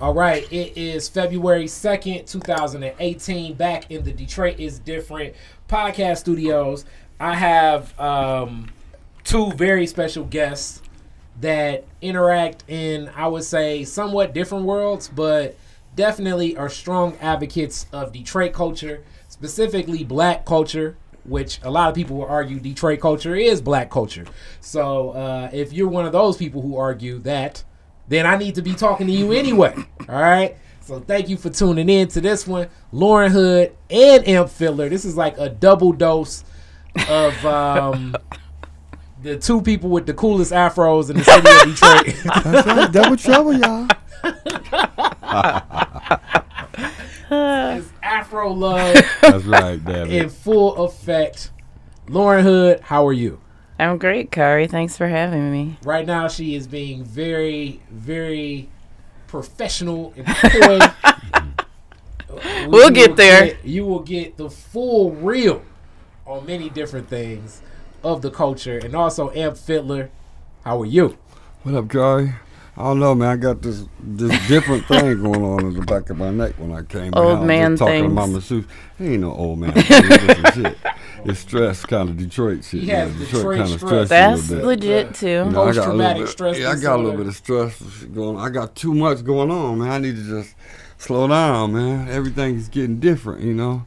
All right, it is February 2nd, 2018, back in the Detroit is Different podcast studios. I have um, two very special guests that interact in, I would say, somewhat different worlds, but definitely are strong advocates of Detroit culture, specifically black culture, which a lot of people will argue Detroit culture is black culture. So uh, if you're one of those people who argue that, then I need to be talking to you anyway. All right. So thank you for tuning in to this one, Lauren Hood and Amp Fiddler. This is like a double dose of um, the two people with the coolest afros in the city of Detroit. That's right. Double trouble, y'all. it's Afro love That's right, damn in full effect. Lauren Hood, how are you? I'm great, Kari. Thanks for having me. Right now, she is being very, very professional and coy. We'll get will there. you will get the full reel on many different things of the culture, and also Amp Fiddler. How are you? What up, Joey? I don't know, man. I got this this different thing going on in the back of my neck when I came. Old in. I was man just talking things. to my masseuse. He ain't no old man. thing. It's just shit. It's stress, kind of Detroit shit. He you has know, Detroit kinda stress. stresses That's a little legit too. You know, I got a little Post-traumatic bit- stress Yeah, I got a little bit of stress going. on. I got too much going on, man. I need to just slow down, man. Everything's getting different, you know.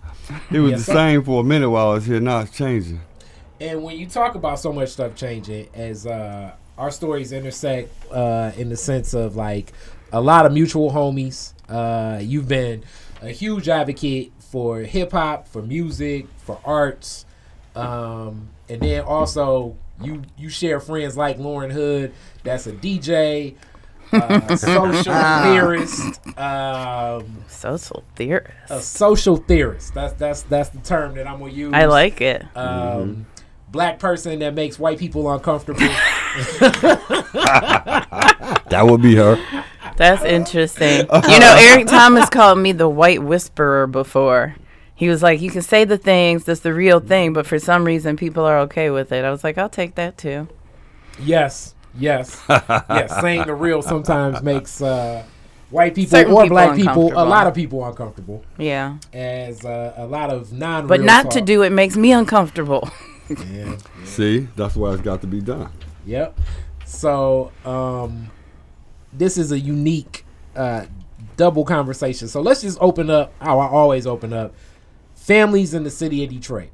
It was Yes, the same for a minute while I was here. Now it's changing. And when you talk about so much stuff changing, as uh, our stories intersect uh, in the sense of like a lot of mutual homies, uh, you've been a huge advocate for hip hop, for music, for arts, um, and then also you you share friends like Lauren Hood, that's a DJ, uh, social theorist. Um, Social theorist. a social theorist. That's that's that's the term that I'm gonna use. I like it. um, black person that makes white people uncomfortable. That would be her. That's interesting. You know, Eric Thomas called me the white whisperer before. He was like, "You can say the things that's the real thing, but for some reason people are okay with it." I was like, "I'll take that too." yes, yes, yes. Saying the real sometimes makes uh, white people Certain or people black people, a lot of people uncomfortable. Yeah, As uh, a lot of non, but not to do it makes me uncomfortable. Yeah. See, that's why it's got to be done. Yep. So um, this is a unique uh, double conversation. So let's just open up how I always open up. Families in the city of Detroit.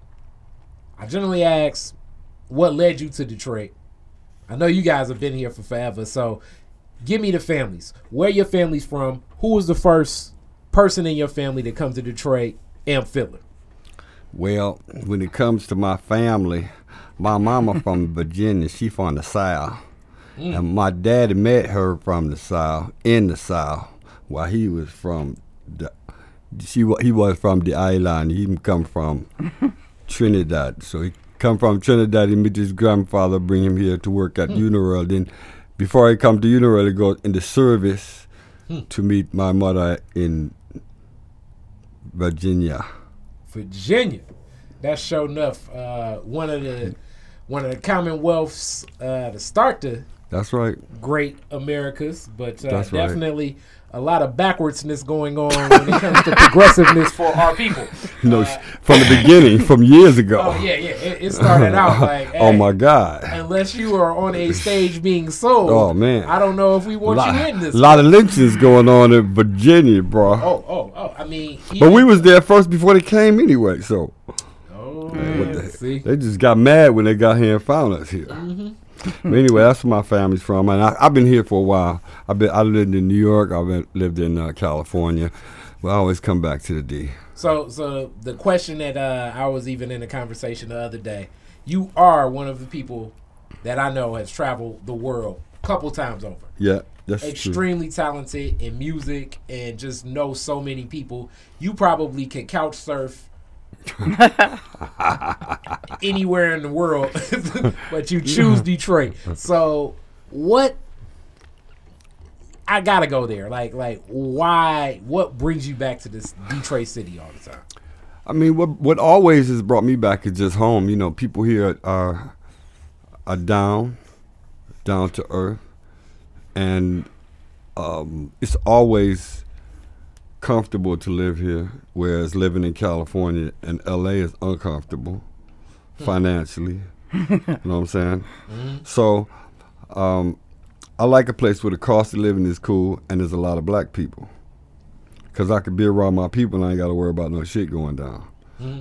I generally ask, what led you to Detroit? I know you guys have been here for forever, so give me the families. Where your family's from? Who was the first person in your family that come to Detroit? Amp Fiddler. Well, when it comes to my family, my mama from Virginia, she from the South. Mm. And my daddy met her from the South, in the South, while he was from the she he was from the island. He come from Trinidad. So he come from Trinidad. He meet his grandfather, bring him here to work at hmm. Uniroyal. Then before he come to Uniroyal, he go in the service hmm. to meet my mother in Virginia. Virginia. That's sure enough. Uh, one of the one of the Commonwealths uh, to start the That's right. great Americas, but uh, That's right. definitely a lot of backwardsness going on when it comes to progressiveness for our people. No, sh from the beginning, from years ago. Oh yeah, yeah. It, it started out like, oh my God. Unless you are on a stage being sold, Oh, man. I don't know if we want lot, you in this. A lot of lynchings going on in Virginia, bro. oh, oh, oh. I mean, But we was there first before they came anyway, so Oh, what man, the they just got mad when they got here and found us here. Mm-hmm. but anyway, that's where my family's from, and I, I've been here for a while. I've been I lived in New York. I've been, lived in uh, California, but I always come back to the D. So, so the question that uh, I was even in a conversation the other day, you are one of the people that I know has traveled the world a couple times over. Yeah, that's true. Extremely talented in music and just know so many people. You probably can couch surf anywhere in the world, but you choose Detroit. So, what? I gotta go there. Like, like, why? What brings you back to this Detroit city all the time? I mean, what what always has brought me back is just home. You know, people here are are down, down to earth, and um, it's always comfortable to live here, whereas living in California and LA is uncomfortable financially. you know what I'm saying? So, um, I like a place where the cost of living is cool and there's a lot of black people. Cause I could be around my people and I ain't got to worry about no shit going down.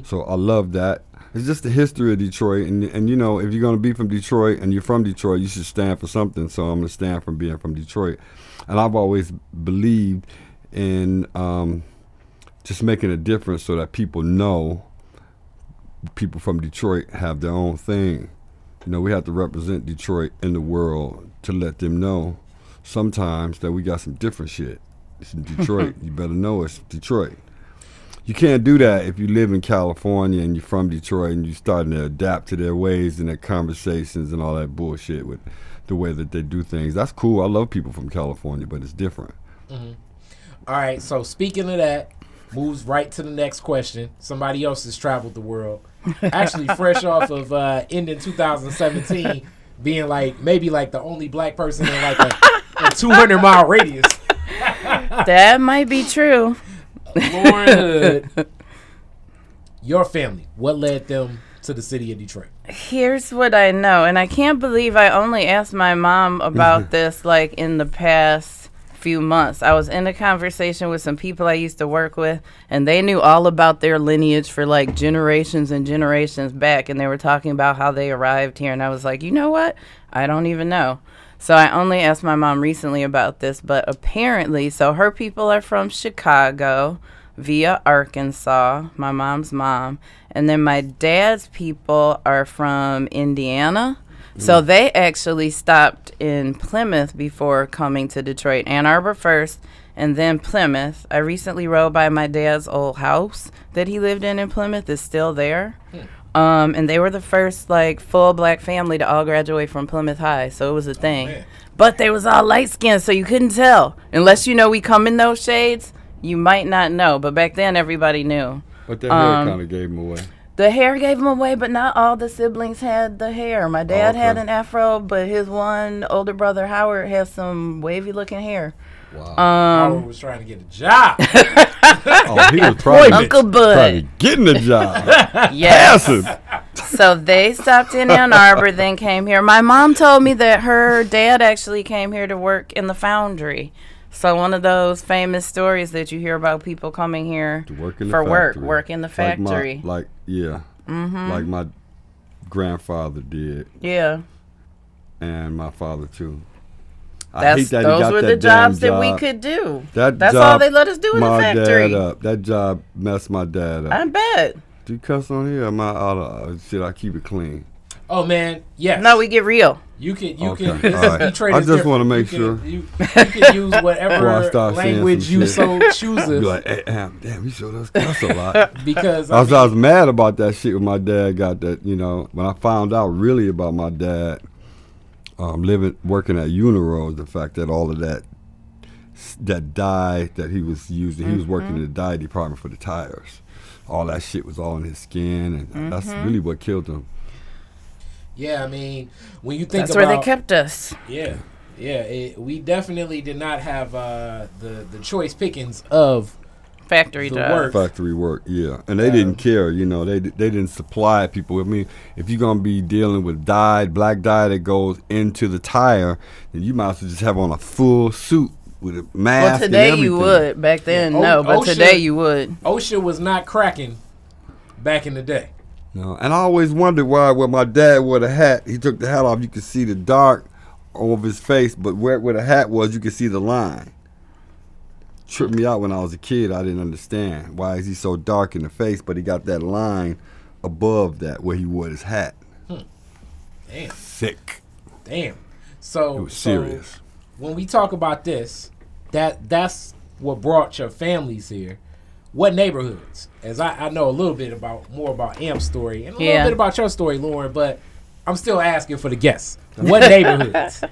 So I love that. It's just the history of Detroit, and and you know if you're gonna be from Detroit and you're from Detroit, you should stand for something. So I'm gonna stand from being from Detroit, and I've always believed in um, just making a difference so that people know people from Detroit have their own thing. You know, we have to represent Detroit in the world to let them know sometimes that we got some different shit. It's in Detroit. you better know it's Detroit. You can't do that if you live in California and you're from Detroit and you're starting to adapt to their ways and their conversations and all that bullshit with the way that they do things. That's cool. I love people from California, but it's different. All right. So speaking of that, moves right to the next question. Somebody else has traveled the world. Actually, fresh off of uh, ending 2017, being like maybe like the only black person in like a, a 200 mile radius. That might be true. Lauren Hood, your family, what led them to the city of Detroit? Here's what I know, and I can't believe I only asked my mom about this like in the past few months. I was in a conversation with some people I used to work with, and they knew all about their lineage for like generations and generations back, and they were talking about how they arrived here, and I was like, you know what? I don't even know. So I only asked my mom recently about this, but apparently, so her people are from Chicago via Arkansas, my mom's mom, and then my dad's people are from Indiana. So mm. they actually stopped in Plymouth before coming to Detroit. Ann Arbor first, and then Plymouth. I recently rode by my dad's old house that he lived in in Plymouth. is still there. Hmm. Um, and they were the first like full black family to all graduate from Plymouth High, so it was a thing. man. but they was all light skinned, so you couldn't tell unless you know we come in those shades. You might not know, but back then everybody knew. But that hair Um, kind of gave them away. The hair gave him away, but not all the siblings had the hair. My dad had okay. an afro, but his one older brother Howard has some wavy looking hair. Wow. Howard Um, was trying to get a job. oh, he was probably, Uncle Bud. probably getting a job. yes. So they stopped in Ann Arbor, then came here. My mom told me that her dad actually came here to work in the foundry. So one of those famous stories that you hear about people coming here To work in the for work, factory. work in the Like my- factory. Like, yeah. Mm-hmm. Like my grandfather did, yeah, and my father too. I that's hate that he those got were that the damn jobs that we could do. That That's job all they let us do in the factory. dad up. That job messed my dad up. I bet. do you cuss on here? Am I out of, uh, should I keep it clean? oh man, yes. No, we get real. You can, you Okay, can. This all is right. I just different. wanna make You sure. can- You, you can use whatever language you shit. so Be chooses like, hey, damn, damn, he showed us cuss a lot. because I I was, mean, I was mad about that shit when my dad got that. You know, when I found out really about my dad um, living, working at Uniroyal, the fact that all of that that dye that he was using, he was working mm-hmm. in the dye department for the tires. All that shit was all in his skin, and uh, that's mm-hmm. really what killed him. Yeah, I mean, when you think about That's where they kept us. yeah, yeah, it, we definitely did not have uh, the the choice pickings of Factory The jobs. work. Factory work, yeah, and they didn't care. You know, they they didn't supply people. I mean, if you're gonna be dealing with dye, black dye that goes into the tire, then you might as well just have on a full suit with a mask. Well, today everything. you would. Back then, Yeah. no, but OSHA today you would. OSHA was not cracking back in the day. No, and I always wondered why when my dad wore the hat, he took the hat off, you could see the dark over his face, but where where the hat was, you could see the line. Tripped me out when I was a kid. I didn't understand why is he so dark in the face, but he got that line above that where he wore his hat. Hmm. Damn, Sick. damn. So It was so serious. when we talk about this, that that's what brought your families here. What neighborhoods? As I, I know a little bit about more about Amp's story and a little bit about your story, Lauren, but I'm still asking for the guests. What neighborhoods?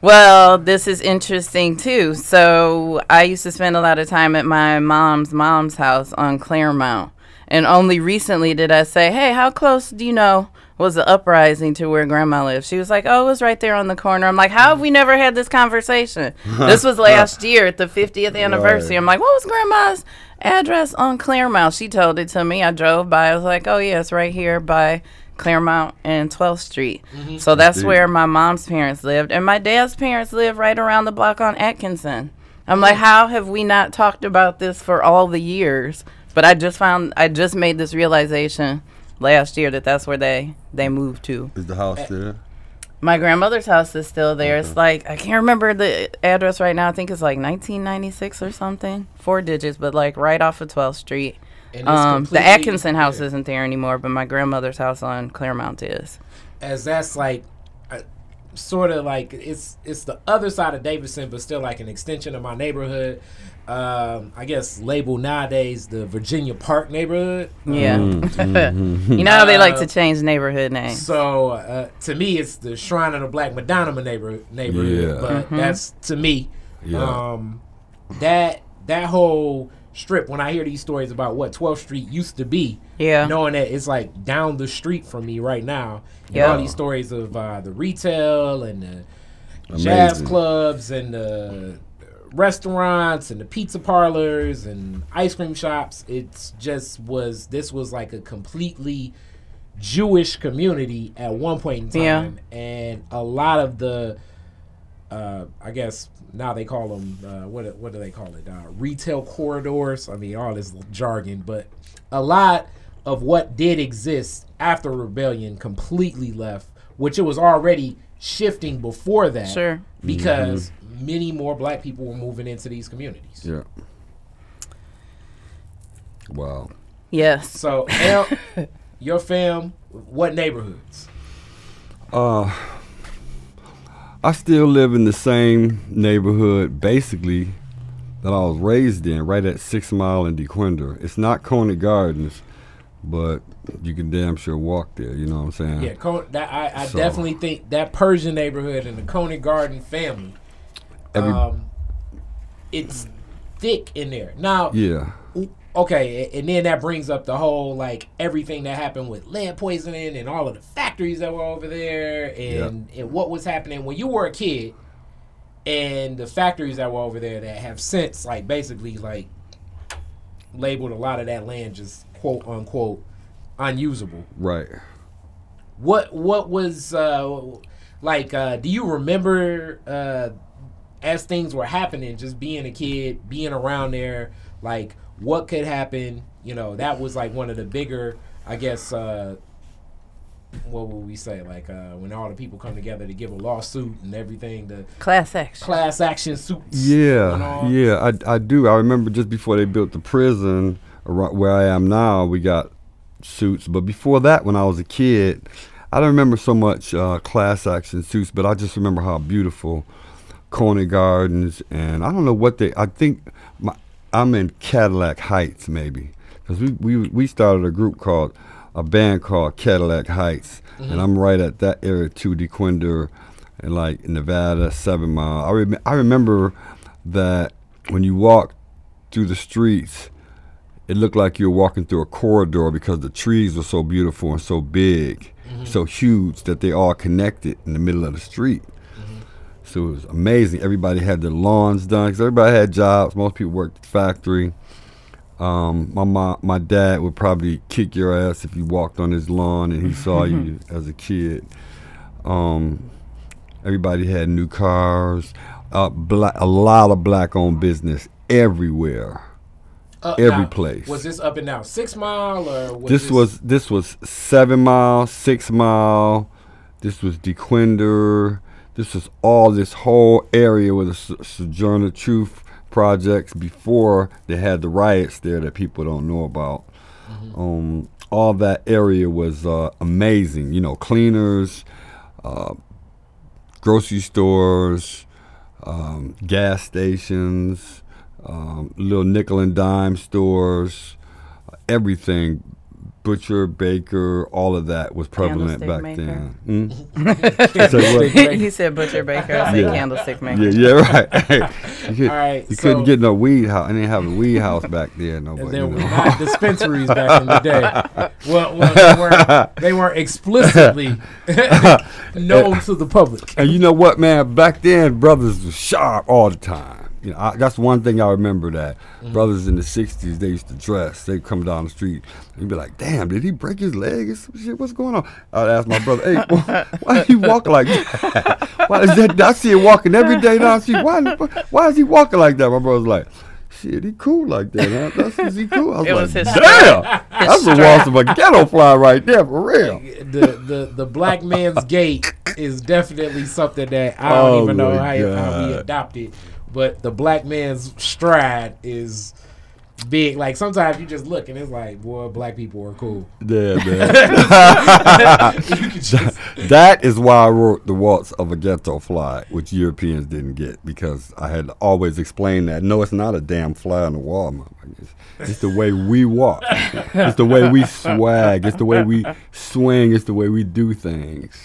Well, this is interesting too. So I used to spend a lot of time at my mom's mom's house on Clairmount. And only recently did I say, "Hey, how close do you know was the uprising to where grandma lives?" She was like, "Oh, it was right there on the corner." I'm like, "How have we never had this conversation?" this was last year at the 50th anniversary. Right. I'm like, "What was grandma's address on Clairmount?" She told it to me. I drove by. I was like, "Oh, yeah, it's right here by Clairmount and 12th Street." Mm-hmm. So that's Indeed. where my mom's parents lived, and my dad's parents live right around the block on Atkinson. I'm like, mm. how have we not talked about this for all the years? But I just found, I just made this realization last year that that's where they they moved to. Is the house there? My grandmother's house is still there. It's like I can't remember the address right now. I think it's like 1996 or something, four digits, but like right off of 12th Street. Um, the Atkinson house isn't there anymore, but my grandmother's house on Clairmount is. as that's like uh, sort of like it's it's the other side of Davidson, but still like an extension of my neighborhood. Um, I guess labeled nowadays the Virginia Park neighborhood. Yeah. Mm-hmm. you know how they like Uh, to change neighborhood names. So uh, to me, it's the Shrine of the Black Madonna neighbor neighborhood. Yeah. But that's to me. Yeah. Um, that that whole strip. When I hear these stories about what 12th Street used to be, Yeah. knowing that it's like down the street from me right now, and Yeah. all these stories of uh, the retail and the jazz clubs and the restaurants and the pizza parlors and ice cream shops. It's just was this was like a completely Jewish community at one point in Yeah. time, and a lot of the, uh, I guess now they call them uh, what what do they call it? Uh, retail corridors. I mean, all this jargon, but a lot of what did exist after rebellion completely left, which it was already shifting before that. Sure. because many more black people were moving into these communities. Yeah. Wow. Yes. So, El, your fam, what neighborhoods? Uh, I still live in the same neighborhood, basically, that I was raised in, right at Six Mile and Dequindre. It's not Conant Gardens, but you can damn sure walk there. You know what I'm saying? Yeah, Con- that I, I So- definitely think that Persian neighborhood and the Conant Garden family, Every, um, it's thick in there. Now, yeah. okay, and then that brings up the whole like everything that happened with lead poisoning and all of the factories that were over there, and and what was happening when you were a kid, and the factories that were over there that have since like basically like labeled a lot of that land just quote unquote unusable. Right. What what was uh like uh do you remember uh as things were happening just being a kid being around there like what could happen you know that was like one of the bigger I guess uh what would we say like uh when all the people come together to give a lawsuit and everything the Class action. class action suits Yeah, yeah, I, I do. I remember just before they built the prison where I am now, we got suits. But before that, when I was a kid, I don't remember so much uh, class action suits, but I just remember how beautiful Conant Gardens and I don't know what they. I think my, I'm in Cadillac Heights maybe because we, we we started a group called a band called Cadillac Heights, and mm-hmm. I'm right at that area too, Dequindre and like Nevada, Seven Mile. I, rem- I remember that when you walk through the streets, it looked like you were walking through a corridor because the trees were so beautiful and so big, mm-hmm. so huge that they all connected in the middle of the street. It was amazing. Everybody had their lawns done because everybody had jobs. Most people worked at the factory. Um, my mom, my dad would probably kick your ass if you walked on his lawn and he saw you as a kid. Um, everybody had new cars. Uh, black, a lot of black-owned business everywhere. Uh, every now, place. was this up and down six mile or was this was this was seven mile, six mile. This was Dequindre. This was all this whole area with the Sojourner Truth projects before they had the riots there that people don't know about. Um, all that area was uh, amazing. You know, cleaners, uh, grocery stores, um, gas stations, um, little nickel and dime stores, everything butcher, baker, all of that was prevalent back maker. then. Mm? Say what? he said butcher baker. I said Yeah. candlestick maker. Yeah, yeah, right. you could, All right, you so- couldn't get no weed house. I didn't have a weed house back then. No, And but, there you were know. not dispensaries back in the day. Well, well they, weren't, they weren't explicitly known to the public. And you know what, man? Back then, brothers were sharp all the time. You know, I, that's one thing I remember. That Mm-hmm. brothers in the '60s, they used to dress. They'd come down the street and be like, "Damn, did he break his leg or some shit? What's going on?" I'd ask my brother, "Hey, why, why he walk like that? Why is that? I see him walking every day down the street. Why? Why is he walking like that?" My brother's like. Shit, he cool like that, huh? That's is he cool. I was It like, was his damn, that's the waltz of a ghetto fly right there, for real. The, the the black man's gait is definitely something that I don't Oh even know how, how we God. adopted. But the black man's stride is big. Like sometimes you just look and it's like, boy, black people are cool. Yeah, man. just, that is why I wrote the waltz of a ghetto fly, which Europeans didn't get, because I had always explained that. No, it's not a damn fly on the wall, motherfucker. It's, it's the way we walk. It's the way we swag. It's the way we swing. It's the way we do things.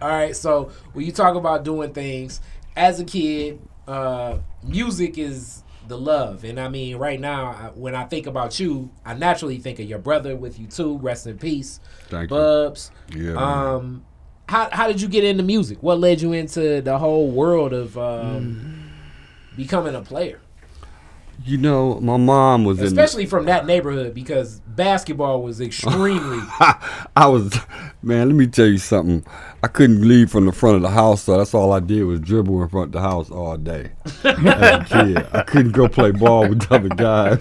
all right. So when you talk about doing things as a kid, uh, music is the love, and I mean, right now, I, when I think about you, I naturally think of your brother with you too. Rest in peace, Thank you. Bubs. Yeah. man. Um, how how did you get into music? What led you into the whole world of um, becoming a player, you know, my mom was in. especially from that neighborhood? Because basketball was extremely. I was, man. Let me tell you something. I couldn't leave from the front of the house, so that's all I did was dribble in front of the house all day. As a kid, I couldn't go play ball with other guys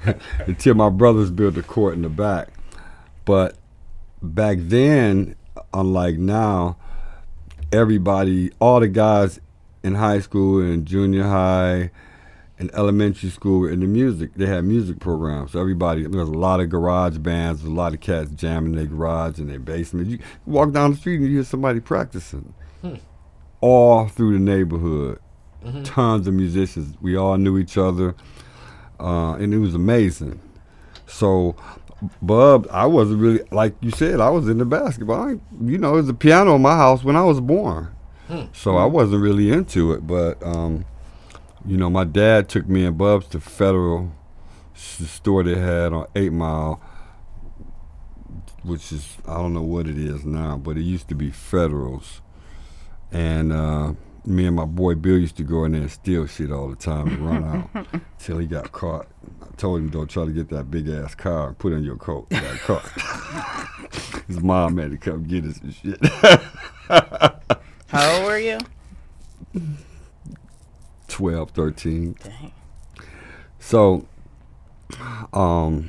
until my brothers built a court in the back. But back then, unlike now, everybody, all the guys in high school and junior high in elementary school in the music. They had music programs. So everybody, there was a lot of garage bands, a lot of cats jamming in their garage in their basement. You walk down the street and you hear somebody practicing. All through the neighborhood. Tons of musicians. We all knew each other. Uh, and it was amazing. So, Bub, I wasn't really, like you said, I was into basketball. I, you know, there was a piano in my house when I was born. So I wasn't really into it, but um, you know, my dad took me and Bubs to Federal s- store they had on Eight Mile, which is I don't know what it is now, but it used to be Federals. And uh, me and my boy Bill used to go in there and steal shit all the time and run out till he got caught. I told him don't try to get that big ass car and put it in your coat. He got caught. His mom had to come get us and shit. How old were you? 12, 13. Dang. So, um,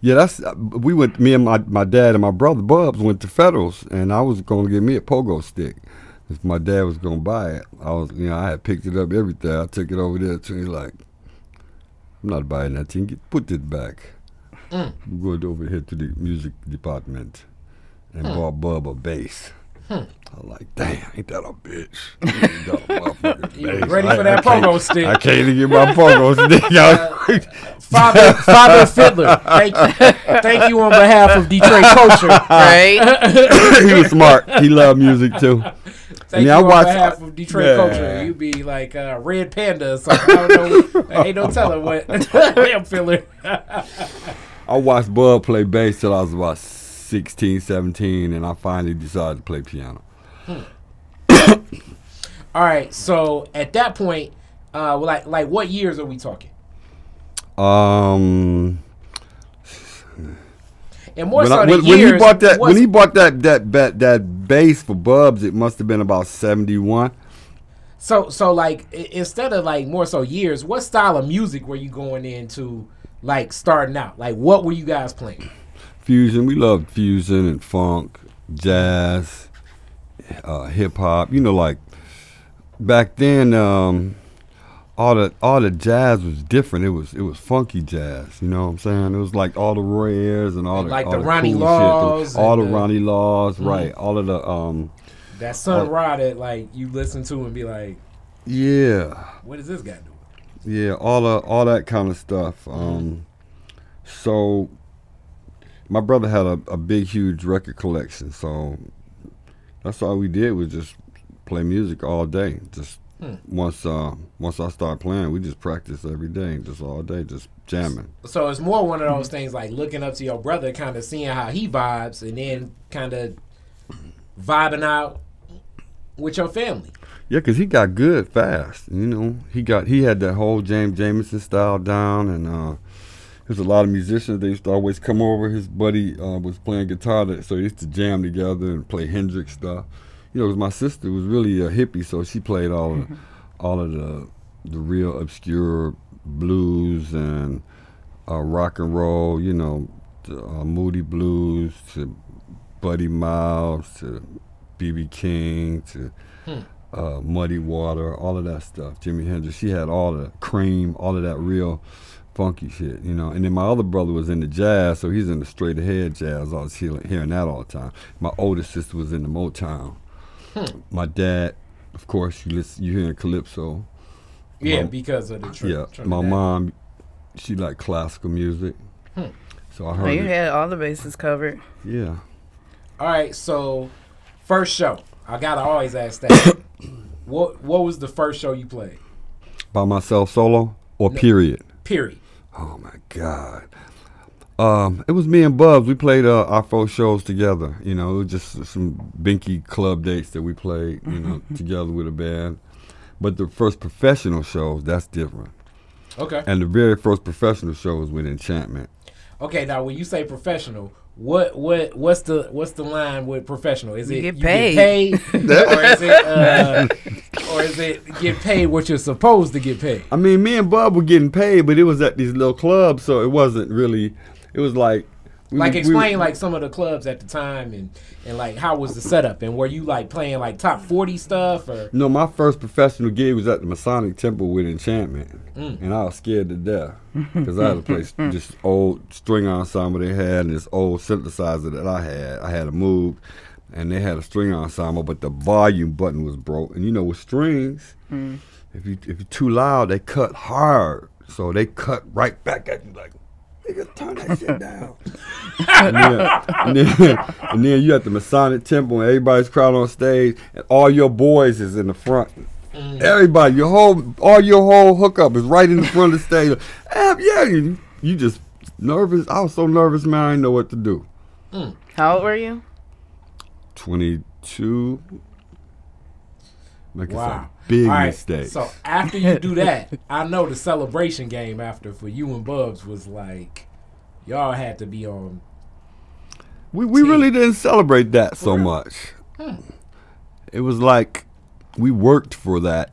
yeah, that's we went. Me and my my dad and my brother Bubs went to Federals, and I was going to get me a pogo stick. If my dad was going to buy it, I was, you know, I had picked it up everything. I took it over there to him like, I'm not buying that thing. Get, put it back. Mm. We go over here to the music department and bought Bub a bass. Hmm. I was like, damn, ain't that a bitch? That a You ready I- for that can't- pogo stick. I can't even get my pogo stick out. Father, Father Fiddler, thank you, thank you on behalf of Detroit culture. Right? he was smart. He loved music too. Thank mean, I on watched- behalf of Detroit Yeah. culture. you'd be like uh, Red Panda or something. I don't know. ain't no telling what. Damn Fiddler. I watched Bud play bass till I was about 16, 17, and I finally decided to play piano. All right, so at that point, uh, like like what years are we talking? Um, And more when, so I, when, when years. he bought that, when he bought that that that that bass for Bubs, it must have been about seventy one. so so like instead of like more so years, what style of music were you going into? Like starting out, like what were you guys playing? Fusion, we loved fusion and funk, jazz, uh, hip hop. You know, like back then, um, all the all the jazz was different. It was it was funky jazz. You know what I'm saying? It was like all the Roy Ayers and all the Like all the Ronnie cool Laws shit, all the the- Mm-hmm. Ronnie Laws, right? All of the um, That Sun. Ra that like you listen to and be like, yeah. what is this guy doing? Yeah, all the all that kind of stuff. Um, so my brother had a, a big, huge record collection, so that's all we did was just play music all day. Just once uh, once I started playing, we just practiced every day, just all day, just jamming. So it's more one of those things like looking up to your brother, kind of seeing how he vibes, and then kind of vibing out with your family. Yeah, cause he got good fast. You know, he got he had that whole James Jamerson style down, and uh, there's a lot of musicians. They used to always come over. His buddy uh, was playing guitar, that, so they used to jam together and play Hendrix stuff. You know, 'cause my sister was really a hippie, so she played all of, all of the the real obscure blues and uh, rock and roll. You know, the, uh, Moody Blues to Buddy Miles to BB King to uh, Muddy Water, all of that stuff. Jimi Hendrix, she had all the cream, all of that real funky shit, you know. And then my other brother was into jazz, so he's in the straight ahead jazz. I was hearing, hearing that all the time. My oldest sister was in the Motown. Hmm. My dad, of course, you listen, you hearing calypso. Yeah, Mom- because of the trip. yeah, my mom, she liked classical music. Hmm. So I Well, heard you it. had all the bases covered. Yeah. All right, so first show. I gotta always ask that. what What was the first show you played? By myself solo or period? Period. Oh my God. Um, it was me and Bubs. We played uh, our four shows together. You know, it was just some binky club dates that we played. You know, together with a band. But the first professional shows, that's different. Okay. And the very first professional show was with Enchantment. Okay. Now, when you say professional, what what what's the what's the line with professional? Is You it get you paid. get paid, or is it uh, or is it get paid what you're supposed to get paid? I mean, me and Bob were getting paid, but it was at these little clubs, so it wasn't really. It was like. We Like were- we explain were- like some of the clubs at the time and and like how was the setup and were you like playing like top forty stuff or No, my first professional gig was at the Masonic Temple with Enchantment, mm. and I was scared to death because I had to play s- this old string ensemble they had and this old synthesizer that I had. I had a Moog, and they had a string ensemble, but the volume button was broke. And you know, with strings, mm. if you if you're too loud, they cut hard, so they cut right back at you like. Nigga, turn that shit down. and, then, and, then, and then you at the Masonic Temple and everybody's crowded on stage and all your boys is in the front. Everybody, your whole all your whole hookup is right in the front of the stage. Ah, yeah, you, you just nervous. I was so nervous, man. I didn't know what to do. How old were you? Twenty two. Like Wow. it's a big right, mistake. So after you do that, I know the celebration game after for you and Bubs was like, y'all had to be on. We we Team. really didn't celebrate that so real? much. Hmm. It was like we worked for that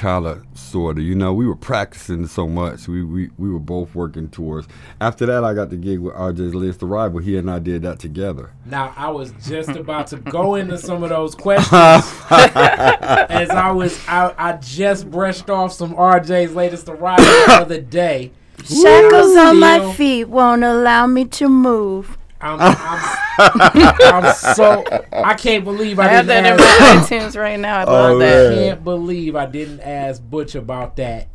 kind of sort of. You know, we were practicing so much. We, we we were both working towards. After that, I got the gig with RJ's Latest Arrival. He and I did that together. Now I was just about to go into some of those questions as I was I, I just brushed off some RJ's latest arrival the other day. Shackles on my feet won't allow me to move. I'm, I'm, I'm so I can't believe I, I have didn't that in my iTunes right now. I Oh, love I that. man. can't believe I didn't ask Butch about that.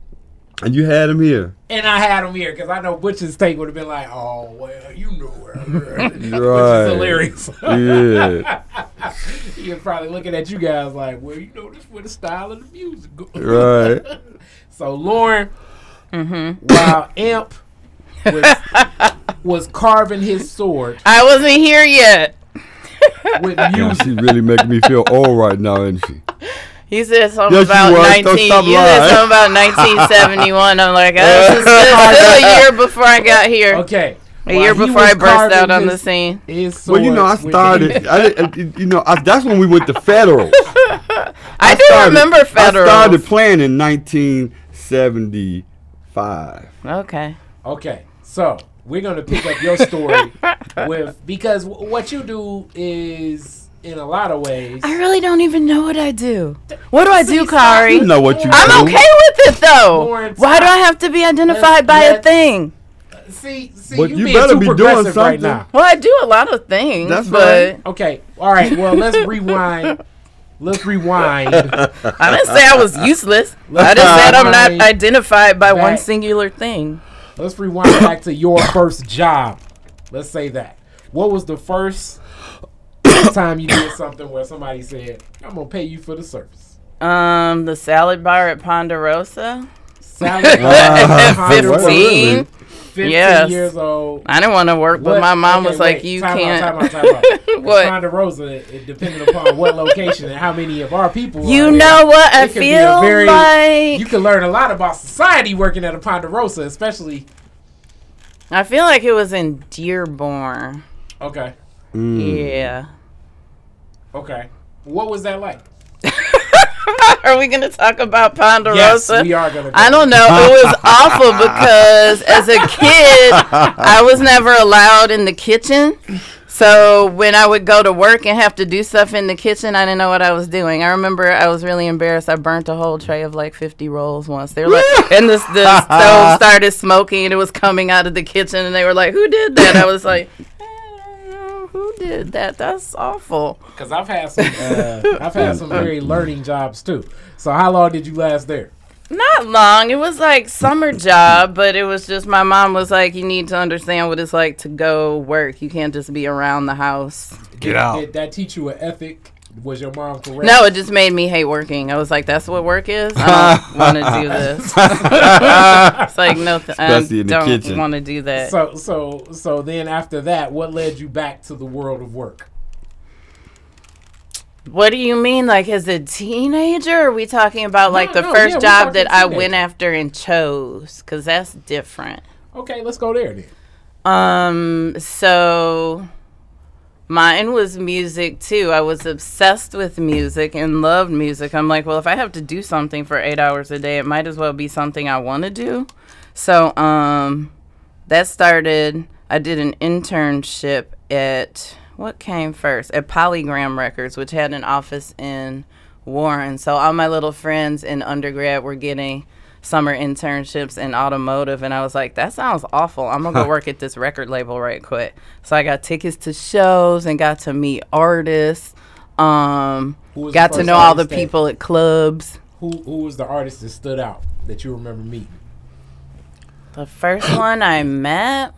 And you had him here. And I had him here because I know Butch's take would have been like, "Oh well, you know where." Which Right. is hilarious. Yeah. he was probably looking at you guys like, "Well, you know this where the style of the music goes." right. So Lauren, Mm-hmm. while Amp was, was carving his sword I wasn't here yet. with Yeah, music, she really making me feel old right now, isn't she? He said something Yes, you about was. Don't 19. stop You said something about 1971. I'm like, oh, this is still a year before I got here. okay, A while year before I burst carving out on the scene. Well, you know, I started. I, didn't- you know, I, that's when we went to federals. I, do started- remember federal. I started playing in 1975. Okay. Okay, so we're gonna pick up your story with because w- what you do is in a lot of ways. I really don't even know what I do. What do I do, Kari? You know what you do. I'm do. okay with it though. Lauren, Why do. I have to be identified Let's- by a let's- thing? See, see, But you, you being better too be doing progressive right something. now. Well, I do a lot of things, That's but right. Okay, all right. Well, let's rewind. Let's rewind. I didn't say I was useless. I just said I'm Right. not identified by one Back. singular thing. Let's rewind back to your first job. Let's say that. What was the first time you did something where somebody said, "I'm gonna pay you for the service"? Um, the salad bar at Ponderosa. Salad At Wow. Ponderosa, 15. 15 Yes. years old. I didn't want to work, but What- my mom okay, was like, "You time can't." Out, time out, time out. What? Ponderosa, it, depending upon what location and how many of our people. You are there, know what? I it could be feel very- like You can learn a lot about society working at a Ponderosa, especially. I feel like it was in Dearborn. Okay, Mm. Yeah. okay. What was that like? Are we gonna talk about Ponderosa? Yes, we are gonna. I don't know. It was awful because as a kid, I was never allowed in the kitchen. So when I would go to work and have to do stuff in the kitchen, I didn't know what I was doing. I remember I was really embarrassed. I burnt a whole tray of like 50 rolls once. They were like, and this the stove started smoking and it was coming out of the kitchen, and they were like, "Who did that?" I was like. "I don't know Who did that? That's awful. Because I've had some, uh, I've had some very learning jobs too. So how long did you last there? Not long. It was like summer job, but it was just my mom was like, "You need to understand what it's like to go work. You can't just be around the house." Get out. Did that teach you an ethic? Was your mom correct? No, it just made me hate working. I was like, "That's what work is. I don't want to do this." it's like no, th- I Especially in the don't want to do that. So so so then after that, what led you back to the world of work? what do you mean, like as a teenager? Are we talking about like No, the no, first yeah, job talking that I went after and chose? Because that's different. Okay, let's go there then. Um, so mine was music too. I was obsessed with music and loved music. I'm like, well, if I have to do something for eight hours a day, it might as well be something I want to do. So, um, that started. I did an internship at what came first at Polygram Records, which had an office in Warren. So all my little friends in undergrad were getting summer internships in automotive and I was like, that sounds awful. I'm gonna go work at this record label right quick. So I got tickets to shows and got to meet artists. Um Who was the got to know all the artist that- people at clubs. Who who was the artist that stood out that you remember meeting? The first one I met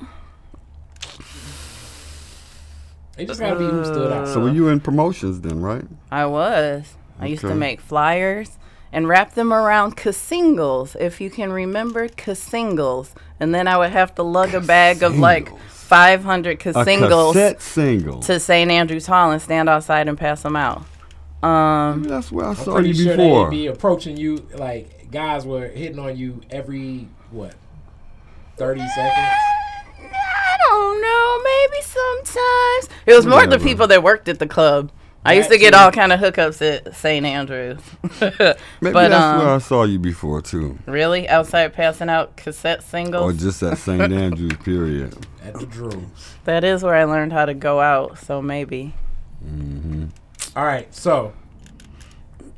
It just gotta be who stood out. So were you in promotions then, right? I was. I used to make flyers and wrap them around cassingles, if you can remember cassingles. And then I would have to lug a bag of like 500 A casingles cassette single. to St. Andrews Hall and stand outside and pass them out. Um, That's where I I'm saw you sure before. they'd be approaching you like guys were hitting on you every what thirty seconds. I don't know. Maybe sometimes it was more the people that worked at the club. I used to get all kind of hookups at St. Andrews. Maybe but that's where I um, saw you before too, really, outside passing out cassette singles, or just at St. Andrews. Period. At the Drews. that is where I learned how to go out. So maybe. Mm-hmm. All right, so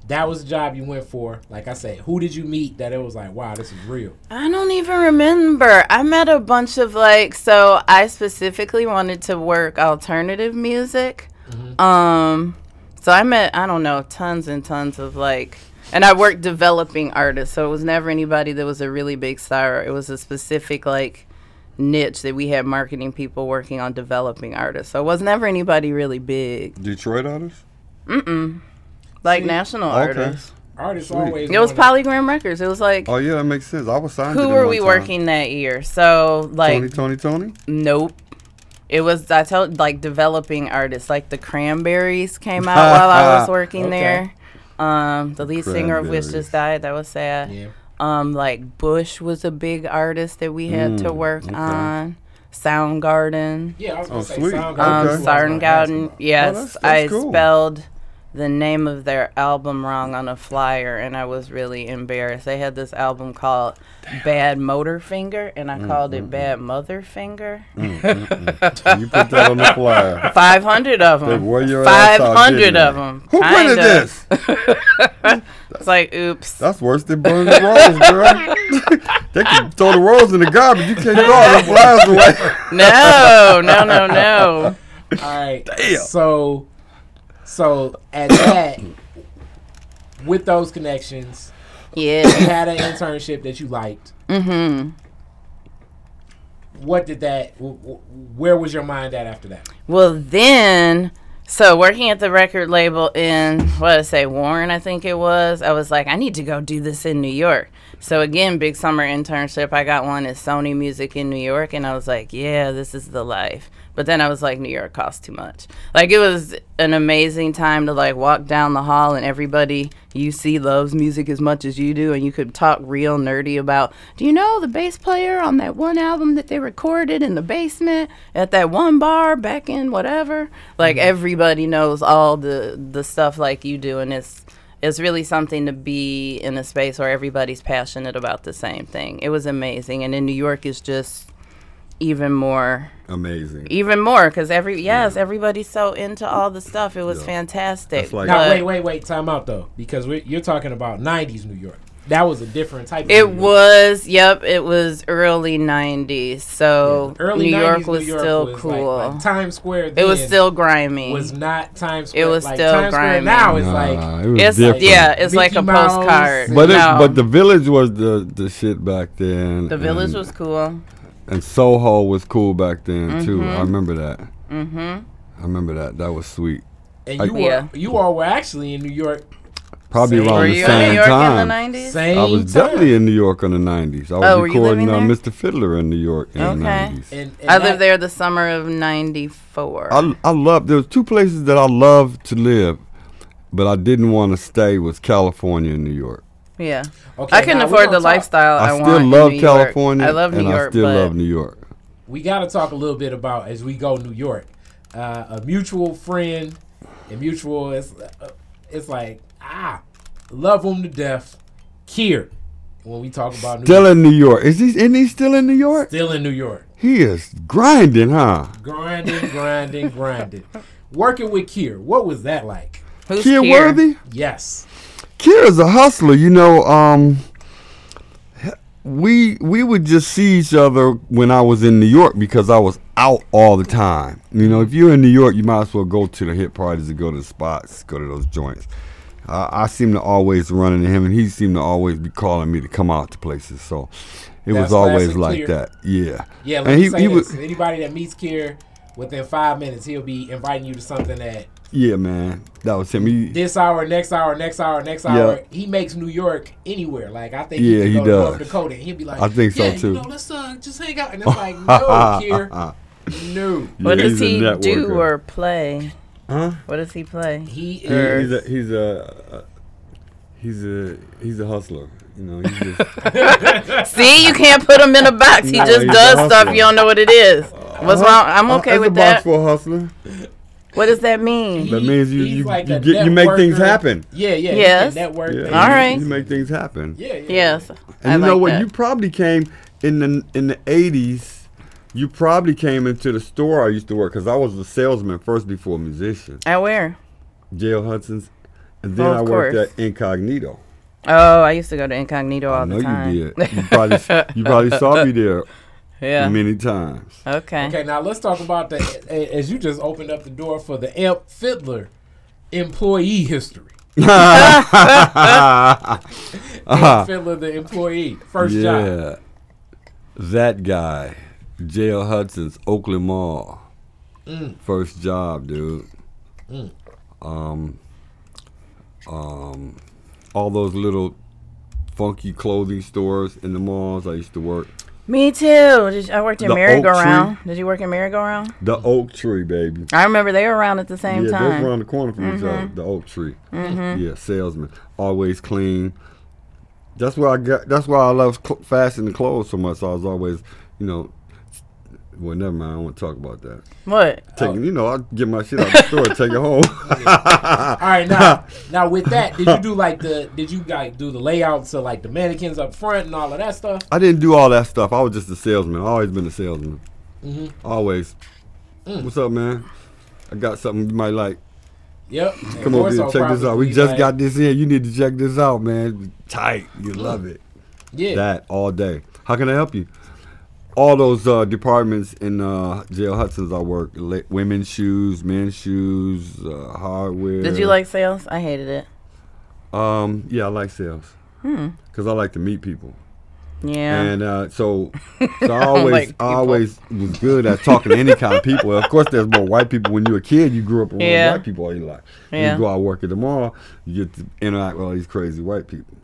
that was the job you went for. Like I said, who did you meet that it was like, wow, this is real? I don't even remember. I met a bunch of like so I specifically wanted to work alternative music. Um so I met I don't know tons and tons of like and I worked developing artists. So it was never anybody that was a really big star. It was a specific like niche that we had marketing people working on developing artists. So it was never anybody really big. Detroit artists. Mm mm. Like See? national Okay. artists. Artists Sweet. always. It was wanna- Polygram Records. It was like Oh yeah, that makes sense. I was signed. to who them were we time. working that year? So like Tony, Tony, Tony. Nope. It was I told like developing artists like the Cranberries came out while I was working Okay. there. Um, the lead singer of which just died. That was sad. Yeah. Um, like Bush was a big artist that we had to Mm, work okay. on. Soundgarden. Yeah, I was gonna Oh, say sweet. Soundgarden. Um, Okay. was who I was gonna ask Soundgarden. about. Yes, that's- I cool. spelled the name of their album wrong on a flyer, and I was really embarrassed. They had this album called Badmotorfinger, and I Mm, called it mm, Bad mm. Mother Finger. Mm, you put that on the flyer. Five hundred of They them. wore your ass Five out, hundred didn't of them. Who printed this? it's like, oops. That's worse than burning the rolls, girl. they can throw the rolls in the garbage. You can't throw the flyers away. No, no, no, no. All right. Damn. So, so at that, with those connections, yeah, you had an internship that you liked. Mm-hmm. what did that? Where was your mind at after that? Well, then, so working at the record label in what did I say, Warren, I think it was. I was like, I need to go do this in New York. So again, big summer internship. I got one at Sony Music in New York, and I was like, yeah, this is the life. But then I was like, New York costs too much. Like it was an amazing time to like walk down the hall and everybody you see loves music as much as you do, and you could talk real nerdy about. Do you know the bass player on that one album that they recorded in the basement at that one bar back in whatever? Like mm-hmm. everybody knows all the the stuff like you do, and it's it's really something to be in a space where everybody's passionate about the same thing. It was amazing, and in New York is just even more Amazing. even more because every yes everybody's so into all the stuff it was Yeah. fantastic like- Now, wait, wait, wait. Time out though, because we you're talking about '90s New York. That was a different type. of it New York. was yep it was early 90s so early new 90s york was New York still was cool like Times Square. it was still grimy It was not Times Square. It was like, still Times Square grimy. now is Nah, like it was it's different. yeah it's like a Mouse postcard But no, it, but the village was the the shit back then. the village and, was cool and Soho was cool back then too. Mhm. I remember that. mm-hmm I remember that. That was sweet. and I- you were Yeah. you all were actually in New York. Probably Same. around were the you in same new york time. in the 90s Same. I was time. definitely in New York in the '90s. I was Oh, recording uh. Mr. Fiddler in New York in the Okay. '90s. And, and i lived there the summer of 94 I I love. There was two places that I loved to live, but I didn't want to stay. Was California and New York. yeah Okay, i couldn't afford the talk- lifestyle i, I want still in love New York. California. i love new and york I still but love New York. we got to talk a little bit about as we go New York. Uh, a mutual friend, and mutual is uh, it's like ah, love him to death. Kier, when we talk about New Still York, in New York. Is he? Isn't he still in New York? still in New York, He is grinding, huh? grinding, grinding, grinding. Working with Kier, what was that like? who's Kier Kier? Worthy. Yes, Kier is a hustler, you know. Um, we we would just see each other when I was in New York because I was out all the time. You know, if you're in New York, you might as well go to the hit parties and go to the spots, go to those joints. Uh, I seem to always run into him, and he seemed to always be calling me to come out to places. So it That's was always like Kier. that. Yeah. yeah. Let and me he, say he this: was anybody that meets Kier within five minutes, he'll be inviting you to something that yeah, man. That was him. He, this hour, next hour, next hour, next Yeah. hour. He makes New York anywhere. Like I think Yeah, he, he could go to North does. Dakota and he'll be like, I think so, too. You know, let's uh, just hang out. And it's like, no, Kier, no. what does he do or play huh? what does he play He He- is. he's a he's a uh, he's a he's a hustler. You know, he's just See, you can't put him in a box. He No, just does stuff you don't know what it is. What's wrong? I'm Uh, okay that's with a box that. for a hustler. What does that mean? He- That means you you, like you, get, you make things happen. Yeah, yeah. Yes. Network. Yeah, things. All right. You make things happen. Yeah, yeah. Yes. And I you know like what? that. You probably came in the in the eighties. You probably came into the store I used to work because I was a salesman first before a musician. At where? J.L. Hudson's, and then Oh, I worked course. at Incognito. Oh, I used to go to Incognito all I know the time. you did. You probably you probably saw me there yeah. many times. Okay. Okay, now let's talk about the as you just opened up the door for the Amp Fiddler employee history. Amp Fiddler, the employee, first job. yeah, that guy, J.L. Hudson's Oakland Mall, Mm. first job, dude. Mm. Um, um, all those little funky clothing stores in the malls I used to work. Me too. Did I worked in The Merry-Go-Round. Did you work in Merry-Go-Round? The Oak Tree, baby. I remember they were around at the same yeah, time. that's around the corner from each other. The Oak Tree. Mhm. Yeah, salesman, always clean. That's why I got. That's why I love cl- fastening clothes so much. So I was always, you know. Well, never mind. I don't want to talk about that. What? Taking, you know, I'll get my shit out the store, and take it home. All right, now, now with that, did you do like the? Did you like do the layouts of like the mannequins up front and all of that stuff? I didn't do all that stuff. I was just a salesman. I always been a salesman. Mm-hmm. Always. Mm. What's up, man? I got something you might like. Yep. Come over here, check this out. We just got this in. You need to check this out, man. Tight. You love it. Yeah. That all day. How can I help you? All those uh, departments in uh, J.L. Hudson's I work. La- women's shoes, men's shoes, uh, hardware. Did you like sales? I hated it. Um, yeah, I like sales Hmm. because I like to meet people. Yeah. And uh, so, so I always, like I always was good at talking to any kind of people. Of course, there's more white people. When you're a kid, you grew up around Yeah. white people all your life. Yeah. You go out work at the mall, you get to interact with all these crazy white people.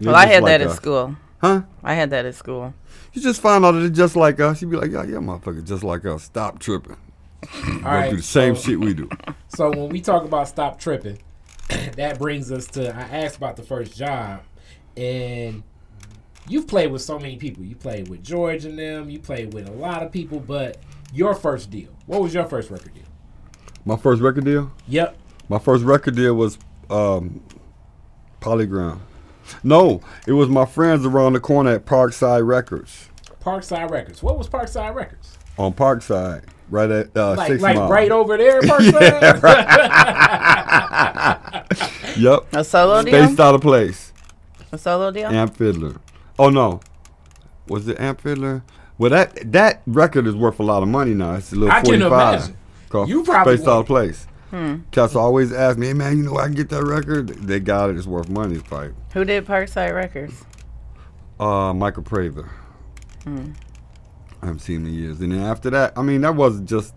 They're well, I had like that at us. school. Huh? I had that at school. You just find out that they're just like us. You'd be like, yeah, yeah, motherfucker, just like us. Stop tripping. All right, through the same so- shit we do. So when we talk about stop tripping, that brings us to I asked about the first job, and you've played with so many people. You played with George and them. You played with a lot of people, but your first deal. What was your first record deal? My first record deal. Yep. My first record deal was um, Polygram. No, it was my friends around the corner at Parkside Records Parkside Records. What was Parkside Records? on Parkside, right at uh, Like Six like Mile. right over there, Parkside. Yep. A solo deal? Spaced out of place. A solo deal? Amp Fiddler. Oh no, was it Amp Fiddler? Well, that that record is worth a lot of money now. It's a little I can forty-five. imagine. Called You probably Spaced out of place. Hmm. Cats always ask me, "Hey man, you know I can get that record?" They got it. It's worth money. It's like Who did Parkside Records? uh, Michael Prather. Hmm. I haven't seen him in years. And then after that, I mean, that wasn't just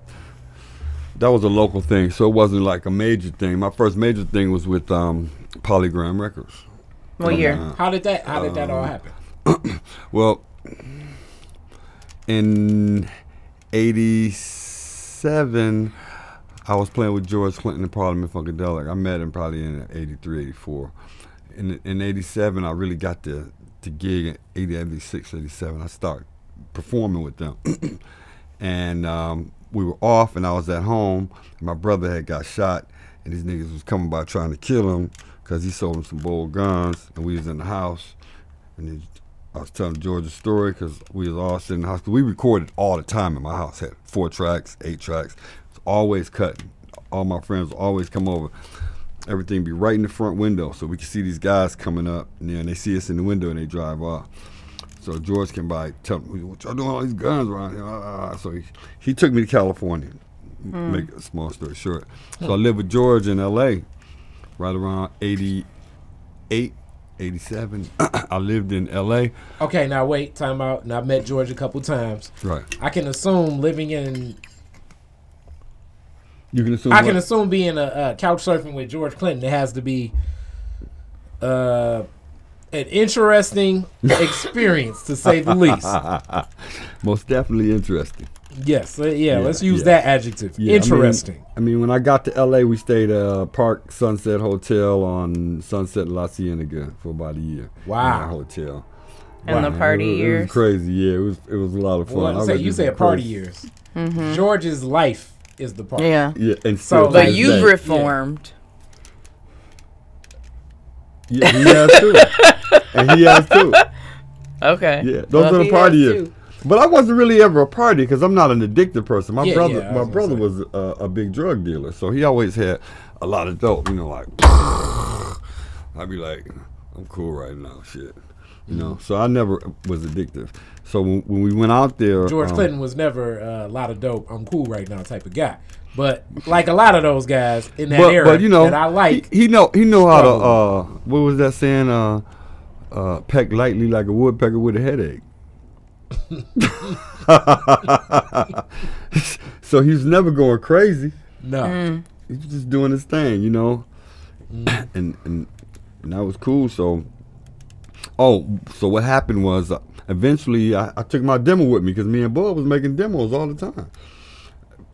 that was a local thing, so it wasn't like a major thing. My first major thing was with um, Polygram Records. What year? Uh, how did that how did that Um, all happen? Well, in '87, I was playing with George Clinton in Parliament Funkadelic. I met him probably in '83, '84. In in '87, I really got the the gig in '80, '86, '87. I started performing with them, and um, we were off, and I was at home. My brother had got shot, and these niggas was coming by trying to kill him because he sold him some bold guns, and we was in the house, and I was telling George a story because we was all sitting in the house. we recorded all the time in my house. Had four tracks, eight tracks. Always cutting. All my friends always come over. Everything be right in the front window, so we can see these guys coming up, and then they see us in the window and they drive off. So George came by, tell me, what y'all doing all these guns around here? Ah, ah, ah. So he, he took me to California. Make a small story short. So I lived with George in L.A. right around 88, 87. I lived in L.A. Okay, now wait, time out. And I met George a couple times. Right. I can assume living in You can assume. I can assume being a uh, couch surfing with George Clinton, it has to be uh, an interesting experience to say the least. Most definitely interesting. Yes, uh, yeah, Yeah, let's use yeah. that adjective. Yeah, I mean- interesting. I mean, when I got to LA, we stayed at uh, Park Sunset Hotel on Sunset La Cienega for about a year. Wow. In hotel. And the party it was, It years? was crazy. Yeah, it was. It was a lot of fun. well, I say, read you this said party years. Mm-hmm. George's life is the party. Yeah. Yeah, and So, still like, But you've day. reformed. Yeah, he has too, and he has too. Okay. Yeah, those Well, are the party has years. But I wasn't really ever a party because I'm not an addictive person. My Yeah, brother, yeah, my was brother say. was a, a big drug dealer, so he always had a lot of dope. You know, like I'd be like, I'm cool right now, shit. You know, so I never was addictive. So when, when we went out there, George um, Clinton was never uh, a lot of dope. I'm cool right now type of guy. But like a lot of those guys in that but, era but you know, that I like, he, he know he know how to. Uh, what was that saying? Uh, uh, peck lightly like a woodpecker with a headache. so he's never going crazy. no. He's just doing his thing, you know. and, and and that was cool. So, oh, so what happened was uh, eventually I, I took my demo with me because me and Bud was making demos all the time.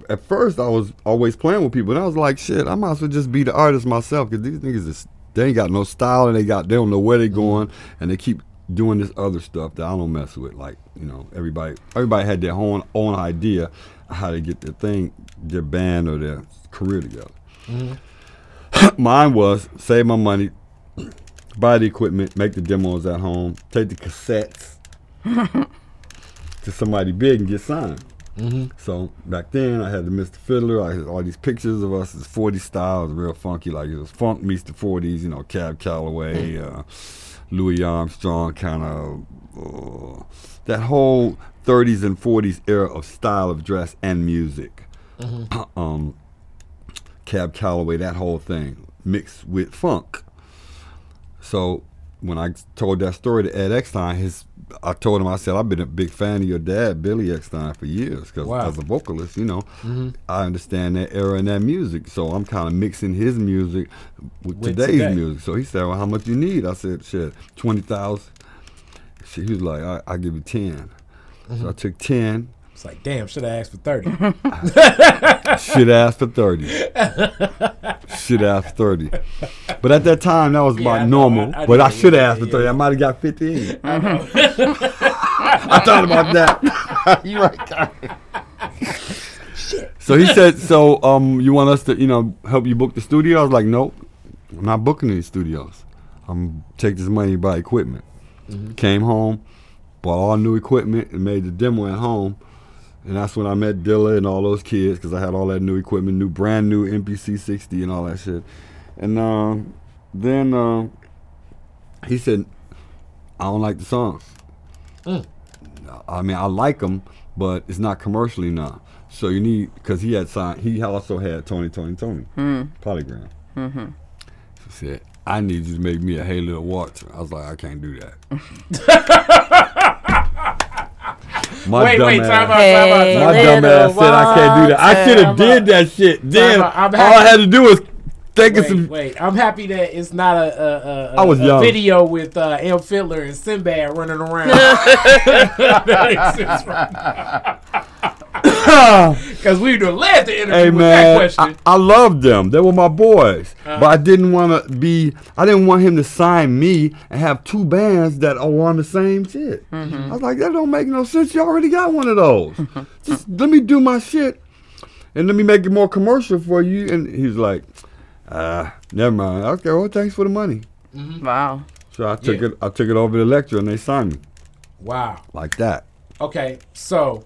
At first, I was always playing with people, and I was like, "Shit, I might as well just be the artist myself." Because these niggas, is, they ain't got no style, and they got they don't know where they mm-hmm. going, and they keep doing this other stuff that I don't mess with. Like, you know, everybody everybody had their own own idea how to get their thing, their band or their career together. Mm-hmm. Mine was save my money, buy the equipment, make the demos at home, take the cassettes to somebody big and get signed. So back then, I had the Mr. Fiddler. I had all these pictures of us as 40 style. It real funky, like it was funk meets the 40s. You know, Cab Calloway, uh, Louis Armstrong, kind of uh, that whole 30s and 40s era of style of dress and music. um, Cab Calloway, that whole thing mixed with funk. So when I told that story to Ed Eckstine, his I told him I said I've been a big fan of your dad, Billy Eckstine, for years because Wow. as a vocalist, you know, mm-hmm. I understand that era and that music. So I'm kind of mixing his music with, With today's today. music. So he said, "Well, how much you need?" I said, "Shit, twenty thousand. He was like, I, "I'll give you 10 So mm-hmm. I took ten. It's like, damn, should I ask for 30? Should ask for thirty. should ask for thirty. But at that time, that was Yeah, about I know. normal. I- I but I should have Yeah, asked for thirty. yeah. I might have got fifteen. I thought about that. you right. So he said, "So, um, you want us to, you know, help you book the studio?" I was like, "Nope, I'm not booking any studios. I'm take this money to buy equipment." Came home, bought all new equipment, and made the demo at home. And that's when I met Dilla and all those kids because I had all that new equipment, new brand new MPC 60 and all that shit. And um, then uh, he said, "I don't like the songs. I mean, I like them, but it's not commercially now. So you need because he had signed. He also had Tony! Toni! Toné!, Polygram. Mm-hmm. He said, "I need you to make me a Hey Little Walter." I was like, "I can't do that." My wait, wait, dumb time out, ass- time out, Hey, time my out. Little dumb ass said I can't do that. I should have did that shit. Then all I had to do was think of Wait, some. wait, I'm happy that it's not a, a, a, a, I was a young. video with uh, M. Fiddler and Sinbad running around. That exists right Because we would have led the interview Hey with that question. I, I loved them. They were my boys, Uh-huh. but I didn't want to be. I didn't want him to sign me and have two bands that are on the same shit. Mm-hmm. I was like, that don't make no sense. You already got one of those. Just let me do my shit, and let me make it more commercial for you. And he's like, ah, never mind. Okay, well, thanks for the money. Wow. So I took Yeah. it. I took it over to Elektra, and they signed me wow. like that. Okay, so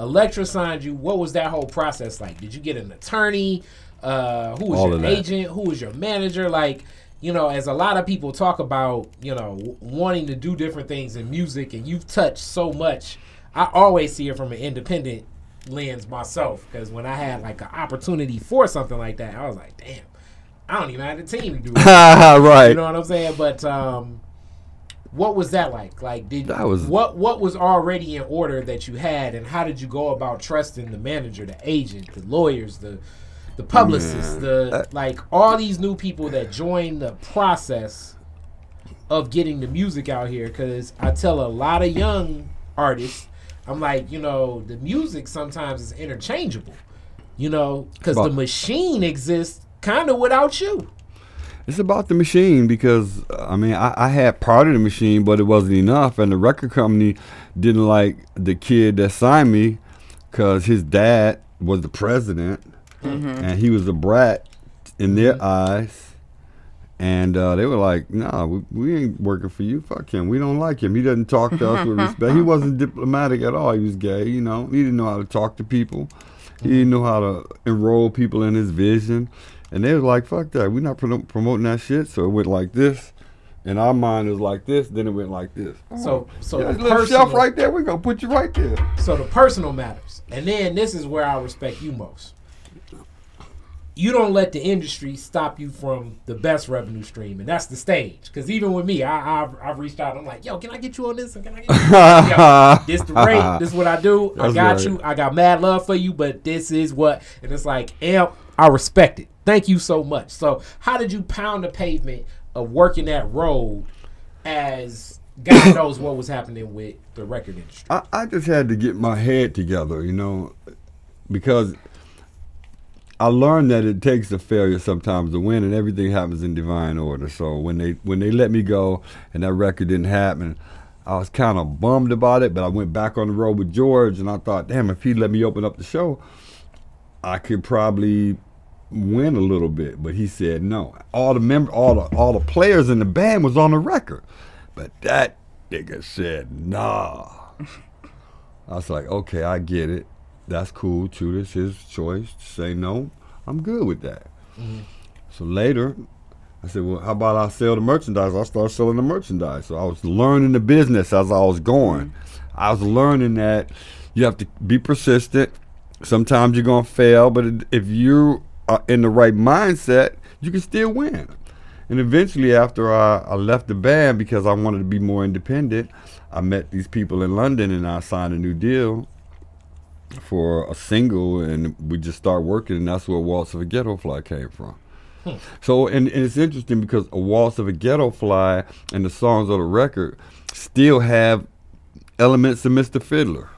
Elektra signed you. What was that whole process like? Did you get an attorney? Uh, who was All your agent? Who was your manager? Like, you know, as a lot of people talk about, you know, w- wanting to do different things in music, and you've touched so much. I always see it from an independent lens myself, because when I had like an opportunity for something like that, I was like, damn, I don't even have the team to do it. right. You know what I'm saying? But um, what was that like? Like, did That was- what what was already in order that you had, and how did you go about trusting the manager, the agent, the lawyers, the the publicists, Man, the uh, like all these new people that join the process of getting the music out here? Because I tell a lot of young artists, I'm like, you know, the music sometimes is interchangeable. You know, because the machine exists kind of without you. It's about the machine because I mean I, I had part of the machine, but it wasn't enough, and the record company didn't like the kid that signed me because his dad was the president, and he was a brat in their eyes, and uh, they were like, "Nah, we, we ain't working for you. Fuck him. We don't like him. He doesn't talk to us with respect. He wasn't diplomatic at all. He was gay. You know, he didn't know how to talk to people. He didn't know how to enroll people in his vision." And they was like, fuck that. We're not promo- promoting that shit. So it went like this. And our mind was like this. Then it went like this. So, so Yeah, the little shelf right there. We're going to put you right there. So the personal matters. And then this is where I respect you most. You don't let the industry stop you from the best revenue stream, and that's the stage. Because even with me, I, I've, I've reached out. I'm like, yo, can I get you on this? Can I get you? yo, this the rate. This is what I do. I got right. you. I got mad love for you, but this is what. And it's like, amp, I respect it. Thank you so much. So how did you pound the pavement of working that road as God knows what was happening with the record industry? I, I just had to get my head together, you know, because I learned that it takes a failure sometimes to win, and everything happens in divine order. So when they when they let me go and that record didn't happen, I was kind of bummed about it. But I went back on the road with George, and I thought, damn, if he let me open up the show, I could probably win a little bit. But he said no. All the member, all the all the players in the band was on the record, but that nigga said nah. I was like, okay, I get it. That's cool too. It's his choice to say no. I'm good with that. Mm-hmm. So later, I said, well, how about I sell the merchandise? I started selling the merchandise. So I was learning the business as I was going. Mm-hmm. I was learning that you have to be persistent. Sometimes you're gonna fail, but if you are in the right mindset, you can still win. And eventually, after I, I left the band because I wanted to be more independent, I met these people in London and I signed a new deal for a single, and we just started working, and that's where Waltz of a Ghetto Fly came from. Hmm. So, and, and it's interesting because a Waltz of a Ghetto Fly and the songs on the record still have elements of Mr. Fiddler.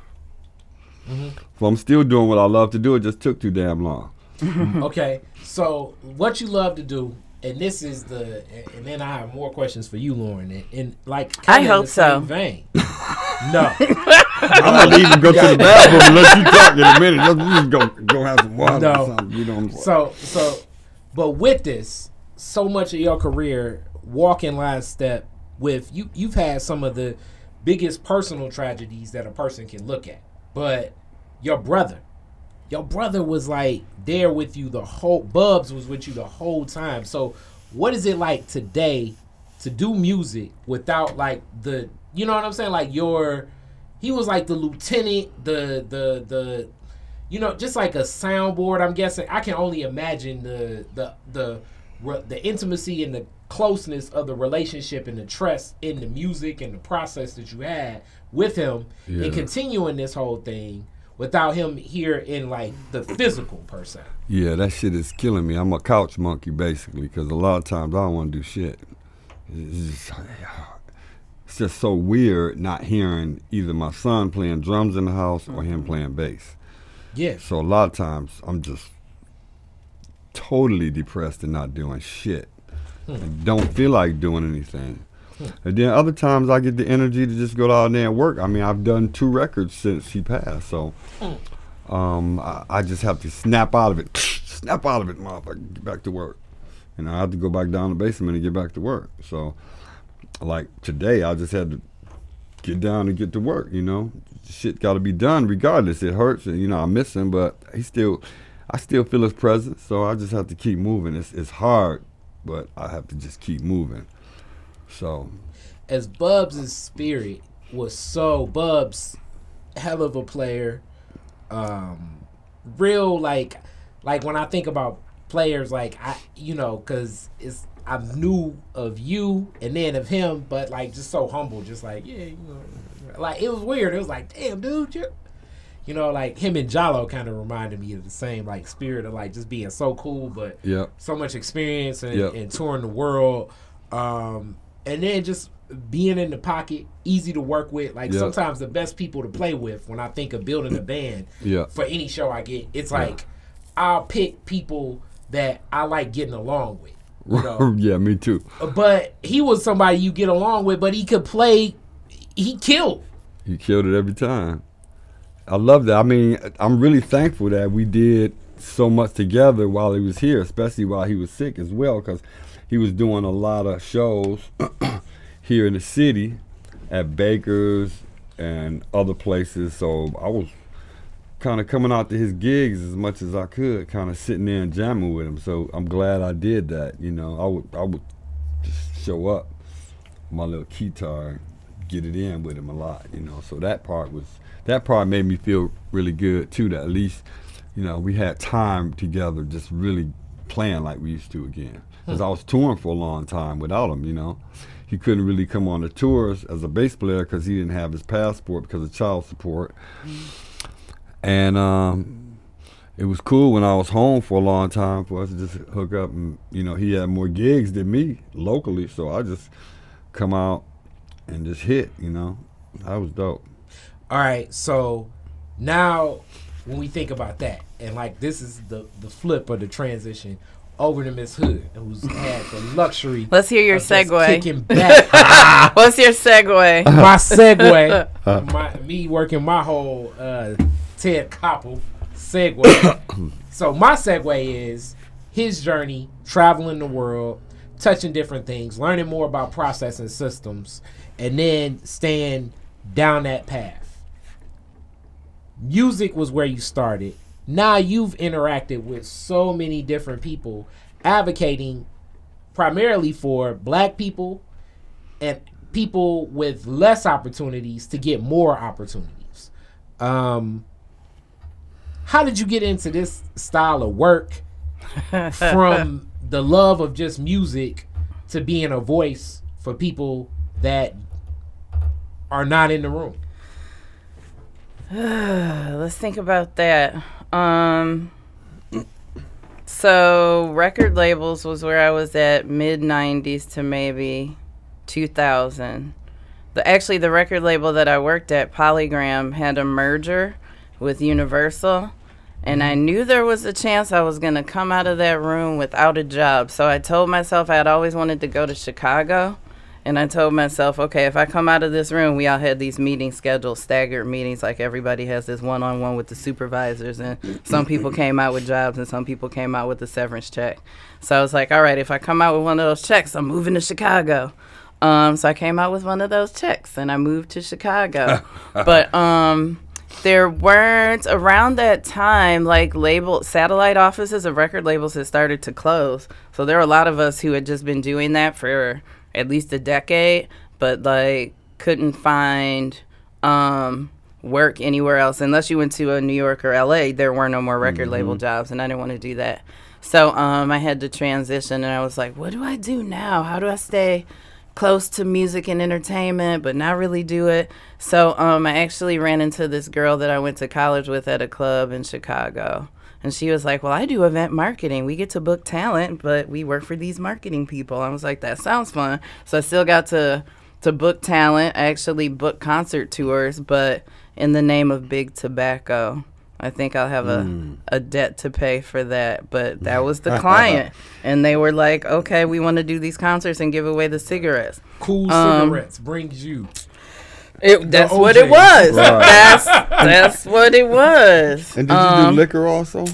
Mm-hmm. So I'm still doing what I love to do. It just took too damn long. okay, so what you love to do, and this is the, and then I have more questions for you, Lauren. And, and like, I kinda in hope the same so. Vein. no, I'm gonna even go to the bathroom and let you talk in a minute. Just, just go, go have some water No. or something. You know what I'm saying? so so, but with this, so much of your career walking line step with you. You've had some of the biggest personal tragedies that a person can look at, but your brother. Your brother was like there with you the whole. Bubs was with you the whole time. So, what is it like today to do music without like the? You know what I'm saying? Like your, he was like the lieutenant, the the the, you know, just like a soundboard. I'm guessing. I can only imagine the the the the intimacy and the closeness of the relationship and the trust in the music and the process that you had with him Yeah. and continuing this whole thing without him here in like the physical person. Yeah, that shit is killing me. I'm a couch monkey basically because a lot of times I don't want to do shit. It's just, it's just so weird not hearing either my son playing drums in the house or him mm-hmm. playing bass. Yeah. So a lot of times I'm just totally depressed and not doing shit. Hmm. And don't feel like doing anything. And then other times I get the energy to just go out there and work. I mean, I've done two records since he passed, so um, I, I just have to snap out of it. snap out of it, motherfucker. Get back to work. And I have to go back down the basement and get back to work. So, like today, I just had to get down and get to work. You know, shit got to be done regardless. It hurts, and you know I miss him, but he still, I still feel his presence. So I just have to keep moving. It's it's hard, but I have to just keep moving. So as Bubs' spirit was so Bubs, hell of a player. Um, real like, like when I think about players, like I, you know, cause it's I knew of you and then of him, but like just so humble, just like yeah, you know, like it was weird. It was like, damn, dude, you. You know, like him and Jalo kind of reminded me of the same like spirit of like just being so cool, but yeah, so much experience and, Yep. and touring the world. Um, and then just being in the pocket, easy to work with. Like Yep. sometimes the best people to play with when I think of building a band yeah, for any show I get, it's like I'll pick people that I like getting along with. You know? yeah. Me too. but he was somebody you get along with, but he could play. He killed. He killed it every time. I love that. I mean, I'm really thankful that we did so much together while he was here, especially while he was sick as well, because he was doing a lot of shows here in the city at Baker's and other places. So I was kind of coming out to his gigs as much as I could, kind of sitting there and jamming with him. So I'm glad I did that. You know, I would I would just show up, my little guitar, get it in with him a lot. You know, so that part was that part made me feel really good too. That at least, you know, we had time together, just really playing like we used to again. Because I was touring for a long time without him. You know, he couldn't really come on the tours as a bass player because he didn't have his passport because of child support. And um, it was cool when I was home for a long time for us to just hook up and you know he had more gigs than me locally, so I just come out and just hit. You know, that was dope. All right, so now when we think about that, and like this is the the flip or the transition over to Miss Hood, who's had the luxury. Let's hear your of segue. Kicking back What's your segue? my segue, my, me working my whole uh, Ted Koppel segue. so my segue is his journey, traveling the world, touching different things, learning more about processing systems, and then staying down that path. Music was where you started. Now you've interacted with so many different people advocating primarily for black people and people with less opportunities to get more opportunities. Um, how did you get into this style of work from the love of just music to being a voice for people that are not in the room? Let's think about that. Um, so record labels was where I was at mid '90s to maybe 2000. The actually the record label that I worked at, Polygram, had a merger with Universal, and I knew there was a chance I was gonna come out of that room without a job. So I told myself I had always wanted to go to Chicago. And I told myself, okay, if I come out of this room, we all had these meetings scheduled, staggered meetings, like everybody has this one on one with the supervisors. And some people came out with jobs and some people came out with a severance check. So I was like, all right, if I come out with one of those checks, I'm moving to Chicago. Um, so I came out with one of those checks and I moved to Chicago. but um, there weren't around that time like label satellite offices of record labels had started to close. So there were a lot of us who had just been doing that for at least a decade, but like couldn't find um, work anywhere else unless you went to a New York or LA. There were no more record label jobs, and I didn't want to do that. So um, I had to transition, and I was like, "What do I do now? How do I stay close to music and entertainment, but not really do it?" So um, I actually ran into this girl that I went to college with at a club in Chicago. And she was like, Well, I do event marketing. We get to book talent, but we work for these marketing people. I was like, That sounds fun. So I still got to to book talent. I actually book concert tours, but in the name of big tobacco. I think I'll have a, a debt to pay for that. But that was the client. and they were like, Okay, we want to do these concerts and give away the cigarettes. Cool Um, cigarettes brings you. It, that's what it was. Right. That's that's what it was. And did you Um, do liquor also?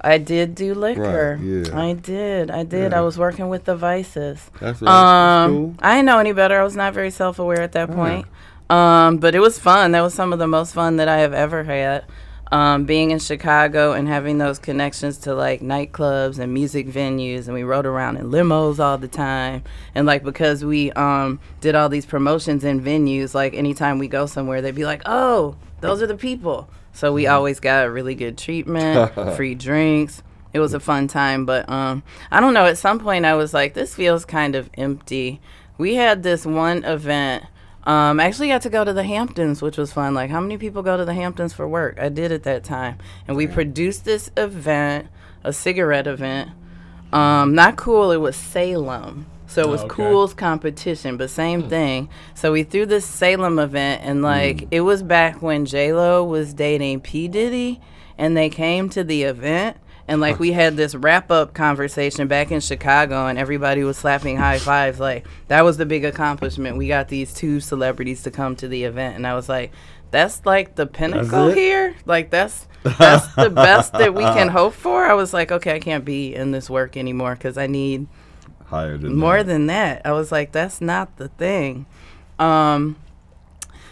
I did do liquor. yeah. I did. I did. Yeah. I was working with the vices. That's right. Um, cool. I didn't know any better. I was not very self aware at that point. Um, but it was fun. That was some of the most fun that I have ever had. Um, being in Chicago and having those connections to like nightclubs and music venues, and we rode around in limos all the time. And like because we um, did all these promotions in venues, like anytime we go somewhere, they'd be like, "Oh, those are the people." So we always got really good treatment, free drinks. It was a fun time, but um, I don't know. At some point, I was like, "This feels kind of empty." We had this one event. Um, I actually got to go to the Hamptons, which was fun. Like, how many people go to the Hamptons for work? I did at that time, and we produced this event, a cigarette event. Um, not cool. It was Salem. So it was Oh, okay. Cool's competition, but same thing. So we threw this Salem event, and like it was back when J Lo was dating P Diddy, and they came to the event, and like we had this wrap up conversation back in Chicago, and everybody was slapping high fives. Like that was the big accomplishment. We got these two celebrities to come to the event, and I was like, that's like the pinnacle here. Like that's that's the best that we can hope for. I was like, okay, I can't be in this work anymore because I need Higher than more that. than that. I was like, that's not the thing. Um,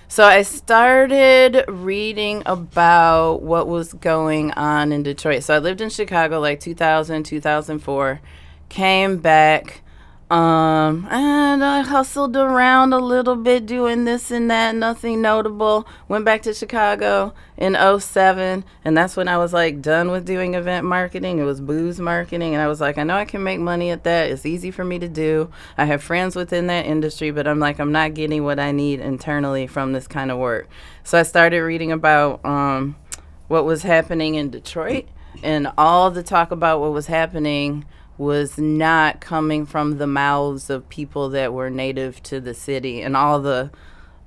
so I started reading about what was going on in Detroit. So I lived in Chicago like 2000, 2004, came back. Um, and I hustled around a little bit doing this and that, nothing notable. Went back to Chicago in 07, and that's when I was like done with doing event marketing. It was booze marketing, and I was like, I know I can make money at that. It's easy for me to do. I have friends within that industry, but I'm like, I'm not getting what I need internally from this kind of work. So I started reading about um, what was happening in Detroit, and all the talk about what was happening was not coming from the mouths of people that were native to the city and all the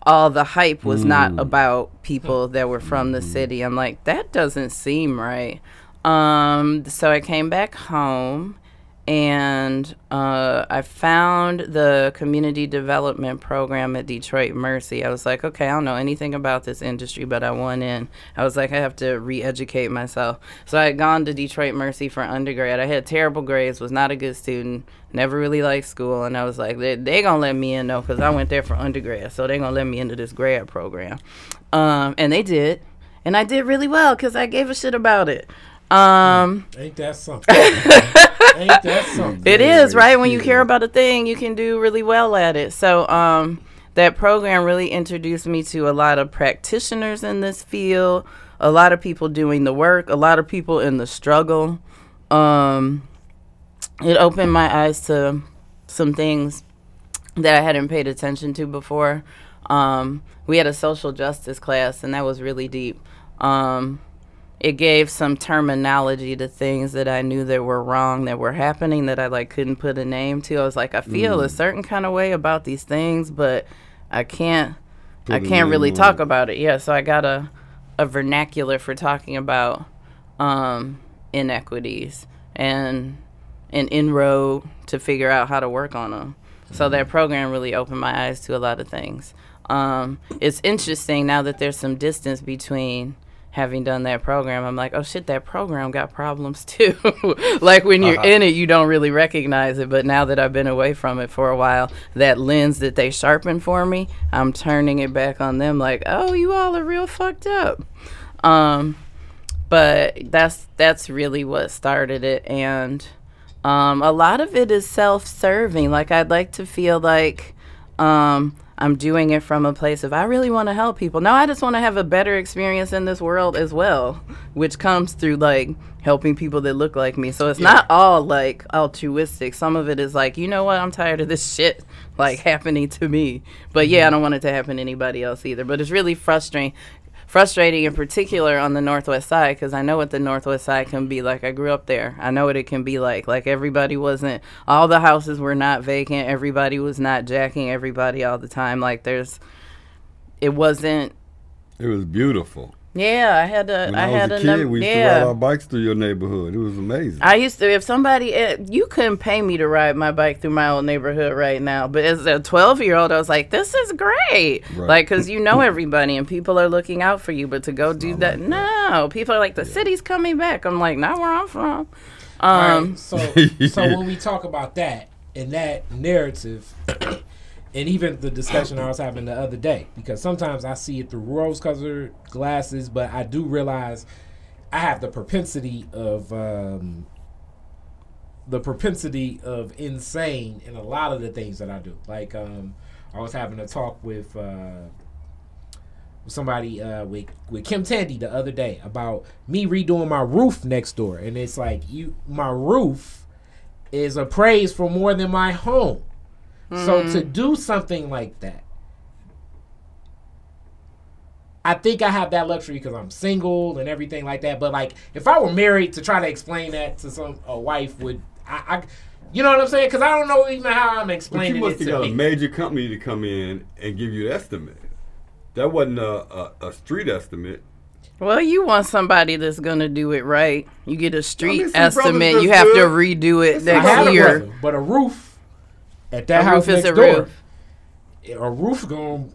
all the hype was not mm. about people hmm. that were from the mm. city. I'm like that doesn't seem right. Um so i came back home and uh, I found the community development program at Detroit Mercy. I was like, okay, I don't know anything about this industry, but I went in. I was like, I have to re-educate myself. So I had gone to Detroit Mercy for undergrad. I had terrible grades, was not a good student, never really liked school, and I was like, they they gonna let me in though, because I went there for undergrad, so they're gonna let me into this grad program, um, and they did, and I did really well because I gave a shit about it. Um, Ain't that something? Ain't that something? it is right when you care about a thing, you can do really well at it. So, um, that program really introduced me to a lot of practitioners in this field, a lot of people doing the work, a lot of people in the struggle. Um, it opened my eyes to some things that I hadn't paid attention to before. Um, we had a social justice class, and that was really deep. Um, it gave some terminology to things that I knew that were wrong that were happening that I like couldn't put a name to. I was like, I feel a certain kind of way about these things, but I can't Put I can't really talk it. about it. Yeah, so I got a a vernacular for talking about um, inequities and an inroad to figure out how to work on them. So that program really opened my eyes to a lot of things. Um, it's interesting now that there's some distance between having done that program. I'm like, oh shit, that program got problems too. like when you're Uh-huh. in it, you don't really recognize it. But now that I've been away from it for a while, that lens that they sharpened for me, I'm turning it back on them. Like, oh, you all are real fucked up. Um, but that's that's really what started it and um, a lot of it is self-serving like i'd like to feel like um, i'm doing it from a place of i really want to help people. No i just want to have a better experience in this world as well which comes through like helping people that look like me. So it's not all like altruistic. Some of it is like you know what? I'm tired of this shit like happening to me. But yeah i mm-hmm. don't want it to happen to anybody else either. But it's really frustrating frustrating in particular on the northwest side because I know what the northwest side can be like. I grew up there. I know what it can be like. Like everybody wasn't all the houses were not vacant. Everybody was not jacking everybody all the time. Like there's it wasn't It was beautiful. Yeah, I had a When I I, had was a a kid, num- we used yeah. to ride our bikes through your neighborhood. It was amazing. I used to, if somebody, eh, you couldn't pay me to ride my bike through my old neighborhood right now. But as a 12 year old, I was like, this is great. Right. Like, because you know everybody and people are looking out for you. But to go do that, like no. People are like, the city's coming back. I'm like, not where I'm from. Um, right, so so when we talk about that and that narrative, and even the discussion I was having the other day, because sometimes I see it through rose-colored glasses, but I do realize I have the propensity of um, the propensity of insane in a lot of the things that I do. Like um, I was having a talk with. Uh, somebody uh, with with Kim Tandy the other day about me redoing my roof next door, and it's like you my roof is appraised for more than my home. So to mm-hmm. do something like that, I think I have that luxury because I'm single and everything like that. But like, if I were married, to try to explain that to some a wife would I, I you know what I'm saying? Because I don't know even how I'm but you explaining must it have to got me. a major company to come in and give you the estimate. That wasn't a, a, a street estimate. well, you want somebody that's going to do it right. You get a street some brothers estimate, you have to redo it There's I had next year. brother, but a roof at that A house roof is next a door. roof. A roof going,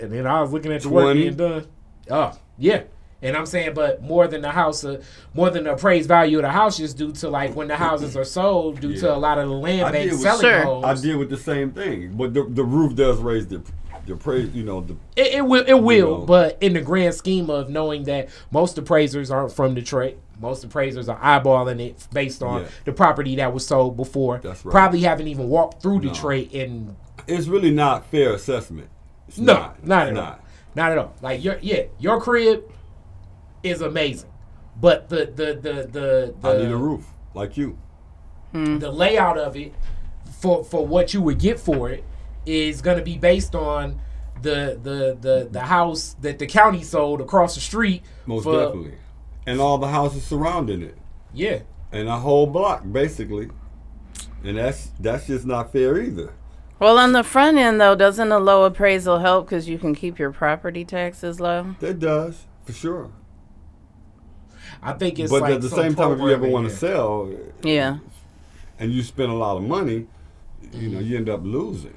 and then I was looking at the work being done. Oh yeah, and I'm saying, but more than the house, uh, more than the appraised value of the house, just due to like when the houses are sold, due to a lot of the land I banks selling Sure. homes. I deal with the same thing, but the, the roof does raise the the praise. You know, the It, it will, it will, know. but in the grand scheme of knowing that most appraisers aren't from Detroit, most appraisers are eyeballing it based on Yeah. the property that was sold before. That's right. Probably haven't even walked through No. Detroit and it's really not fair assessment. It's No, not, not, It's at all. Not at all. Like your yeah, your crib is amazing, but the the the the, the I need a roof like you. Hmm. the layout of it for for what you would get for it is going to be based on the the the the house that the county sold across the street. Most for, definitely, and all the houses surrounding it, Yeah, and a whole block basically, and that's that's just not fair either. Well, on the front end, though, doesn't a low appraisal help because you can keep your property taxes low? That does for sure. I think it's but like at the same time, if you ever want to sell, Yeah. and you spend a lot of money, you know, you end up losing.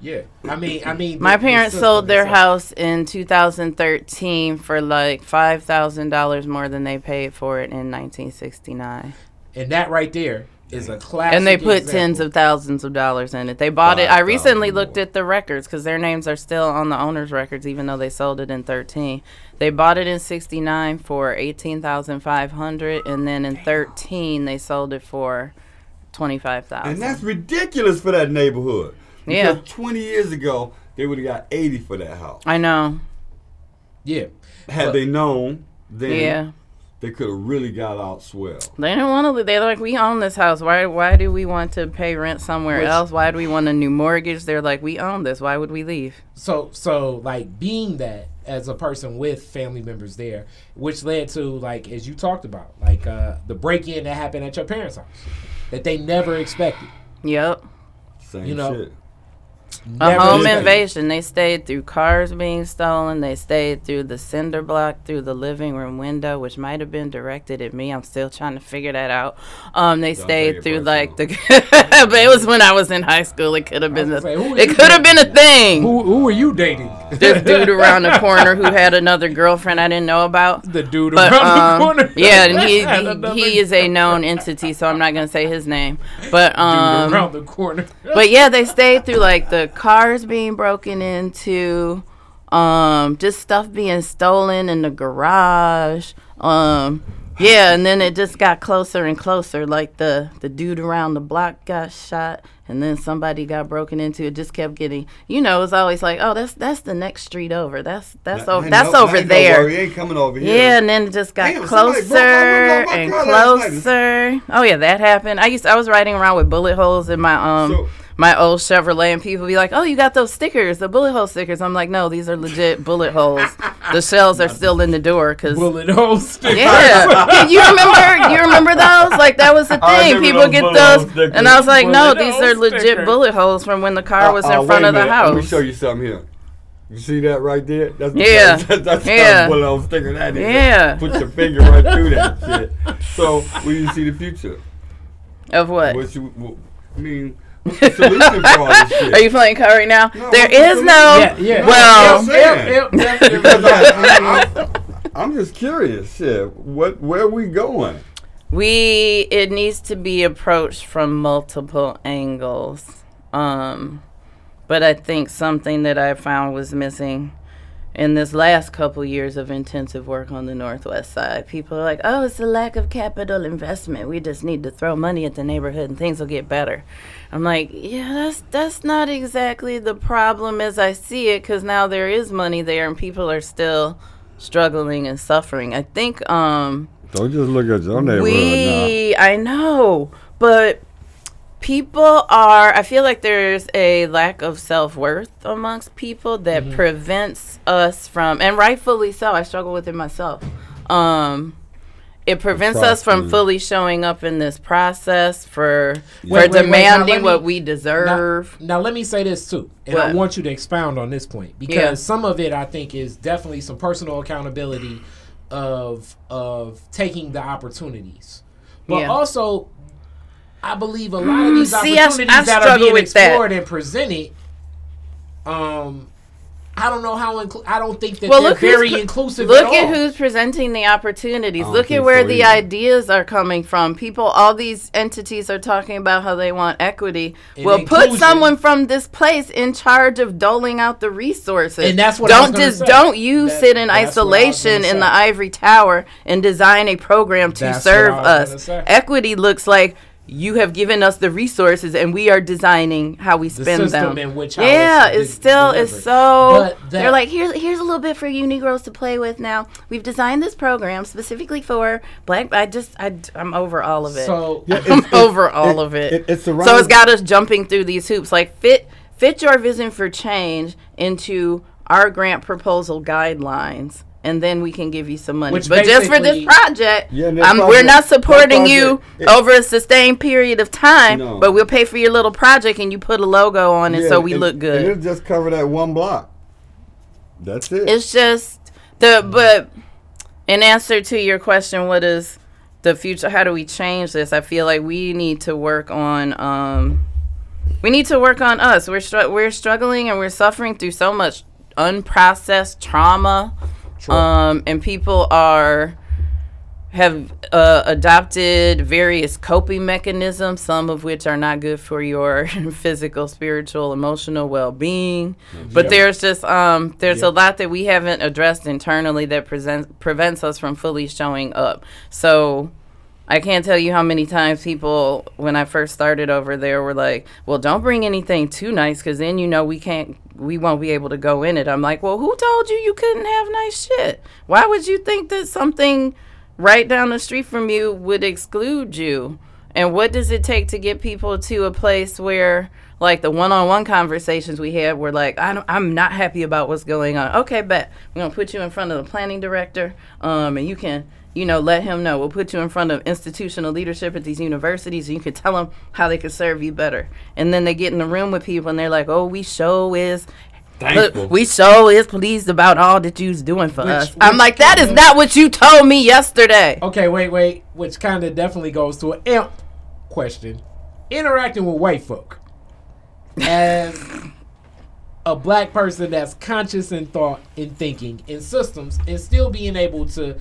Yeah. I mean, I mean, My the- the parents system sold their house in 2013 for like $5,000 more than they paid for it in 1969. and that right there is a classic. And they put example. tens of thousands of dollars in it. They bought it. I recently looked more. at the records because their names are still on the owner's records, even though they sold it in 13. They bought it in 69 for 18500 and then in 13 they sold it for 25000 And that's ridiculous for that neighborhood. Yeah. 20 years ago, they would have got 80 for that house. I know. Yeah, Had But- they known, then Yeah. they could have really got out swell. They don't want to. They're like, we own this house. Why? Why do we want to pay rent somewhere Which- else? Why do we want a new mortgage? They're like, we own this. Why would we leave? so so like being that as a person with family members there which led to like as you talked about like uh the break-in that happened at your parents house that they never expected Yep. Same You know, shit. A home invasion. They stayed through cars being stolen. They stayed through the cinder block, through the living room window, which might have been directed at me. I'm still trying to figure that out. Um, they take stayed through like the. but it was when I was in high school. It could have been was the. say, It could have been a thing. who, who were you dating This dude around the corner who had another girlfriend I didn't know about. the dude But around the um, corner yeah, and he, he he is a known entity, so I'm not gonna say his name. But dude um, around the corner but yeah, they stayed through like the cars being broken into, um, just stuff being stolen in the garage. Um, yeah, and then it just got closer and closer. Like the the dude around the block got shot, and then somebody got broken into. It just kept getting, you know, it's always like, oh, that's that's the next street over. That's that's That- over. That's no- over no there. He ain't coming over here. Yeah, and then it just got Damn, closer broke my window on my and car last night. closer. Oh yeah, that happened. I used I was riding around with bullet holes in my um So- my old Chevrolet, and people be like, "Oh, you got those stickers, the bullet hole stickers." I'm like, "No, these are legit bullet holes. The shells are still in the door because." bullet hole stickers. Yeah, you remember? You remember those? Like that was the thing. People those get those, and I was like, "No, these hole are legit sticker. bullet holes from when the car was Uh, in uh, front of the house." Let me show you something here. You see that right there? That's Yeah. That's, that's Yeah. a bullet hole sticker. That is. Yeah. Put your finger right through that shit. So, where do you see the future? Of what? What you? What, I mean, what's the solution for all this shit? Are you playing card right now? No, there what's the is no. Yeah, yeah. Well, I'm. Yep, yep, yep, I, I, I'm just curious. Shit, what? Where are we going? We it needs to be approached from multiple angles. Um but I think something that I found was missing in this last couple years of intensive work on the northwest side. People are like, "Oh, it's a lack of capital investment. We just need to throw money at the neighborhood and things will get better." I'm like, "Yeah, that's that's not exactly the problem as I see it cuz now there is money there and people are still struggling and suffering." I think um Don't just look at your neighborhood we, I know, but people are. I feel like there's a lack of self worth amongst people that Mm-hmm. prevents us from, and rightfully so. I struggle with it myself. Um, it prevents us from fully showing up in this process for Wait, for wait, wait, now demanding me- what we deserve. now let me say this too, and I want you to expound on this point because Yeah. some of it I think is definitely some personal accountability of of taking the opportunities, but Yeah. also I believe a lot of these Mm, see, I- opportunities I that are being with that. explored and presented, um, I don't know how inclu- I don't think that Well, they're look very pre- inclusive. Look at, at who's presenting the opportunities. Look at where so the either. ideas are coming from. People, all these entities are talking about how they want equity. And well, put someone from this place in charge of doling out the resources. And that's what I was don't gonna just say. don't you That- sit in that's what I was isolation in the ivory tower and design a program to That's serve I was gonna us. Equity looks like. You have given us the resources, and we are designing how we The spend system them. in which yeah, it's it's de- still it's so. That- they're like, here's here's a little bit for you Negroes to play with. Now we've designed this program specifically for black. I just I am over all of it. So I'm over all of it. it's the so it's got us jumping through these hoops. Like fit fit your vision for change into our grant proposal guidelines. And then we can give you some money. Which but just for this project, Yeah, and that um, we're not that supporting you it- over a sustained period of time, No. but we'll pay for your little project and you put a logo on it so we and- look good. And it'll just cover that one block. That's it. It's just the but in answer to your question, what is the future? How do we change this? I feel like we need to work on um we need to work on us. We're str- we're struggling and we're suffering through so much unprocessed trauma. Um and people are have uh, adopted various coping mechanisms, some of which are not good for your physical, spiritual, emotional well-being. But there's just um, there's a lot that we haven't addressed internally that presents prevents us from fully showing up. So I can't tell you how many times people, when I first started over there, were like, "Well, don't bring anything too nice, because then you know we can't, we won't be able to go in it." I'm like, "Well, who told you you couldn't have nice shit? Why would you think that something right down the street from you would exclude you. And what does it take to get people to a place where, like the one-on-one conversations we had, were like, I I'm not happy about what's going on. Okay, bet we're gonna put you in front of the planning director, um, and you can, you know, let him know. We'll put you in front of institutional leadership at these universities, and you can tell them how they can serve you better. And then they get in the room with people, and they're like, Oh, we show is Thankful. Look, we so is pleased about all that you's doing for Which- us. which I'm like, that is not what you told me yesterday. Okay, wait, wait. Which kind of definitely goes to an imp question. Interacting with white folk as a black person that's conscious in thought, in thinking, in systems, and still being able to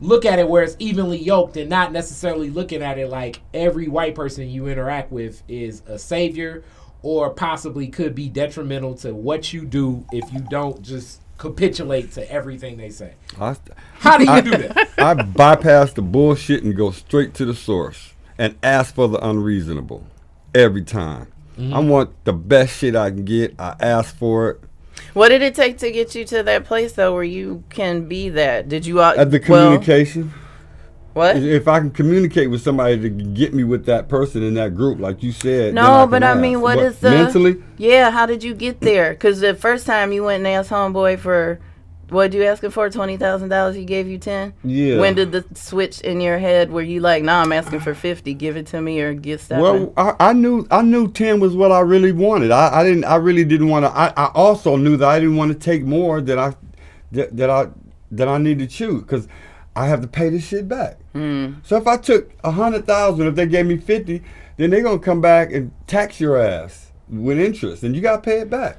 look at it where it's evenly yoked and not necessarily looking at it like every white person you interact with is a savior or possibly could be detrimental to what you do if you don't just capitulate to everything they say. I, How do you do that? I bypass the bullshit and go straight to the source and ask for the unreasonable every time. Mm-hmm. I want the best shit I can get. I ask for it. What did it take to get you to that place though, where you can be that? Did you? Uh, At the well, communication. what? if I can communicate with somebody to get me with that person in that group, like you said. No, can but I ask. mean, what But is the mentally? Yeah, how did you get there? Because the first time you went and asked homeboy for what you asking for twenty thousand dollars, he gave you ten. Yeah. When did the switch in your head where you like, nah, I'm asking for fifty, give it to me or get seven? Well, I, I knew I knew ten was what I really wanted. I, I didn't. I really didn't want to. I, I also knew that I didn't want to take more than I that, that I that I need to choose because I have to pay this shit back. Hmm. So if I took a hundred thousand, if they gave me fifty, then they're gonna come back and tax your ass with interest, and you gotta pay it back.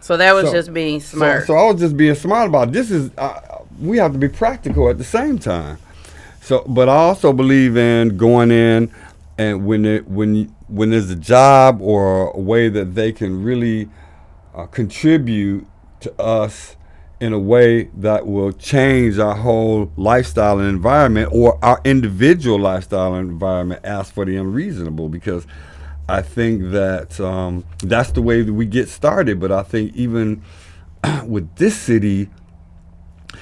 So that was so- just being So, smart. so I was just being smart about it. this. Is uh, we have to be practical at the same time. So, but I also believe in going in and when it when you, when there's a job or a way that they can really uh, contribute to us in a way that will change our whole lifestyle and environment or our individual lifestyle and environment ask for the unreasonable because I think that um, that's the way that we get started. But I think even with this city,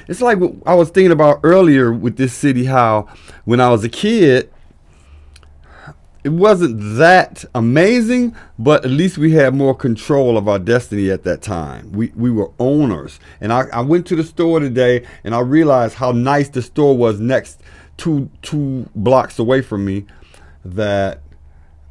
it's like what I was thinking about earlier with this city, how when I was a kid, it wasn't that amazing, but at least we had more control of our destiny at that time. We we were owners. And I, I went to the store today and I realized how nice the store was next two two blocks away from me that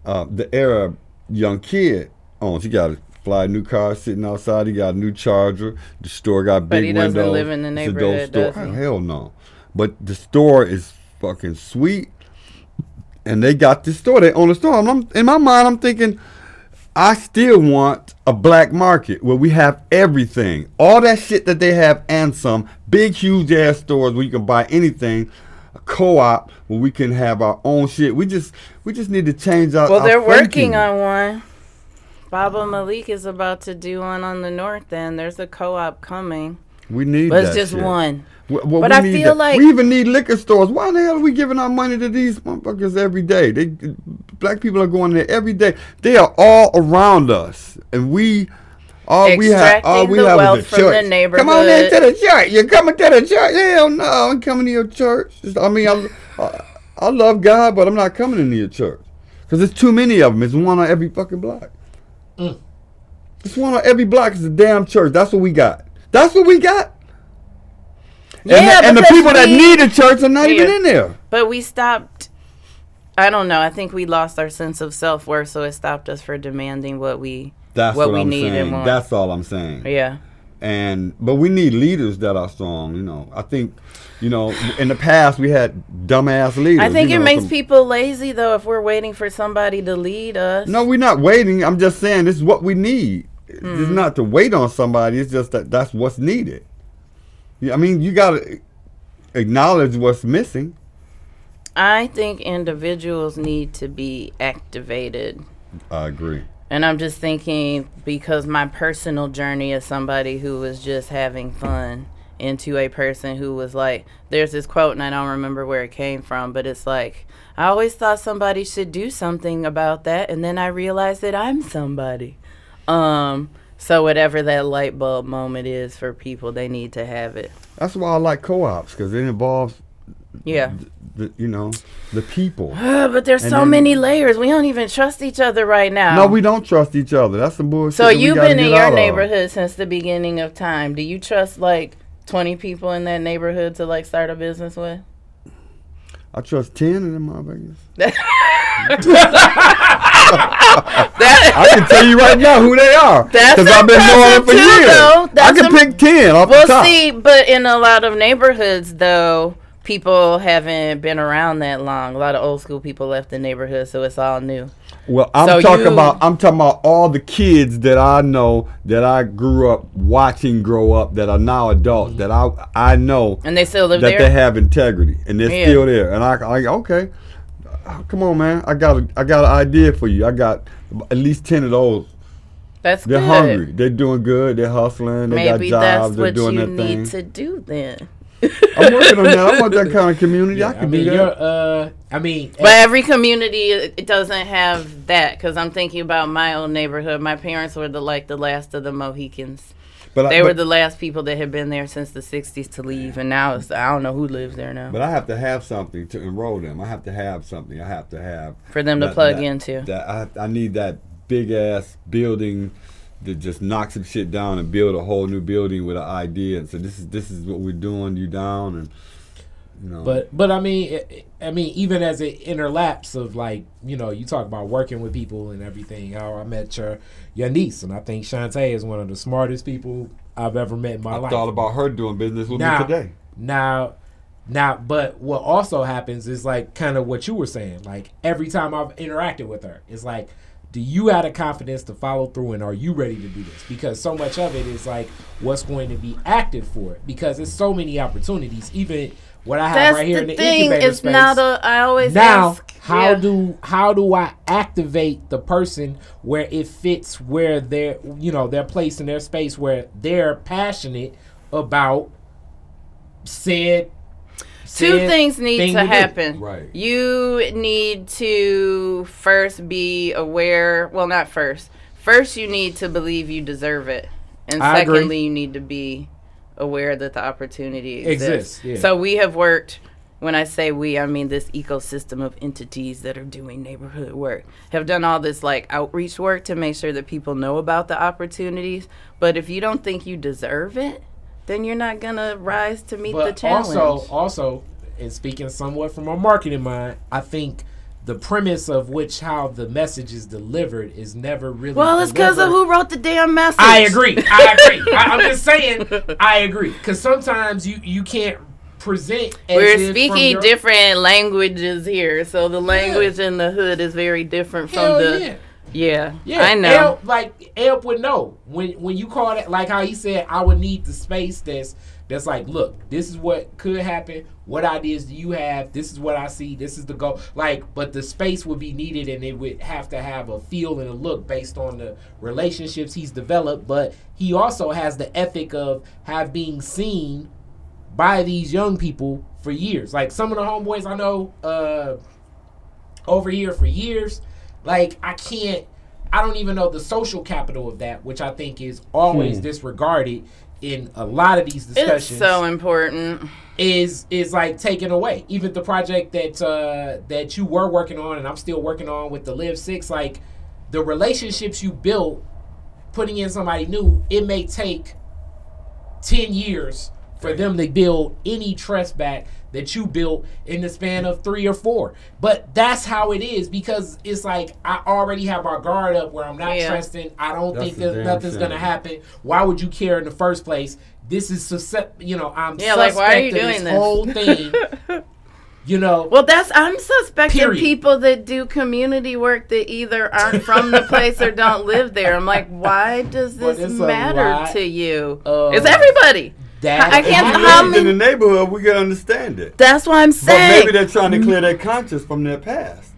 uh, the Arab young kid owns. He got a fly new car sitting outside. He got a new charger. The store got big windows. But he doesn't windows. live in the neighborhood, store. does he? Hell no. But the store is fucking sweet. And they got this store. They own the store. And I'm, in my mind, I'm thinking, I still want a black market where we have everything. All that shit that they have and some. Big, huge ass stores where you can buy anything. Co-op where we can have our own shit. We just we just need to change our well, our they're working on one. Baba Malik is about to do one on the north end. There's a co-op coming, We need but it's that just shit. one. Well, well, But we I feel that. like- we even need liquor stores. Why the hell are we giving our money to these motherfuckers every day? They black people are going there every day. They are all around us, and we all we have all we have wealth is a from the church. Come on neighborhood. into the church. You're coming to the church. Hell no, I'm coming to your church. I mean, I, I, I love God, but I'm not coming into your church because there's too many of them. It's one on every fucking block. Mm. It's one on every block. Is a damn church. That's what we got. That's what we got. And, Yeah, the, and the because people that need a church are not even in there. But we stopped. I don't know. I think we lost our sense of self worth, so it stopped us for demanding what we That's what what, we I'm need saying. and want. That's all I'm saying. yeah. And but we need leaders that are strong. You know, I think, you know, in the past we had dumbass leaders. I think you it know, makes some- people lazy though if we're waiting for somebody to lead us. No, we're not waiting. I'm just saying this is what we need. Hmm. It's not to wait on somebody. It's just that that's what's needed. Yeah, I mean, you gotta acknowledge what's missing. I think individuals need to be activated. I agree. And I'm just thinking because my personal journey is somebody who was just having fun into a person who was like, there's this quote, and I don't remember where it came from, but it's like, I always thought somebody should do something about that, and then I realized that I'm somebody. Um, so whatever that light bulb moment is for people, they need to have it. That's why I like co-ops because it involves Yeah. the you know the people. Uh, but there's And so many layers. We don't even trust each other right now. No, we don't trust each other. That's the bullshit. So you've been in your out of. neighborhood since the beginning of time. Do you trust like 20 people in that neighborhood to like start a business with? I trust ten of them motherfuckers. I can tell you right now who they are. Because I've been knowing them for too, years. though. I can pick ten off the top. well, see, but in a lot of neighborhoods, though, people haven't been around that long. A lot of old school people left the neighborhood, so it's all new. Well, I'm So talking you- about I'm talking about all the kids that I know that I grew up watching grow up that are now adults that I I know And they still live that there? they have integrity and they're Yeah. still there. And I like okay, uh, come on, man, I got a, I got an idea for you. I got at least ten of those. That's They're good. hungry. They're doing good. They're hustling. They Maybe got that's jobs. They're what doing you their need thing. to do then. I'm working on that. I want that kind of community. I I can mean, do you're, that. uh, I mean, But every community it it doesn't have that because I'm thinking about my own neighborhood. My parents were the like the last of the Mohicans. But I- They were but- the last people that had been there since the '60s to leave, and now it's I don't know who lives there now But I have to have something to enroll them. I have to have something. I have to have for them to plug that- into. That I, I need that big ass building that just knock some shit down and build a whole new building with an idea. And so this is this is what we're doing. You down and you know. But but I mean I mean even as it interlaps of like you know you talk about working with people and everything. How I met your your niece and I think Shantae is one of the smartest people I've ever met in my life. I life. thought about her doing business with now, me today. Now, now, but what also happens is like kind of what you were saying. Like every time I've interacted with her, it's like, do you have the confidence to follow through and are you ready to do this? Because so much of it is like what's going to be active for it. Because there's so many opportunities. Even what I have That's right here the in the thing. incubator It's space. not a. I always now, ask. how yeah. do how do I activate the person where it fits where they're you know their place in their space where they're passionate about said Two said things need thing to do. happen. Right. You need to first be aware. Well, not first. First, you need to believe you deserve it, and I agree. secondly, you need to be aware that the opportunity exists. Exists, yeah. So we have worked. When I say we, I mean this ecosystem of entities that are doing neighborhood work have done all this like outreach work to make sure that people know about the opportunities. But if you don't think you deserve it, then you're not gonna rise to meet the challenge. also, also, and speaking somewhat from a marketing mind, I think the premise of which how the message is delivered is never really. Well, it's because of who wrote the damn message. I agree. I agree. I, I'm just saying. I agree because sometimes you you can't present. As We're speaking your- different languages here, so the language in the hood is very different from the. yeah. Yeah, Yeah, I know. Elp, like Elp would know when when you call it like how he said, I would need the space that's that's like, look, this is what could happen. What ideas do you have? This is what I see. This is the goal. Like, but the space would be needed, and it would have to have a feel and a look based on the relationships he's developed. But he also has the ethic of have being seen by these young people for years. Like some of the homeboys I know uh, over here for years. Like I can't. I don't even know the social capital of that, which I think is always disregarded in a lot of these discussions. it's discussions. so important. is is like taken away. Even the project that uh, that you were working on, and I'm still working on with the Live Six, like the relationships you built, putting in somebody new, it may take ten years for them to build any trust back that you built in the span of three or four. But that's how it is because it's like I already have my guard up where I'm not Yeah. trusting. I don't That's think that nothing's shame. gonna happen. Why would you care in the first place? This is suscept- you know, I'm Yeah, like, why are you doing this? whole thing. you know, Well, that's I'm suspecting Period. people that do community work that either aren't from the place or don't live there. I'm like, why does this it's a matter to you? of it's everybody. That I can't- If you how many- in the neighborhood, we can understand it. That's what I'm saying. But saying. maybe they're trying to clear their conscience from their past.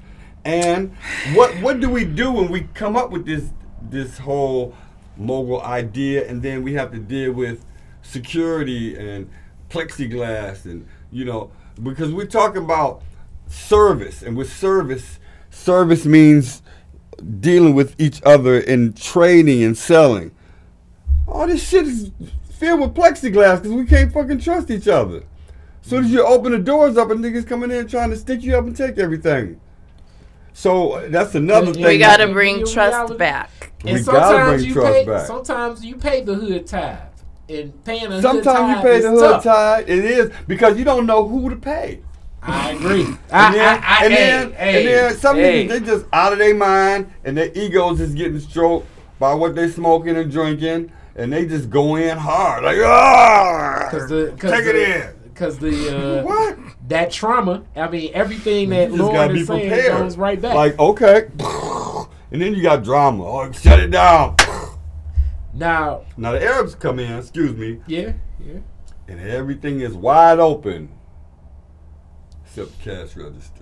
And what what do we do when we come up with this this whole mogul idea, and then we have to deal with security and plexiglass, and you know, because we're talking about service, and with service, service means dealing with each other in trading and selling. All this shit is filled with plexiglass because we can't fucking trust each other. Soon as you open the doors up, and niggas coming in trying to stick you up and take everything. So that's another We thing. We got to bring reality. trust back. We And gotta sometimes bring you trust pay. back. Sometimes you pay the hood tithe, and paying a hood Sometimes you pay the hood tough. tide. It is because you don't know who to pay. I agree. And I, then, I, I, and, hey, then, hey, and then some hey. niggas they just out of their mind and their egos is getting stroked by what they smoking and drinking, and they just go in hard like ah, Cause the, cause take the, it in. Cause the uh, What? that trauma. I mean, everything that You just Lord gotta be is saying prepared. goes right back. Like okay, and then you got drama. Oh, shut it down. now, Now the Arabs come in. Excuse me. yeah, yeah. and everything is wide open except the cash register.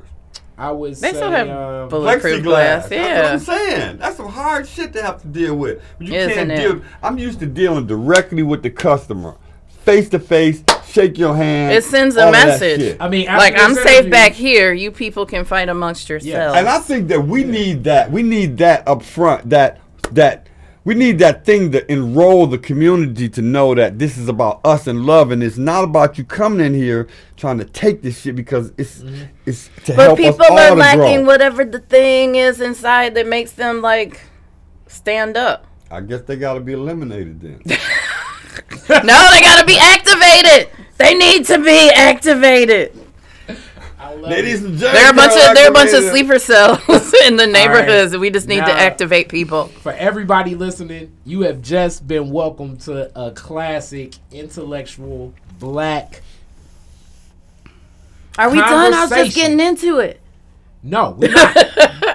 I would They say. still have um, bulletproof Plexiglass. glass. That's what Yeah. I'm saying. That's some hard shit to have to deal with. But you Isn't can't it? deal. I'm used to dealing directly with the customer, face to face, shake your hand. It sends a all of that message. I mean, Like I'm this safe back here. You people can fight amongst yourselves. Yeah. And I think that we need that. We need that up front. That that we need that thing to enroll the community to know that this is about us and love, and it's not about you coming in here trying to take this shit because it's Mm-hmm. it's to but help people us all are to lacking grow. whatever the thing is inside that makes them like stand up. I guess they got to be eliminated then. no, they gotta be activated. They need to be activated. I love Ladies it. and There are a gentlemen, bunch of there are a bunch of sleeper cells in the neighborhoods. and We just need to activate people. For everybody listening, you have just been welcomed to a classic intellectual black. Are we done? I was just getting into it. No, we're not.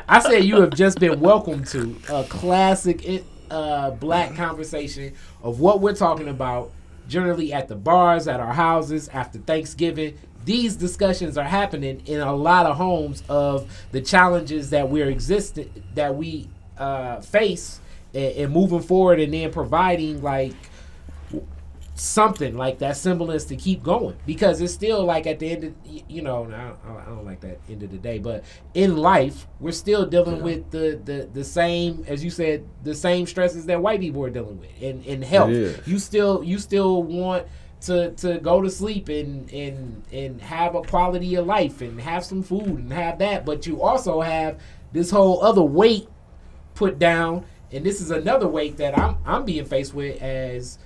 I said you have just been welcomed to a classic uh, black conversation of what we're talking about. Generally, at the bars, at our houses, after Thanksgiving, these discussions are happening in a lot of homes of the challenges that we're existing that we uh, face and, and moving forward, and then providing like something like that semblance to keep going. Because it's still like at the end of you know I don't, I don't like that end of the day but in life we're still dealing with the, the the same as you said the same stresses that white people are dealing with in in health. Is. you still you still want to to go to sleep and and and have a quality of life and have some food and have that but you also have this whole other weight put down and this is another weight that I'm I'm being faced with as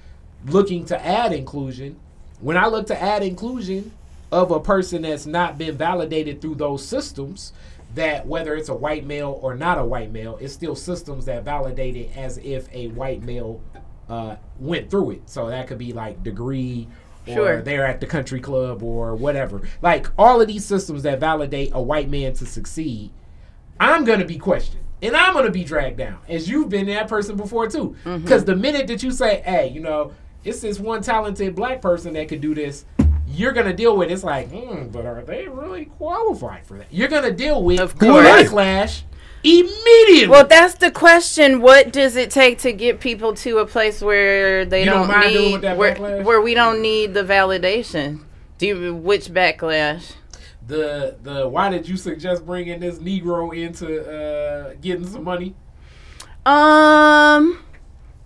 looking to add inclusion. When I look to add inclusion of a person that's not been validated through those systems, that whether it's a white male or not a white male, it's still systems that validate it as if a white male uh, went through it. So that could be like degree or Sure. they're at the country club or whatever. Like all of these systems that validate a white man to succeed, I'm gonna be questioned. And I'm gonna be dragged down, as you've been that person before too. Because the minute that you say, "Hey, you know, it's this one talented black person that could do this," you're gonna deal with. It's like, hmm, but are they really qualified for that? You're gonna deal with Of course. backlash immediately. Well, that's the question. What does it take to get people to a place where they You don't don't, mind dealing need where, backlash? where we don't need the validation? Do you, which backlash? the the why did you suggest bringing this Negro into uh, getting some money? Um,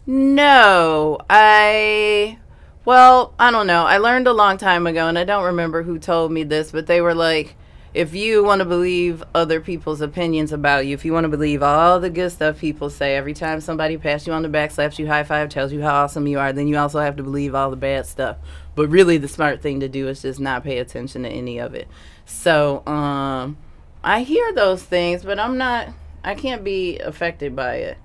no, I. Well, I don't know. I learned a long time ago, and I don't remember who told me this, but they were like, if you want to believe other people's opinions about you, if you want to believe all the good stuff people say, every time somebody passes you on the back, slaps you high five, tells you how awesome you are, then you also have to believe all the bad stuff. But really, the smart thing to do is just not pay attention to any of it. So, um, I hear those things, but I'm not. I can't be affected by it.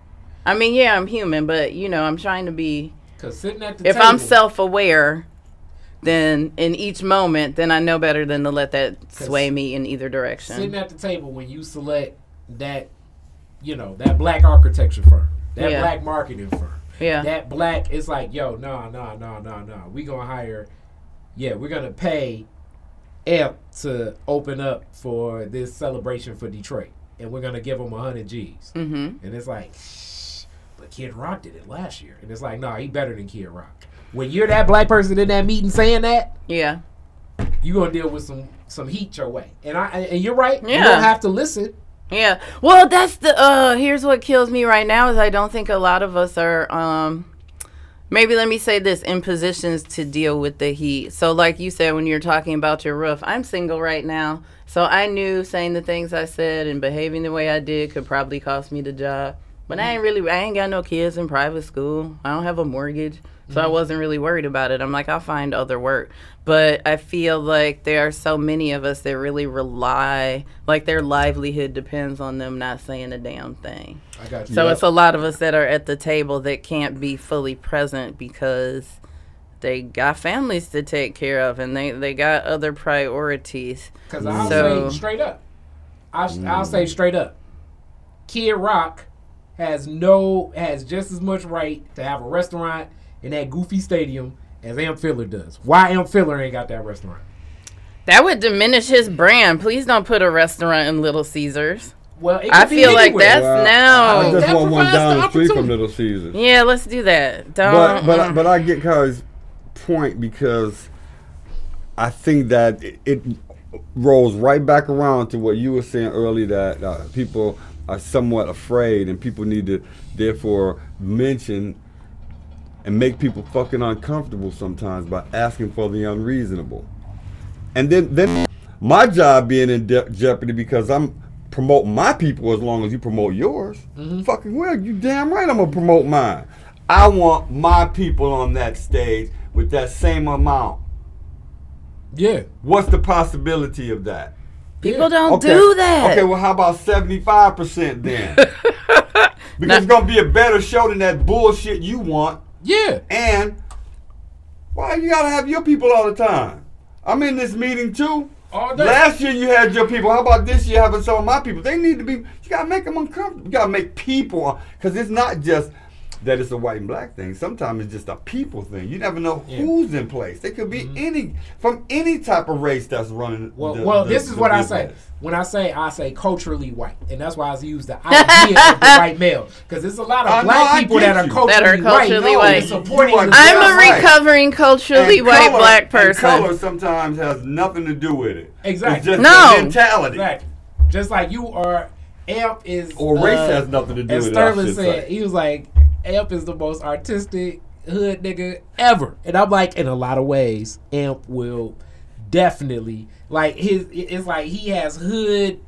I mean, yeah, I'm human, but you know, I'm trying to be. Because sitting at the If table, I'm self-aware, then in each moment, then I know better than to let that sway me in either direction. sitting at the table when you select that, you know, that black architecture firm, that Yeah. black marketing firm, yeah, that black, it's like, yo, no, no, no, no, no. We gonna hire, yeah, we're gonna pay Amp to open up for this celebration for Detroit, and we're gonna give them a hundred G's, hmm and it's like, but Kid Rock did it last year, and it's like, no, he better than Kid Rock. When you're that black person in that meeting saying that, yeah, you gonna deal with some some heat your way, and I and you're right. You don't have to listen. yeah. Well, that's the. Uh, here's what kills me right now is I don't think a lot of us are. Um, maybe let me say this in positions to deal with the heat. So, like you said, when you're talking about your roof, I'm single right now. So, I knew saying the things I said and behaving the way I did could probably cost me the job. But I ain't really, I ain't got no kids in private school. I don't have a mortgage. So I mm-hmm. wasn't really worried about it. I'm like, I'll find other work. But I feel like there are so many of us that really rely, like their livelihood depends on them not saying a damn thing. I got you. So it's a lot of us that are at the table that can't be fully present because they got families to take care of and they, they got other priorities. Because I'll So- say straight up, I'll, I'll say mm. straight up, Kid Rock has no has just as much right to have a restaurant in that goofy stadium as Amp Fiddler does. Why Amp Fiddler ain't got that restaurant? That would diminish his brand. Please don't put a restaurant in Little Caesars. Well, it I feel like anywhere. that's Well, now. I just That want one down the the street from. Little Caesars. yeah, let's do that. Don't. But but mm. but I get Kai's point because I think that it, it rolls right back around to what you were saying earlier that uh, people are somewhat afraid and people need to therefore mention and make people fucking uncomfortable sometimes by asking for the unreasonable. And then then my job being in de- jeopardy because I'm promoting my people as long as you promote yours. Mm-hmm. Fucking well, you damn right I'm gonna promote mine. I want my people on that stage with that same amount. yeah. What's the possibility of that? People don't Okay. do that. Okay, well, how about 75% then? because it's going to be a better show than that bullshit you want. Yeah. And why you got to have your people all the time? I'm in this meeting too. All day. Last year you had your people. How about this year having some of my people? They need to be, you got to make them uncomfortable. You got to make people, because it's not just that it's a white and black thing. Sometimes it's just a people thing. You never know Yeah. Mm-hmm. who's in place. They could be any, from any type of race that's running. Well, the- well, the- this is the what I say. When I say I say culturally white, and that's why I use the idea of the white male, because there's a lot of I black I people that are culturally, That are culturally white, white. and supporting You are the just I'm a right. recovering culturally And white color- black and person. color sometimes has nothing to do with it. Exactly. It's just No. mentality. Exactly. Just like you are, Amp is. Or race uh, has nothing to do with it. I Sterling said, say. he was like, Amp is the most artistic hood nigga ever. And I'm like, in a lot of ways, Amp will definitely like his. It's like he has hood,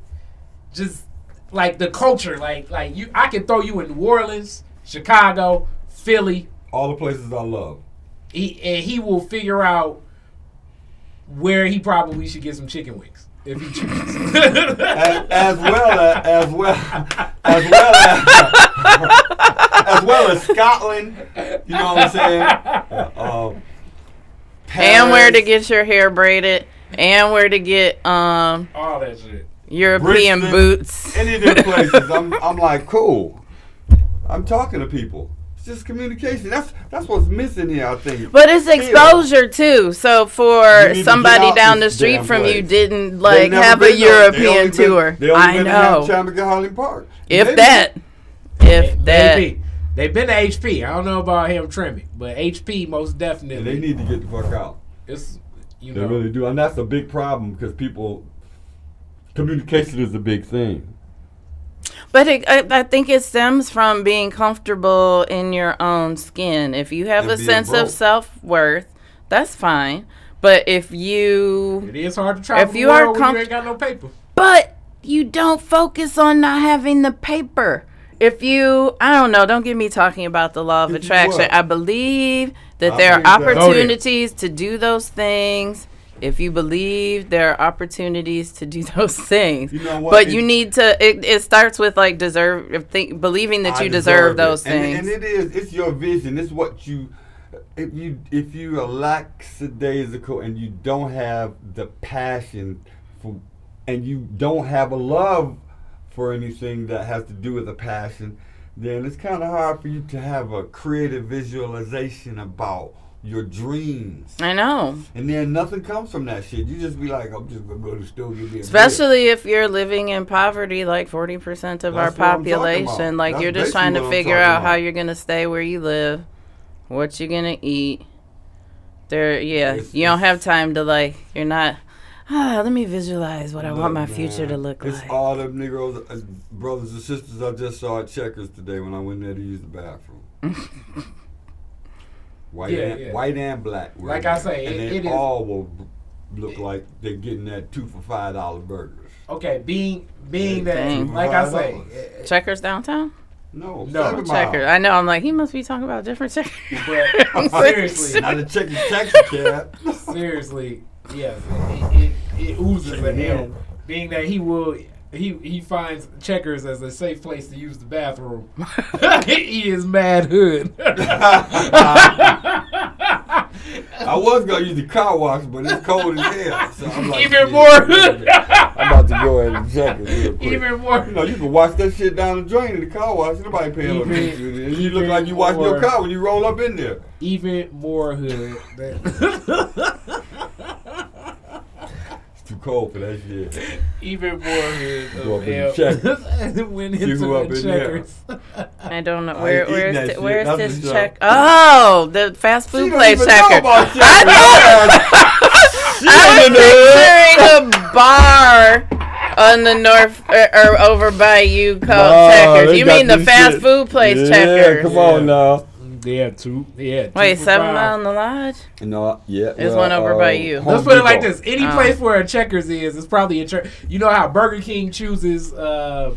just like the culture. Like like you, I can throw you in New Orleans, Chicago, Philly. All the places I love. He and he will figure out where he probably should get some chicken wings if he chooses. as, as well as as well as well as as well as Scotland. You know what I'm saying? Uh, um, and where to get your hair braided, and where to get um All that shit. European Brixton, boots. any of them places. I'm I'm like cool. I'm talking to people. It's just communication. That's that's what's missing here. I think. But it's Still. exposure too. So for somebody down the street damn from you didn't They've like have a been there. They only European been- tour. they only I to know. Hamtramck Park. If Maybe. that. If that. Maybe. They've been to HP. I don't know about Hamtramck, but HP most And definitely. they need to get the fuck out. It's you They know. really do, and that's a big problem because people communication is a big thing. But it, I, I think it stems from being comfortable in your own skin. If you have And a sense broke. of self worth, that's fine. But if you It is hard to travel If you are comfortable, you ain't got no paper. But you don't focus on not having the paper. If you, I don't know, don't get me talking about the law of attraction. I believe that I there are believe that. Opportunities to do those things. If you believe there are opportunities to do those things, You know what? but It- you need to. It, it starts with like deserve, think, believing that I you deserve, it. those And- things. And, it is, it's your vision. It's what you, if you if you are lackadaisical and you don't have the passion for, and you don't have a love for anything that has to do with a passion, then it's kind of hard for you to have a creative visualization about your dreams. I know. And then nothing comes from that shit. You just be like, I'm just gonna go to the store get me a beer. Especially if you're living in poverty, like 40% of our That's what population. Like, That's you're just trying to figure out how you're going to stay where you live, what you're going to eat. There, yeah, It's- you don't have time to, like, you're not, ah, let me visualize what I want my Look, future to look it's like. It's all them Negroes, uh, brothers and sisters I just saw at Checkers today when I went there to use the bathroom. White Yeah, and yeah. white and black. Like I say, and it- they it is- all will b- look like they're getting that two for five dollar burgers. Okay, being being that, Dang. like I say, $5. eh, Checkers downtown? No, No, seven Checkers. I know. I'm like, he must be talking about different checkers. but seriously, Not a check taxi cab. seriously, yes, it, it, it oozes at him. Being that he will, he he finds Checkers as a safe place to use the bathroom. he is mad hood. I was gonna use the car wash, but it's cold as hell. So I'm like, Even shit, more hood. I'm about to go ahead and check it real quick. Even more. You know, you can wash that shit down the drain in the car wash. Nobody paying no Even- attention. And you look like you wash your car when you roll up in there. Even more hood. Than- It's too cold for that shit. Even more hood of hell. the Went into up the in checkers. I don't know. Where, where's the, shit. where's That's this check? Oh, the fast food place even know checker. about checkers. I was picturing a bar on the north or, or over by you called Nah, Checkers. You mean the fast shit. food place yeah, Checkers? come on now. Yeah, two. Yeah. two Wait, Seven five. Mile in the Lodge? No, yeah. There's well, one over by uh, you. Home Let's put it like this: any Oh. place where a Checkers is, it's probably a church. You know how Burger King chooses. Uh,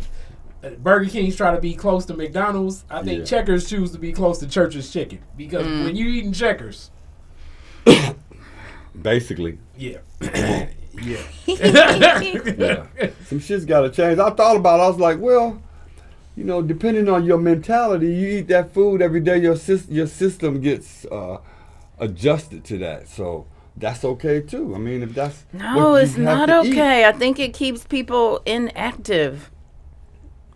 Burger King's try to be close to McDonald's. I think Yeah. Checkers choose to be close to Church's Chicken because Mm. when you eating Checkers, Basically, yeah, yeah, yeah. Some shit's got to change. I thought about it. I was like, well, you know, depending on your mentality, you eat that food every day, your, sys- your system gets uh, adjusted to that. So that's okay too. I mean, if that's. No, what you it's have not to eat. okay. I think it keeps people inactive.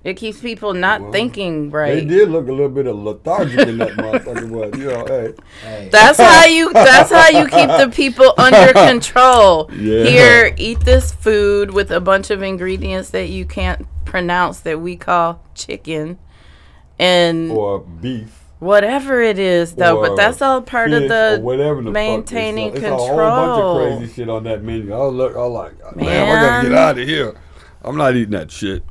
It keeps people not Well, thinking right. They did look a little bit of lethargic in that motherfucker. Was you know, hey, Hey, That's how you. That's how you keep the people under control. Yeah. Here, eat this food with a bunch of ingredients that you can't pronounce that we call chicken, and or beef. whatever it is, though. or But that's all part of the whatever the fuck maintaining it's, a- control. It's a whole bunch of crazy shit on that menu. I look, I like, man, I gotta get out of here. I'm not eating that shit.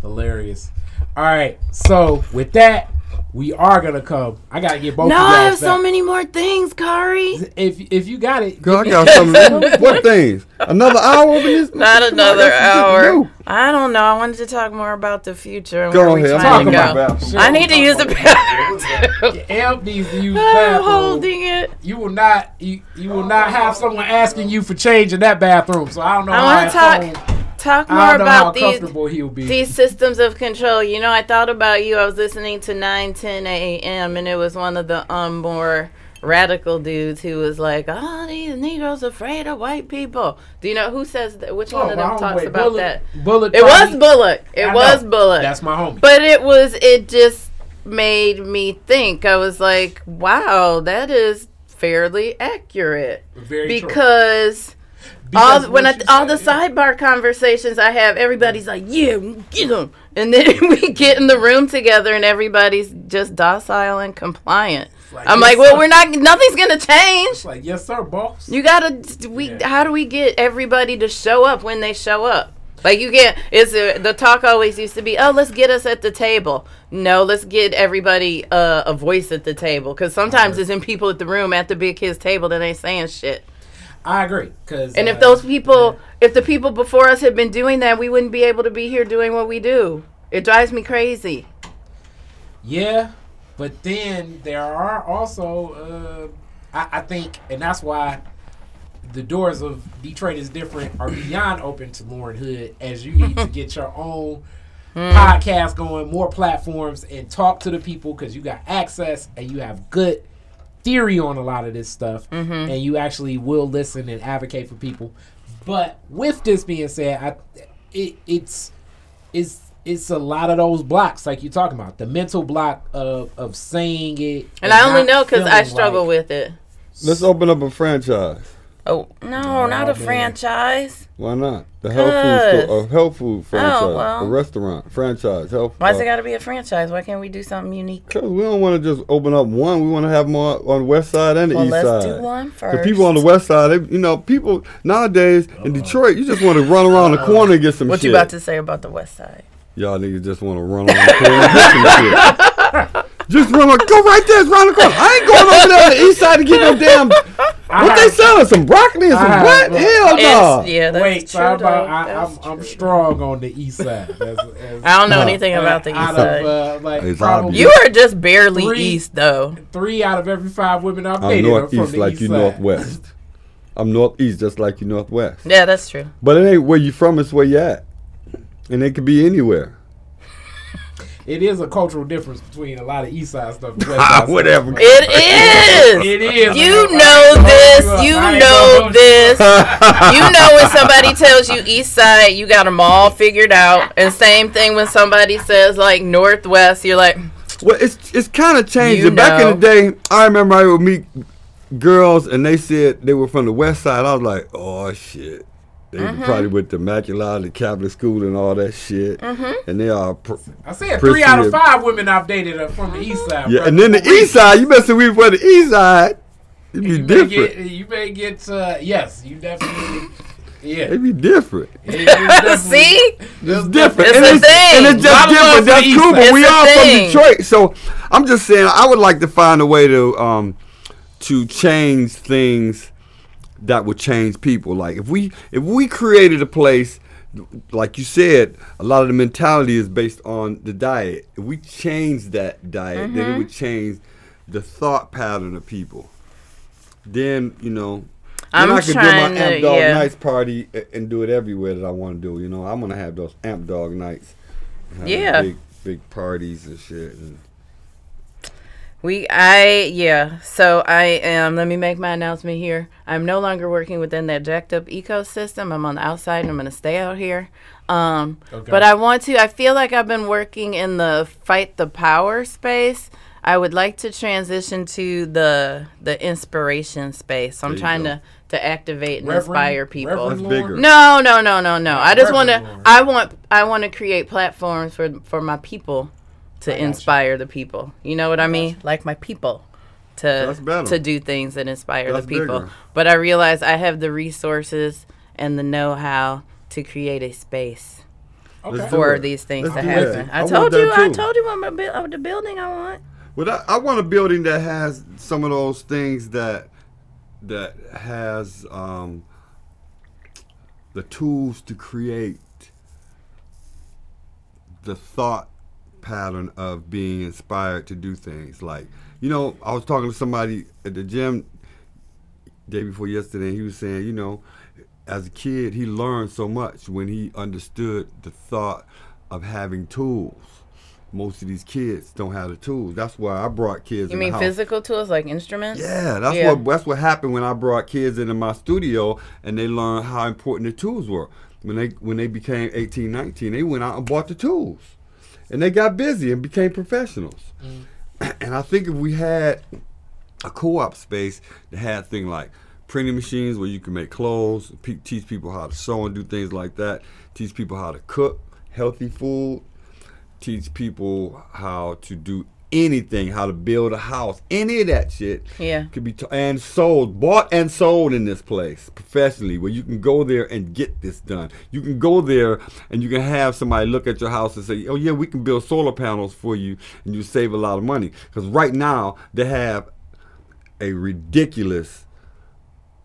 hilarious. All right, so with that, we are gonna come. I gotta get both. No, of I have so many more things, Khary. If if you got it, Girl, I got some. what things? Another hour over this? Not Come another I got some shit to hour. do. I don't know. I wanted to talk more about the future Go ahead, I'm trying to talking go. about bathroom. I need to use the bathroom. Amp needs to use the I'm holding it. You will not. You, you will not have someone asking you for change in that bathroom. So I don't know. I want to talk home- talk more don't know how about these comfortable he'll be. these systems of control. You know, I thought about you. I was listening to 9, 10 a.m. and it was one of the um more radical dudes who was like, "Oh, these Negroes afraid of white people." Do you know who says that? Which one Oh, of them talks about Bullock- that? Bullock It was Bullock. It I was know. Bullock. That's my homie. But it was it just made me think. I was like, wow, that is fairly accurate. Very true. because Because all when I, all the sidebar conversations I have, everybody's like, "Yeah, get them," and then we get in the room together, and everybody's just docile and compliant. like, I'm yes, like, "Well, sir." we're not. Nothing's gonna change. It's like, yes, sir, boss. You gotta. We. Yeah. How do we get everybody to show up when they show up? Like you get is the talk always used to be, oh, let's get us at the table. No, let's get everybody uh, a voice at the table because sometimes it's in people at the room at the big kids table that ain't saying shit. I agree. Cause And uh, if those people, if the people before us had been doing that, we wouldn't be able to be here doing what we do. It drives me crazy. Yeah, but then there are also, uh, I, I think, and that's why the doors of Detroit is different are beyond open to Lauren Hood as you need to get your own podcast going, more platforms, and talk to the people because you got access and you have good theory on a lot of this stuff, mm-hmm. and you actually will listen and advocate for people. But with this being said, I it, it's it's it's a lot of those blocks like you're talking about the mental block of of saying it And I only know because I struggle like- with it. Let's open up a franchise. Oh no, not a man. franchise. Why not? The health food store, a health food franchise, well. a restaurant franchise, health. Why's uh, it got to be a franchise? Why can't we do something unique? Cause we don't want to just open up one. We want to have more on the west side and the Well, east let's side. do one The people on the west side, they, you know, people nowadays in Detroit, you just want to run around the corner and get some What shit. you about to say about the West Side? Y'all niggas just want to run around the corner and get some shit. Just run like, go right there, it's around the corner. I ain't going over there on the east side to get no damn. What they selling? Some broccoli and some I- what? Hell no. It's, yeah, that's Wait, so true. how about though. I, That's I'm, I'm strong on the east side. As, as, I don't know Uh, anything about the east out side. Of, uh, like probably you are just barely Three- east, though. three out of every five women I've I'm dated are from northeast the like east you side. northwest. I'm northeast just like you northwest. Yeah, that's true. But it ain't where you from, it's where you at. And it could be anywhere. It is a cultural difference between a lot of east side stuff. and west Ah, side stuff. whatever. It is. It is. You know this. You know this. You know when somebody tells you east side, you got them all figured out. And same thing when somebody says like northwest, you're like, Well, it's it's kind of changed. You Back in the day, I remember I would meet girls and they said they were from the west side. I was like, oh shit. They Mm-hmm. probably went to Immaculate Catholic School and all that shit. Mm-hmm. And they are. Pr- I said three out of Appreciate- five women I've dated are from the east side. yeah, brother. and then the east side, you messing with for the east side, it'd be You may different. get, you may get, uh, yes, you definitely, yeah. It'd be different. It- it's see? It's different. It's and, a it's, thing. and it's Lot just of different. the That's East cool, but we It's a all from. Detroit. So I'm just saying, I would like to find a way to um to change things that would change people. Like if we if we created a place, like you said, a lot of the mentality is based on the diet. If we change that diet, then Mm-hmm. it would change the thought pattern of people. Then you know. I'm then I could do my Amp Dog yeah. Nights party and do it everywhere that I want to do. You know, I'm gonna have those Amp Dog Nights. Yeah. Big, big parties and shit. And We, I, yeah. So I am. Let me make my announcement here. I'm no longer working within that jacked up ecosystem. I'm on the outside, and I'm going to stay out here. Um, Okay. but I want to. I feel like I've been working in the fight the power space. I would like to transition to the the inspiration space. So I'm trying go. to to activate and Reverend- inspire people. Reverend That's bigger. No, no, no, no, no. I just want to. I want. I want to create platforms for for my people to I you. inspire the people. You know what I mean? Like my people to to do things that inspire That's the people. bigger. But I realize I have the resources and the know-how to create a space Okay. For these things Let's to happen. I I told you. I told you what my bu- of the building I want. Well, I, I want a building that has some of those things that that has um, the tools to create the thought pattern of being inspired to do things. Like, you know, I was talking to somebody at the gym day before yesterday. And he was saying, you know, as a kid, he learned so much when he understood the thought of having tools. Most of these kids don't have the tools. That's why I brought kids. You mean physical tools like instruments? Yeah, that's Yeah. what that's what happened when I brought kids into my studio and they learned how important the tools were. When they when they became 18, 19, they went out and bought the tools. And they got busy and became professionals. Mm. And I think if we had a co-op space that had things like printing machines where you can make clothes, pe- teach people how to sew and do things like that, teach people how to cook healthy food, teach people how to do anything, how to build a house, any of that shit. Yeah. Could be t- and sold, bought and sold in this place professionally, where you can go there and get this done. You can go there and you can have somebody look at your house and say, "Oh yeah, we can build solar panels for you, and you save a lot of money." Because right now they have a ridiculous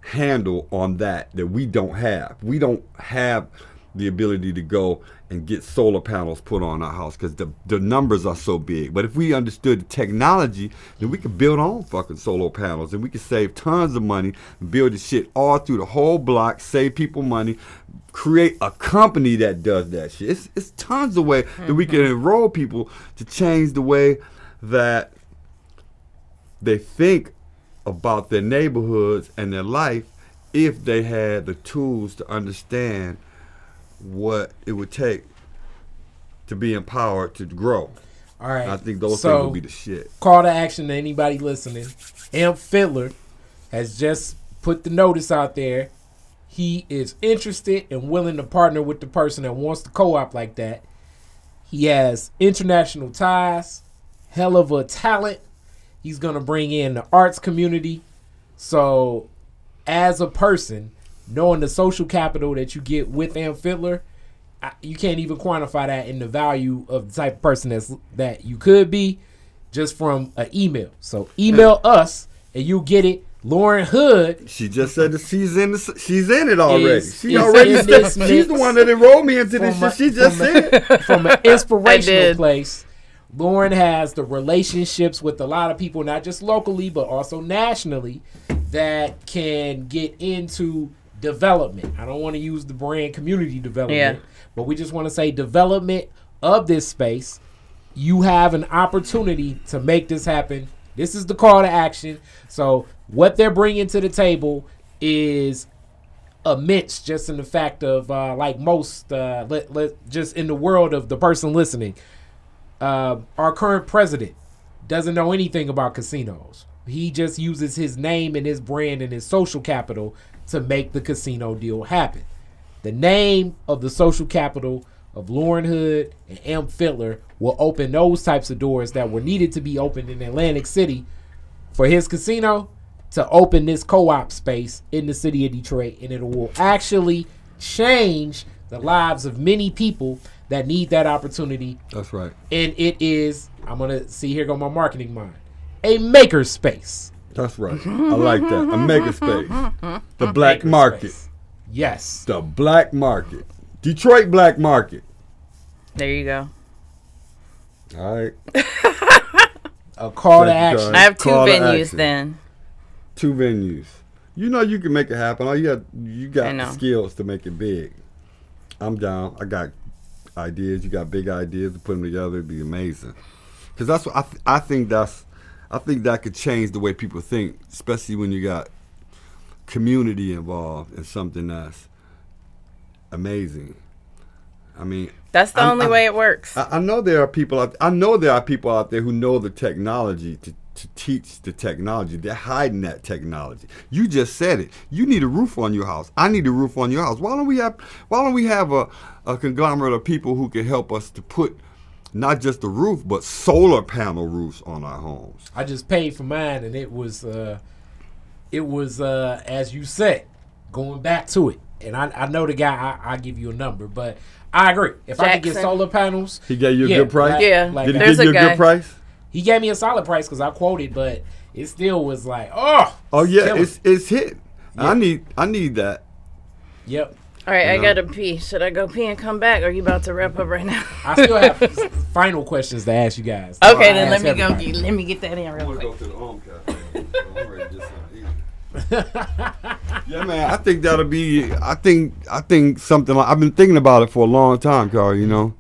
handle on that that we don't have. We don't have the ability to go and get solar panels put on our house because the, the numbers are so big. But if we understood the technology, then we could build our own fucking solar panels and we could save tons of money, build the shit all through the whole block, save people money, create a company that does that shit. It's, it's tons of way that we can mm-hmm. enroll people to change the way that they think about their neighborhoods and their life if they had the tools to understand what it would take to be empowered to grow. All right. I think those so, things would be the shit. call to action to anybody listening. Amp Fiddler has just put the notice out there. He is interested and willing to partner with the person that wants to co-op like that. He has international ties, hell of a talent. He's gonna bring in the arts community. So, as a person, knowing the social capital that you get with Amp Fiddler, I- you can't even quantify that in the value of the type of person that's that you could be. just from an email. So email us and you get it. Lauren Hood She just said that she's in the, she's in it already. Is- she is already in said, this she's the one that enrolled me into this a- She just a- said. from an inspirational place. Lauren has the relationships with a lot of people, not just locally, but also nationally, that can get into development. I don't want to use the brand community development, Yeah. but we just want to say development of this space. You have an opportunity to make this happen. This is the call to action. So, what they're bringing to the table is immense just in the fact of uh, like most uh, let, let just in the world of the person listening uh, our current president doesn't know anything about casinos he just uses his name and his brand and his social capital to make the casino deal happen the name of the social capital of Lauren Hood and Amp Fiddler will open those types of doors that were needed to be opened in Atlantic City for his casino to open this co-op space in the city of Detroit and it will actually change the lives of many people that need that opportunity That's right. and it is I'm gonna see here go my marketing mind a maker space That's right. I like that. A mega space. The black Maker market. yes The black market. Detroit black market. There you go. All right. a call to Thank you, action guys. I have two Call to venues action. then. Two venues. You know you can make it happen. All you got you got the skills to make it big. I'm down. I got ideas. You got big ideas to put them together. It'd be amazing. Cause that's what I th- I think that's I think that could change the way people think, especially when you got community involved in something that's amazing. I mean, That's the I'm- only I'm- way it works. I, I know there are people. Out, I know there are people out there who know the technology to, to teach the technology. They're hiding that technology. You just said it. You need a roof on your house. I need a roof on your house. Why don't we have? Why don't we have a, a conglomerate of people who can help us to put not just the roof but solar panel roofs on our homes? I just paid for mine, and it was uh, it was uh, as you said, going back to it. And I, I know the guy. I I give you a number, but I agree. If I could get solar panels, He gave you a yeah, good price. like- Yeah. like Did he give you a a guy- good price? he gave me a solid price because I quoted, but it still was like, oh, Oh yeah, killing. it's it's hit. Yeah. I need I need that. yep. All right, I know. gotta pee. Should I go pee and come back? Or are you about to wrap up right now? I still have final questions to ask you guys. okay, I then let ask me go. Get, let me get that in real quick. to the home cafe. I'm ready to get something to eat. yeah, man. I think that'll be. I think. I think something like. I've been thinking about it for a long time, Carl. You know,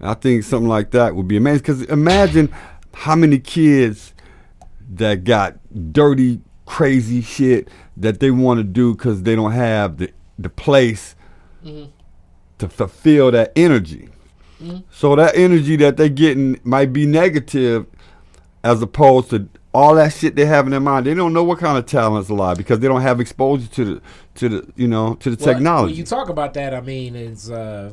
I think something like that would be amazing. Because imagine how many kids that got dirty, crazy shit that they want to do because they don't have the the place to fulfill that energy. So that energy that they're getting might be negative as opposed to all that shit they have in their mind. They don't know what kind of talent's alive because they don't have exposure to the to the you know to the Well, technology. When you talk about that, I mean, it's uh,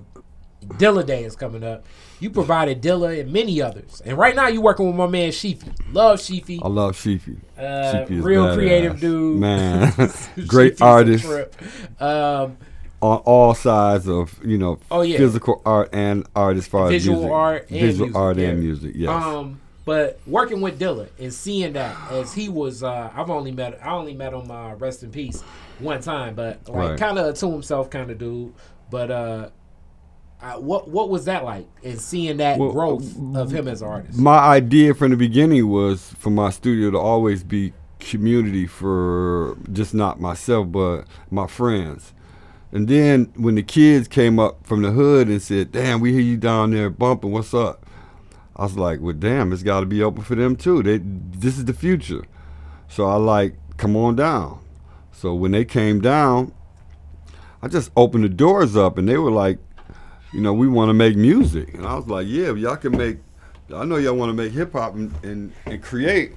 Dilla Day is coming up. You provided Dilla and many others, and right now you're working with my man Sheefy. Love Sheefy. I love Sheefy. Uh, Sheefy real badass. creative dude. Man, great artist. Um, on all sides of you know Oh, yeah. physical art and art as far Visual as music. art and visual music, art yeah. and music. Yes. Um, but working with Dilla and seeing that as he was, uh, I've only met, I only met him, uh, rest in peace, one time, but like Right. kind of to himself, kind of dude. But uh, I, what what was that like? And seeing that Well, growth of him as an artist. my idea from the beginning was for my studio to always be community for just not myself but my friends and then when the kids came up from the hood and said damn we hear you down there bumping. What's up? I was like well damn it's got to be open for them too. They this is the future. So i like come on down. So when they came down i just opened the doors up and they were like you know we want to make music. And i was like yeah y'all can make I know y'all want to make hip hop and, and, and create.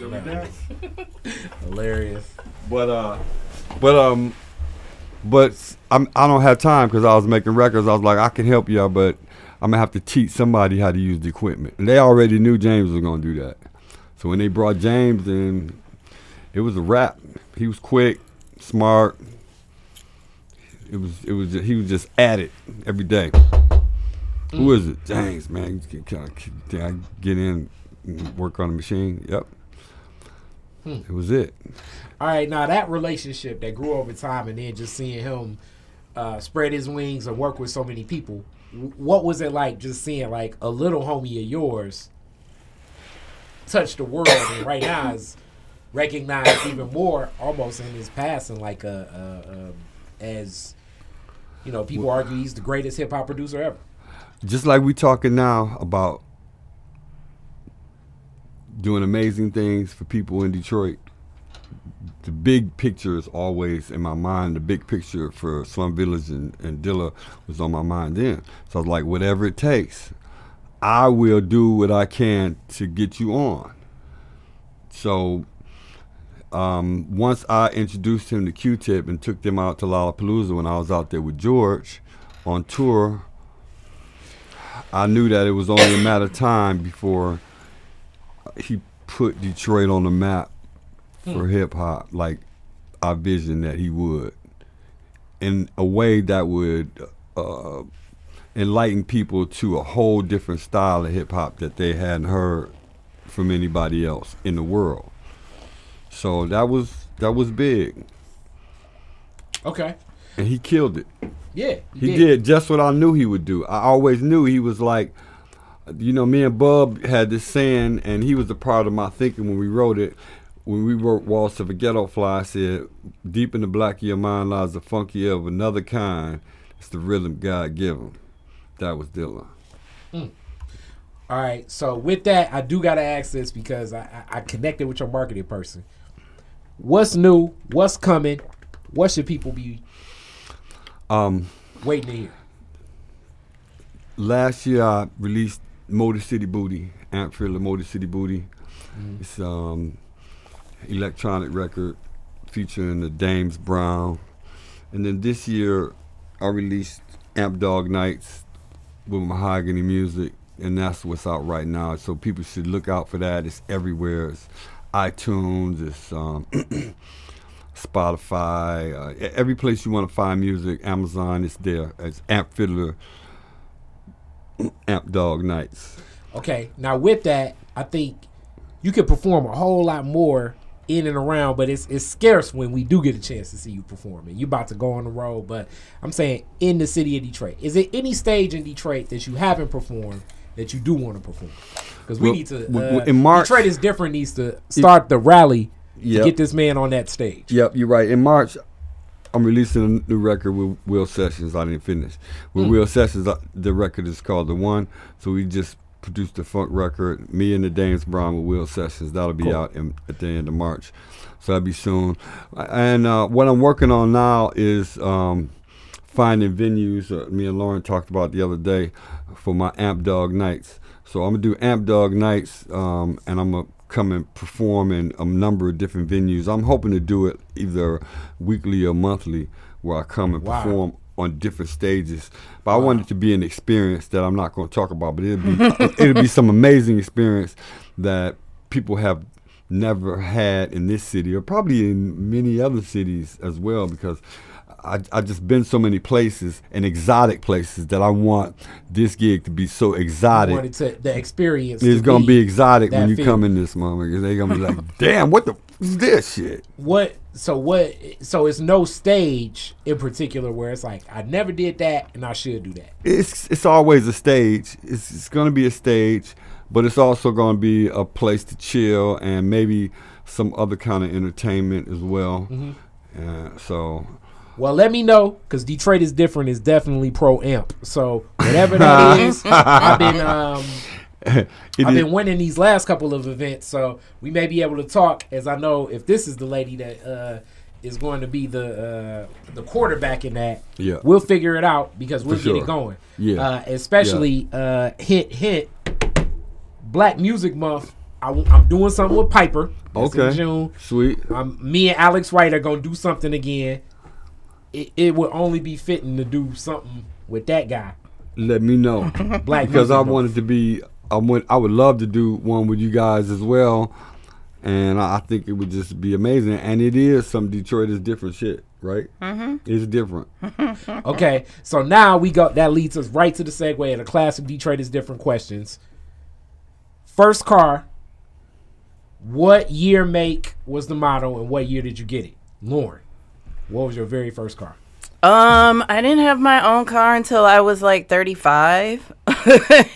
Hilarious. But uh, but um, but I'm I don't have time because I was making records. I was like, I can help y'all, but I'm gonna have to teach somebody how to use the equipment. And they already knew James was gonna do that. So when they brought James in, it was a wrap. He was quick, smart. It was it was he was just at it every day. Who is it? James, man. Can, can, I- can I get in and work on the machine? Yep. It was it. All right, now that relationship that grew over time, and then just seeing him uh, spread his wings and work with so many people, what was it like just seeing like a little homie of yours touch the world, and right now is recognized even more, almost in his passing, like a, a, um as you know, people argue he's the greatest hip hop producer ever. Just like we talking now about doing amazing things for people in Detroit. The big picture is always in my mind. The big picture for Slum Village and, and Dilla was on my mind then. So I was like, whatever it takes, I will do what I can to get you on. So um, once I introduced him to Q-Tip and took them out to Lollapalooza when I was out there with George on tour, I knew that it was only a matter of time before he put Detroit on the map for hip hop, like I visioned that he would, in a way that would uh, enlighten people to a whole different style of hip hop that they hadn't heard from anybody else in the world. So that was that was big, Okay. and he killed it. Yeah, He did just what I knew he would do. I always knew he was like, you know, me and Bub had this saying, and he was a part of my thinking when we wrote it. When we wrote Waltz of a Ghetto Fly, I said, Deep in the black of your mind lies the funky of another kind. It's the rhythm God give him. That was Dilla. All right. So with that, I do gotta ask this because I, I I connected with your marketing person. What's new? What's coming? What should people be Um, waiting to hear? last year I released Motor City Booty, Amp Thriller Motor City Booty. It's um electronic record featuring the Dames Brown. And then this year I released Amp Dog Nights with Mahogany Music and that's what's out right now. So people should look out for that. It's everywhere. It's iTunes, it's um Spotify, uh, every place you want to find music, Amazon, it's there. It's Amp Fiddler, Amp Dog Nights. Okay. Now with that, I think you can perform a whole lot more in and around, but it's it's scarce when we do get a chance to see you performing. You're about to go on the road, but I'm saying in the city of Detroit. Is it any stage in Detroit that you haven't performed that you do want to perform? Because we Well, need to. Uh, in March- Detroit is different. Needs to start the rally Yep. to get this man on that stage. Yep, you're right. In March, I'm releasing a new record with Will Sessions. I didn't finish. With Will Sessions, uh, the record is called The One. So we just produced a funk record, me and the Dames Brown with Will Sessions. That'll be Cool. out in, at the end of March. So that'll be soon. And uh, what I'm working on now is um, finding venues. Uh, me and Lauren talked about the other day for my Amp Dog Nights. So I'm gonna do Amp Dog Nights, um, and I'm gonna come and perform in a number of different venues. I'm hoping to do it either weekly or monthly, where I come and Wow. perform on different stages. But I want it to be an experience that I'm not going to talk about, but it'll be it'll be some amazing experience that people have never had in this city or probably in many other cities as well because I, I just been so many places and exotic places that I want this gig to be so exotic. to the experience. It's to gonna be exotic when you come in this moment. Because they're gonna be like, "Damn, what the f- is this shit?" What? So what? So it's no stage in particular where it's like I never did that and I should do that. it's it's always a stage. It's it's gonna be a stage, but it's also gonna be a place to chill and maybe some other kind of entertainment as well. Uh, so Well, let me know because Detroit is different. Is definitely pro amp. So whatever that is, I've been um, I've been winning these last couple of events. So we may be able to talk as I know if this is the lady that uh, is going to be the uh, the quarterback in that. Yeah. we'll figure it out because we'll For get it going. Yeah. uh, especially uh, hit hint Black Music Month. I, am doing something with Piper. That's in okay, June. sweet. Um, me and Alex Wright are gonna do something again. It, it would only be fitting to do something with that guy, Let me know Black because I wanted to be. I want. I would love to do one with you guys as well. and I I think it would just be amazing. And it is some Detroit is different shit, right? Mm-hmm. It's different. Okay, so now we go. That leads us right to the segue of the classic Detroit is different questions. First car. What year, make was the model, and what year did you get it, Lauren? What was your very first car? Um, I didn't have my own car until I was like 35.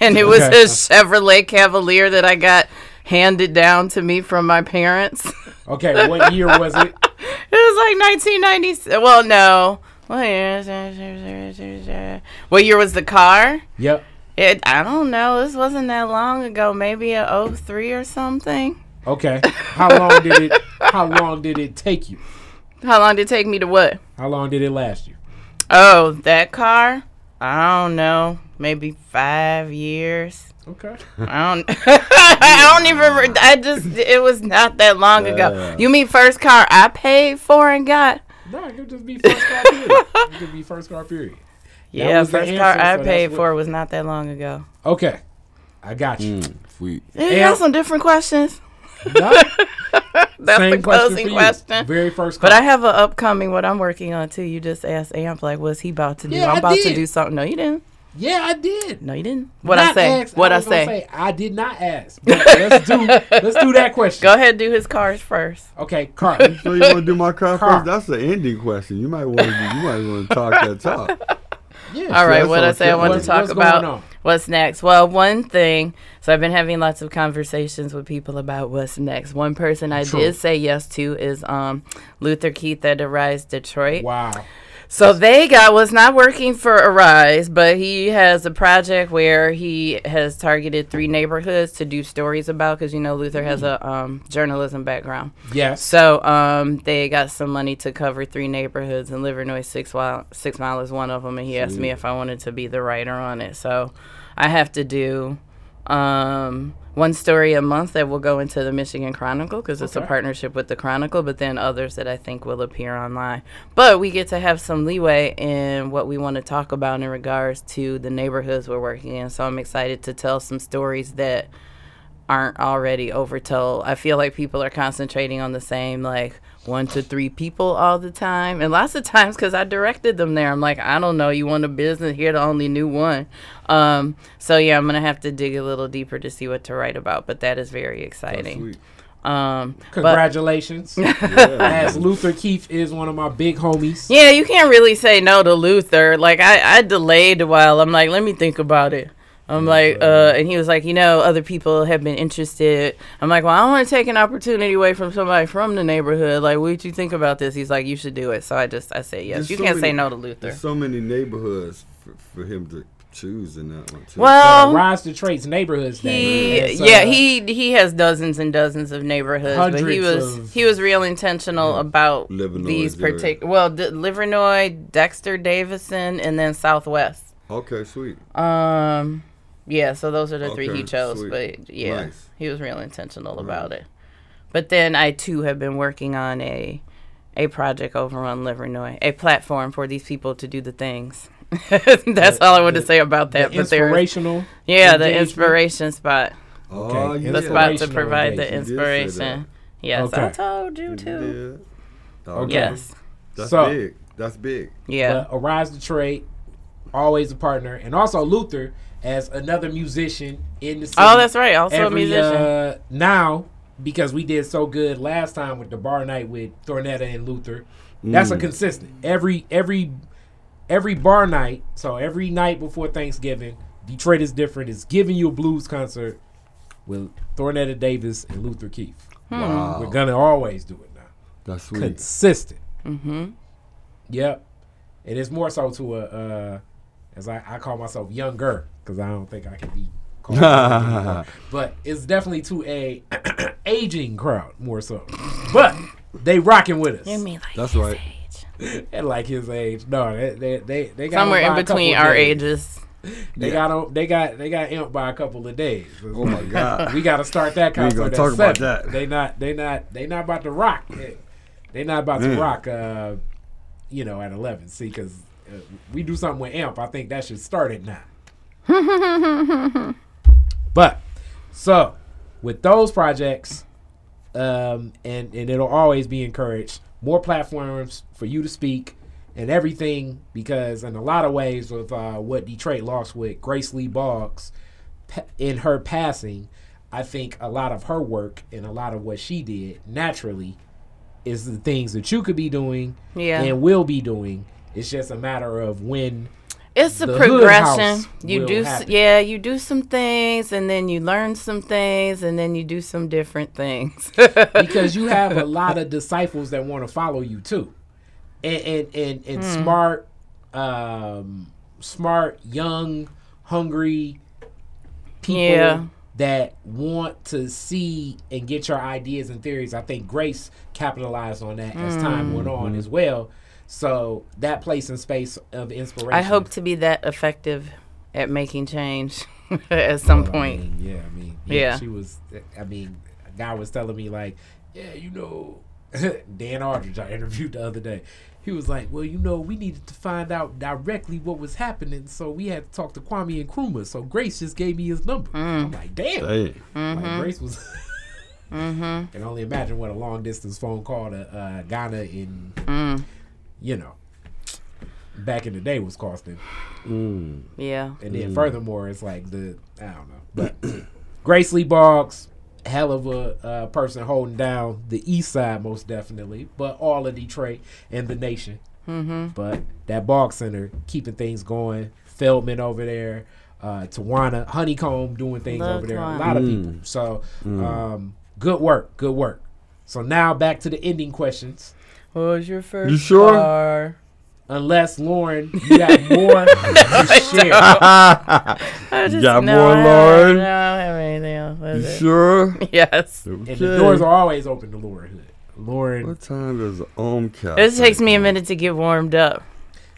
and it was Okay. a Chevrolet Cavalier that I got handed down to me from my parents. Okay, what year was it? It was like 1990. Well, no. What year? What year was the car? Yep. It. I don't know. This wasn't that long ago. Maybe a 03 or something. Okay. How long did it? How long did it take you? How long did it take me to what? How long did it last you? Oh, that car? I don't know. Maybe five years. Okay. I don't. I don't even. re- I just. It was not that long ago. You mean first car I paid for and got? No, it could just be first car period. It could be first car period. Yeah, first answer, car so I that's paid what- for was not that long ago. Okay. I got you. Mm, sweet. You got some different questions. No, That's same the closing for you. question. Very first car. But I have an upcoming what I'm working on too. You just asked Amp like, what's he about to do? Yeah, I'm I about to do something. No, you didn't. yeah, I did. No, you didn't. What I say? ask, What I, was gonna say? I did not ask. But let's do let's do that question. Go ahead, do his cars first. Okay, car. So you want to do my car, Car. first? That's the ending question. You might want to. You might want to talk that talk. Yeah. All right, what I say I want to talk about what's next. Well, one thing. So I've been having lots of conversations with people about what's next. One person I True. did say yes to is um, Luther Keith at Arise Detroit. Wow. So they got was not working for Arise, but he has a project where he has targeted three neighborhoods to do stories about because you know Luther has a um, journalism background. Yes. So um, they got some money to cover three neighborhoods, and Livernois Six Mile, Six Mile is one of them. And he asked me if I wanted to be the writer on it. So I have to do um, one story a month that will go into the Michigan Chronicle because it's a partnership with the Chronicle, but then others that I think will appear online. But we get to have some leeway in what we want to talk about in regards to the neighborhoods we're working in. So I'm excited to tell some stories that aren't already overtold. I feel like people are concentrating on the same like one to three people all the time, and lots of times because I directed them there, I'm like, I don't know, you want a business here, the only new one. Um, so yeah, I'm gonna have to dig a little deeper to see what to write about, but that is very exciting. Um, Congratulations. Yeah. As Luther Keith is one of my big homies. yeah, you can't really say no to Luther. Like I, I delayed a while. I'm like, let me think about it. I'm like, uh, and he was like, you know, other people have been interested. I'm like, well, I don't want to take an opportunity away from somebody from the neighborhood. Like, what do you think about this? He's like, you should do it. So I just, I say yes. There's you so can't say no to Luther. There's so many neighborhoods for, for him to choose in that one too. Well, Uh, Rise Detroit's neighborhoods. he, Day. It's, yeah, uh, he he has dozens and dozens of neighborhoods, but he was of- he was real intentional about Livernois these particular. Well, D- Livernois, Dexter, Davison, and then Southwest. okay, sweet. Um, yeah, so those are the three he chose. sweet. But yeah, Nice. he was real intentional about it. But then I too have been working on a a project over on Livernois, a platform for these people to do the things. That's all I want to say about the that. but there, inspirational. yeah, the inspiration spot, Oh, Okay, yeah. the spot to provide the engagement. You inspiration. Yes, I Okay. told you too. to. did. Oh, Okay. Yes, That's So- big. That's big. yeah. But Arise Detroit, always a partner, and also Luther as another musician in the city. Oh, that's right. Also a Every, musician. Uh, now, because we did so good last time with the bar night with Thornetta and Luther, that's a Mm. consistent. Every every every bar night, so every night before Thanksgiving, Detroit is different. It's giving you a blues concert with Thornetta Davis and Luther Keith. Wow. We're gonna always do it now. That's sweet. Consistent. mm-hmm. Yep. And It is more so to a, uh, as I, I call myself younger, because I don't think I can be called. But it's definitely to a aging crowd more so. But they rocking with us. You mean like That's his right. age? At like his age. No, they they they, they got Somewhere in by a couple between our days. ages. They got him, they got they got Amp by a couple of days. Oh my God. we got to start that We ain't concert. gonna at talk about that. They not they not they not about to rock. They, they not about to rock. Uh, you know, at eleven. See, because we do something with amp. I think that should start at nine. but so with those projects, um, and and it'll always be encouraged. More platforms for you to speak and everything because in a lot of ways with uh, what Detroit lost with Grace Lee Boggs in her passing, I think a lot of her work and a lot of what she did naturally is the things that you could be doing Yeah. and will be doing. It's just a matter of when It's a progression. You do, happen. yeah, you do some things, and then you learn some things, and then you do some different things. because you have a lot of disciples that want to follow you too, and and and, and Hmm. smart, um, smart, young, hungry people Yeah. that want to see and get your ideas and theories. I think Grace capitalized on that as time went on as well. So that place and space of inspiration. I hope to be that effective at making change at some Well, I point. mean, yeah, I mean, Yeah. she was. I mean, a guy was telling me like, yeah, you know, Dan Aldridge I interviewed the other day. He was like, well, you know, we needed to find out directly what was happening, so we had to talk to Kwame and Nkrumah. So Grace just gave me his number. I'm like, damn. Hey, Like Grace was. mm-hmm. Can only imagine what a long distance phone call to uh, Ghana in, you know, back in the day was costing. Yeah. And then furthermore, it's like the I don't know, but Grace Lee Boggs, hell of a uh, person holding down the East Side most definitely, but all of Detroit and the nation. Mm-hmm. But that Boggs Center keeping things going. Feldman over there, uh, Tawana Honeycomb doing things Love over there. Tawana. A lot of people. So um, good work, good work. So now back to the ending questions. What was your first You sure? car? Unless Lauren, you got more to share. I just, got no, more, I Lauren? No, I don't have anything else. you it. sure? Yes. And the doors are always open to Lauren Hood. Lauren, What time does the Om count? It takes me a minute to get warmed up,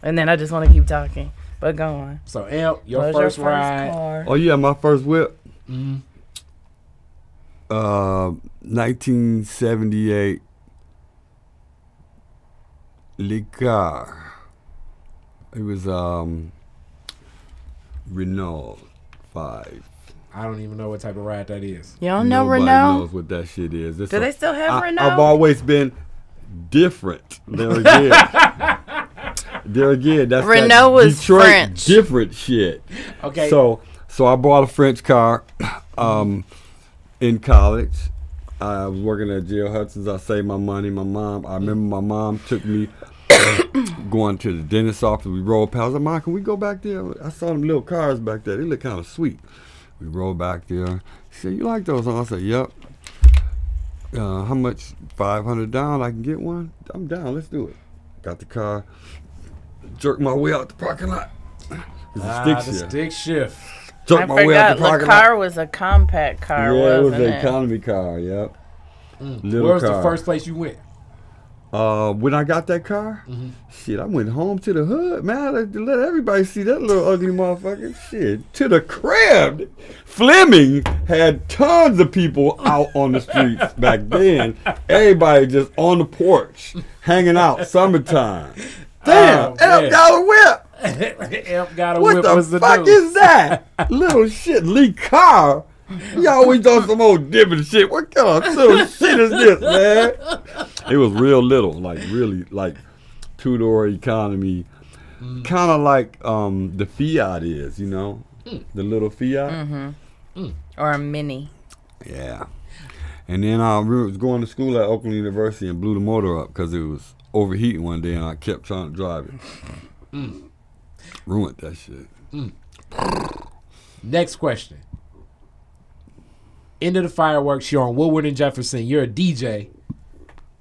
and then I just want to keep talking. But go on. so Amp, your What was first ride. car? Oh yeah, my first whip. Mhm. Uh, 1978 Le Car. It was um Renault five. I don't even know what type of ride that is. You don't know Nobody Renault? knows what that shit is. It's Do a- they still have I, Renault? I've always been different. There again. there again. That's that Renault was Detroit French. different shit. Okay. So so I bought a French car um, in college. I was working at J.L. Hudson's. I saved my money. My mom. I remember my mom took me going to the dentist's office. We rolled past. I was like, Mom, can we go back there? I saw them little cars back there. They look kind of sweet. We rolled back there. She said, "You like those?" huh?" I said, "Yep." Uh, how much? Five hundred down. I can get one. I'm down. Let's do it. Got the car. Jerked my way out the parking lot. It's a ah, stick the shift. stick shift. Jerked I my way out forgot. the The parking car lot. was a compact car, yeah, it was an it? economy car. Yep. Little Mm. Where was car. the first place you went? Uh, when I got that car, Mm-hmm. shit, I went home to the hood, man. I let, let everybody see that little ugly motherfucker. Shit, to the crib. Fleming had tons of people out on the streets back then. Everybody just on the porch, hanging out, summertime. Damn, Oh, Elf man. got a whip. Amp got a What whip. the was the fuck news. is that? little shit, Le Car. You always on some old different shit. What kind of little shit is this, man? It was real little, like really, like two door economy, kind of like um the Fiat is, you know, the little Fiat. Mm-hmm. Mm. Or a mini. Yeah. And then I was going to school at Oakland University and blew the motor up because it was overheating one day and I kept trying to drive it. Mm. Ruined that shit. Next question. End of the fireworks. You're on Woodward and Jefferson. You're a DJ.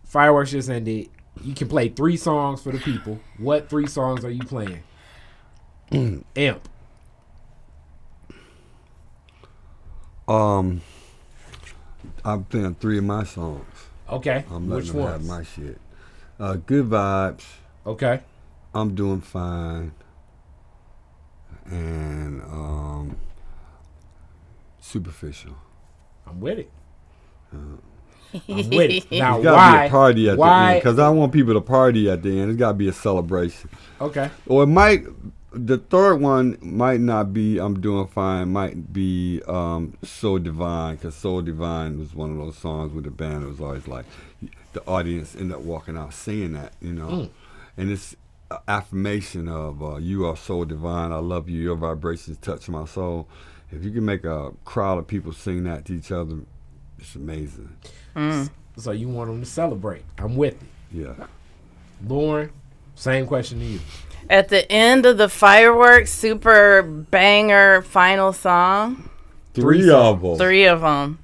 Fireworks just ended. You can play three songs for the people. What three songs are you playing? Amp. Um, I'm playing three of my songs. Okay. I'm Which letting them have my shit. Uh, good vibes. Okay. I'm doing fine. And um, superficial. I'm with it. I'm with it. Now, It's gotta why? be a party at the why? end because I want people to party at the end. It's gotta be a celebration. okay. Or it might the third one might not be I'm doing fine. Might be um, So Divine because So Divine was one of those songs with the band. It was always like the audience end up walking out singing that, you know, Mm. and it's a affirmation of uh, you are so divine. I love you. Your vibrations touch my soul. If you can make a crowd of people sing that to each other, it's amazing. So you want them to celebrate? I'm with it. Yeah. Lauren, same question to you. At the end of the fireworks, super banger final song, Three Three of them. three of them.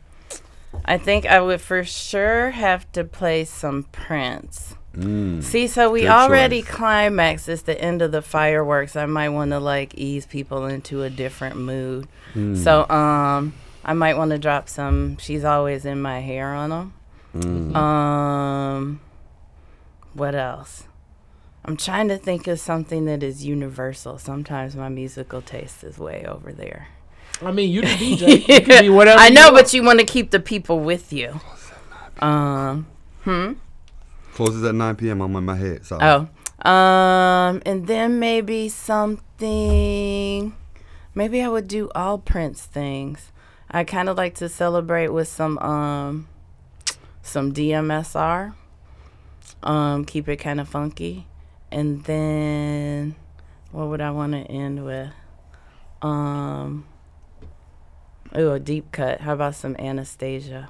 I think I would for sure have to play some Prince. Mm. See, so we already choice. climaxed. It's the end of the fireworks. I might want to like ease people into a different mood. Mm. So, um, I might want to drop some. She's always in my hair on them. Mm. Um, what else? I'm trying to think of something that is universal. Sometimes my musical taste is way over there. I mean, you the DJ. You can be whatever. I you know, want. but you want to keep the people with you. Um, hmm. Closes at 9 p.m. I'm in my head. So. Oh. Um, and then maybe something. Maybe I would do all Prince things. I kind of like to celebrate with some um, some DMSR. Um, keep it kind of funky, and then what would I want to end with? Um. Ooh, a deep cut. How about some Anna Stesia?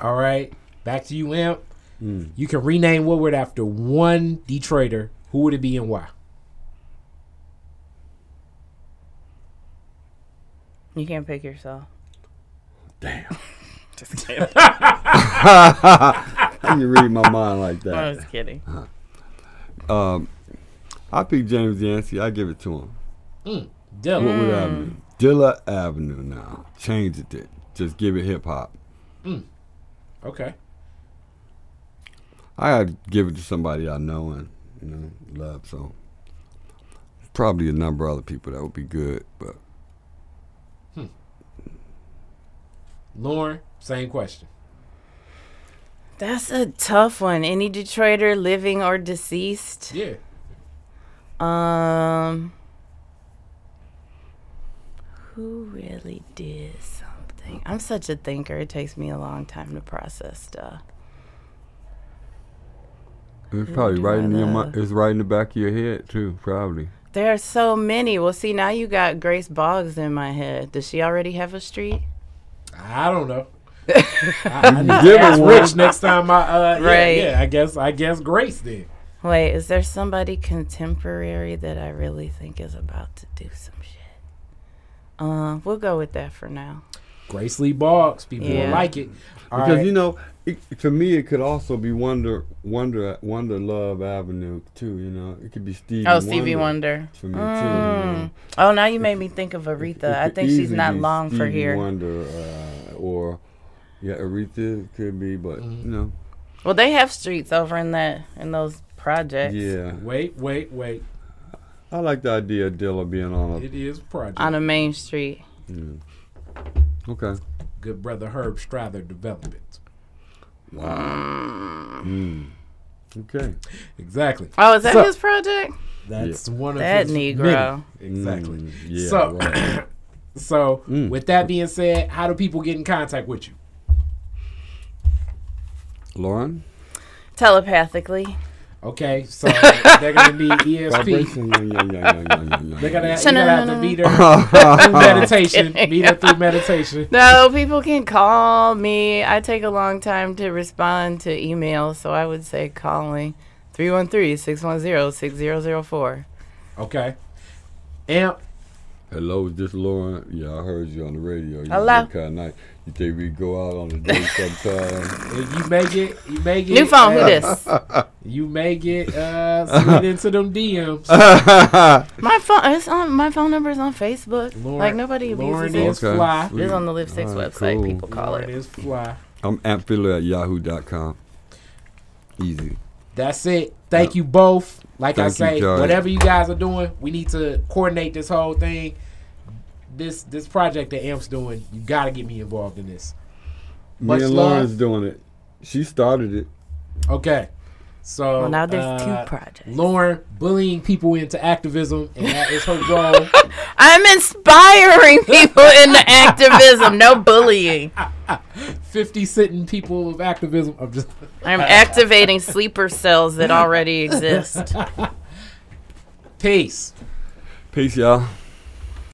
All right, back to you, Amp. Mm. You can rename Woodward after one Detroiter. Who would it be and why? You can't pick yourself. Damn. Just kidding. How you read my mind like that. I was kidding. Um, I pick James Yancey. I give it to him. Dilla. Woodward Avenue. Dilla Avenue now. Change it. Just give it hip hop. Okay. I gotta give it to somebody I know and you know love. So probably a number of other people that would be good. But Lauren, same question. That's a tough one. Any Detroiter, living or deceased? Yeah. Um, who really did something? I'm such a thinker. It takes me a long time to process stuff. It's probably right in your mind. It's right in the back of your head too. Probably. There are so many. Well, see, now you got Grace Boggs in my head. Does she already have a street? I don't know. I, I need to Give ask. Rich next time I uh Right. yeah, I guess I guess Grace then. Wait, is there somebody contemporary that I really think is about to do some shit? Uh, we'll go with that for now. Grace Lee Boggs. People will like it. All because right. you know, it, to me, it could also be Wonder, Wonder, Wonder Love Avenue too. You know, it could be Stevie. Oh, Stevie Wonder. For me too. You know. Mm. Oh, now you made me think of Aretha. It I think she's not be long for Stevie here. Wonder, uh, or yeah, Aretha could be, but Mm-hmm. you know, Well, they have streets over in that in those projects. yeah. Wait, wait, wait. I like the idea of Dilla being on a. It is a project. On a main street. Mm. Okay. Good brother Herb Strather Development. Mm. Okay. Exactly. Oh, is that So- his project? That's one of That his Negro. many. Exactly. Mm, yeah. So- right. So, Mm. with that being said, how do people get in contact with you? Lauren. Telepathically. Okay, so they're gonna need ESP. They're gonna, yeah. you gonna have to meet her through meditation. Meet her through meditation. No, people can call me. I take a long time to respond to emails, so I would say calling 313-610-6004. Okay. Amp, Hello, is this Lauren? Yeah, I heard you on the radio. You Hello? look Kind of nice. You think we go out on a date sometime? if you make it, you make it. New phone, who uh, this? You may get uh, slid into them DMs. My phone it's on my phone number is on Facebook. Lauren- like nobody Lauren abuses is it. Okay. fly. It is on the Live Six Alright, website, cool. people call Lauren it. is fly. I'm ampfiller at yahoo.com. Easy. That's it. Thank you both. Like I Thank you, say, Joey. whatever you guys are doing, we need to coordinate this whole thing. This this project that Amp's doing, you gotta get me involved in this. Me Much and love. Lauren's doing it. She started it. Okay. So Well, now there's uh, two projects. Lauren bullying people into activism, and that is her role. I'm inspiring people into activism, no bullying. Fifty sitting people of activism. I'm just I'm activating sleeper cells that already exist. peace. Peace, y'all.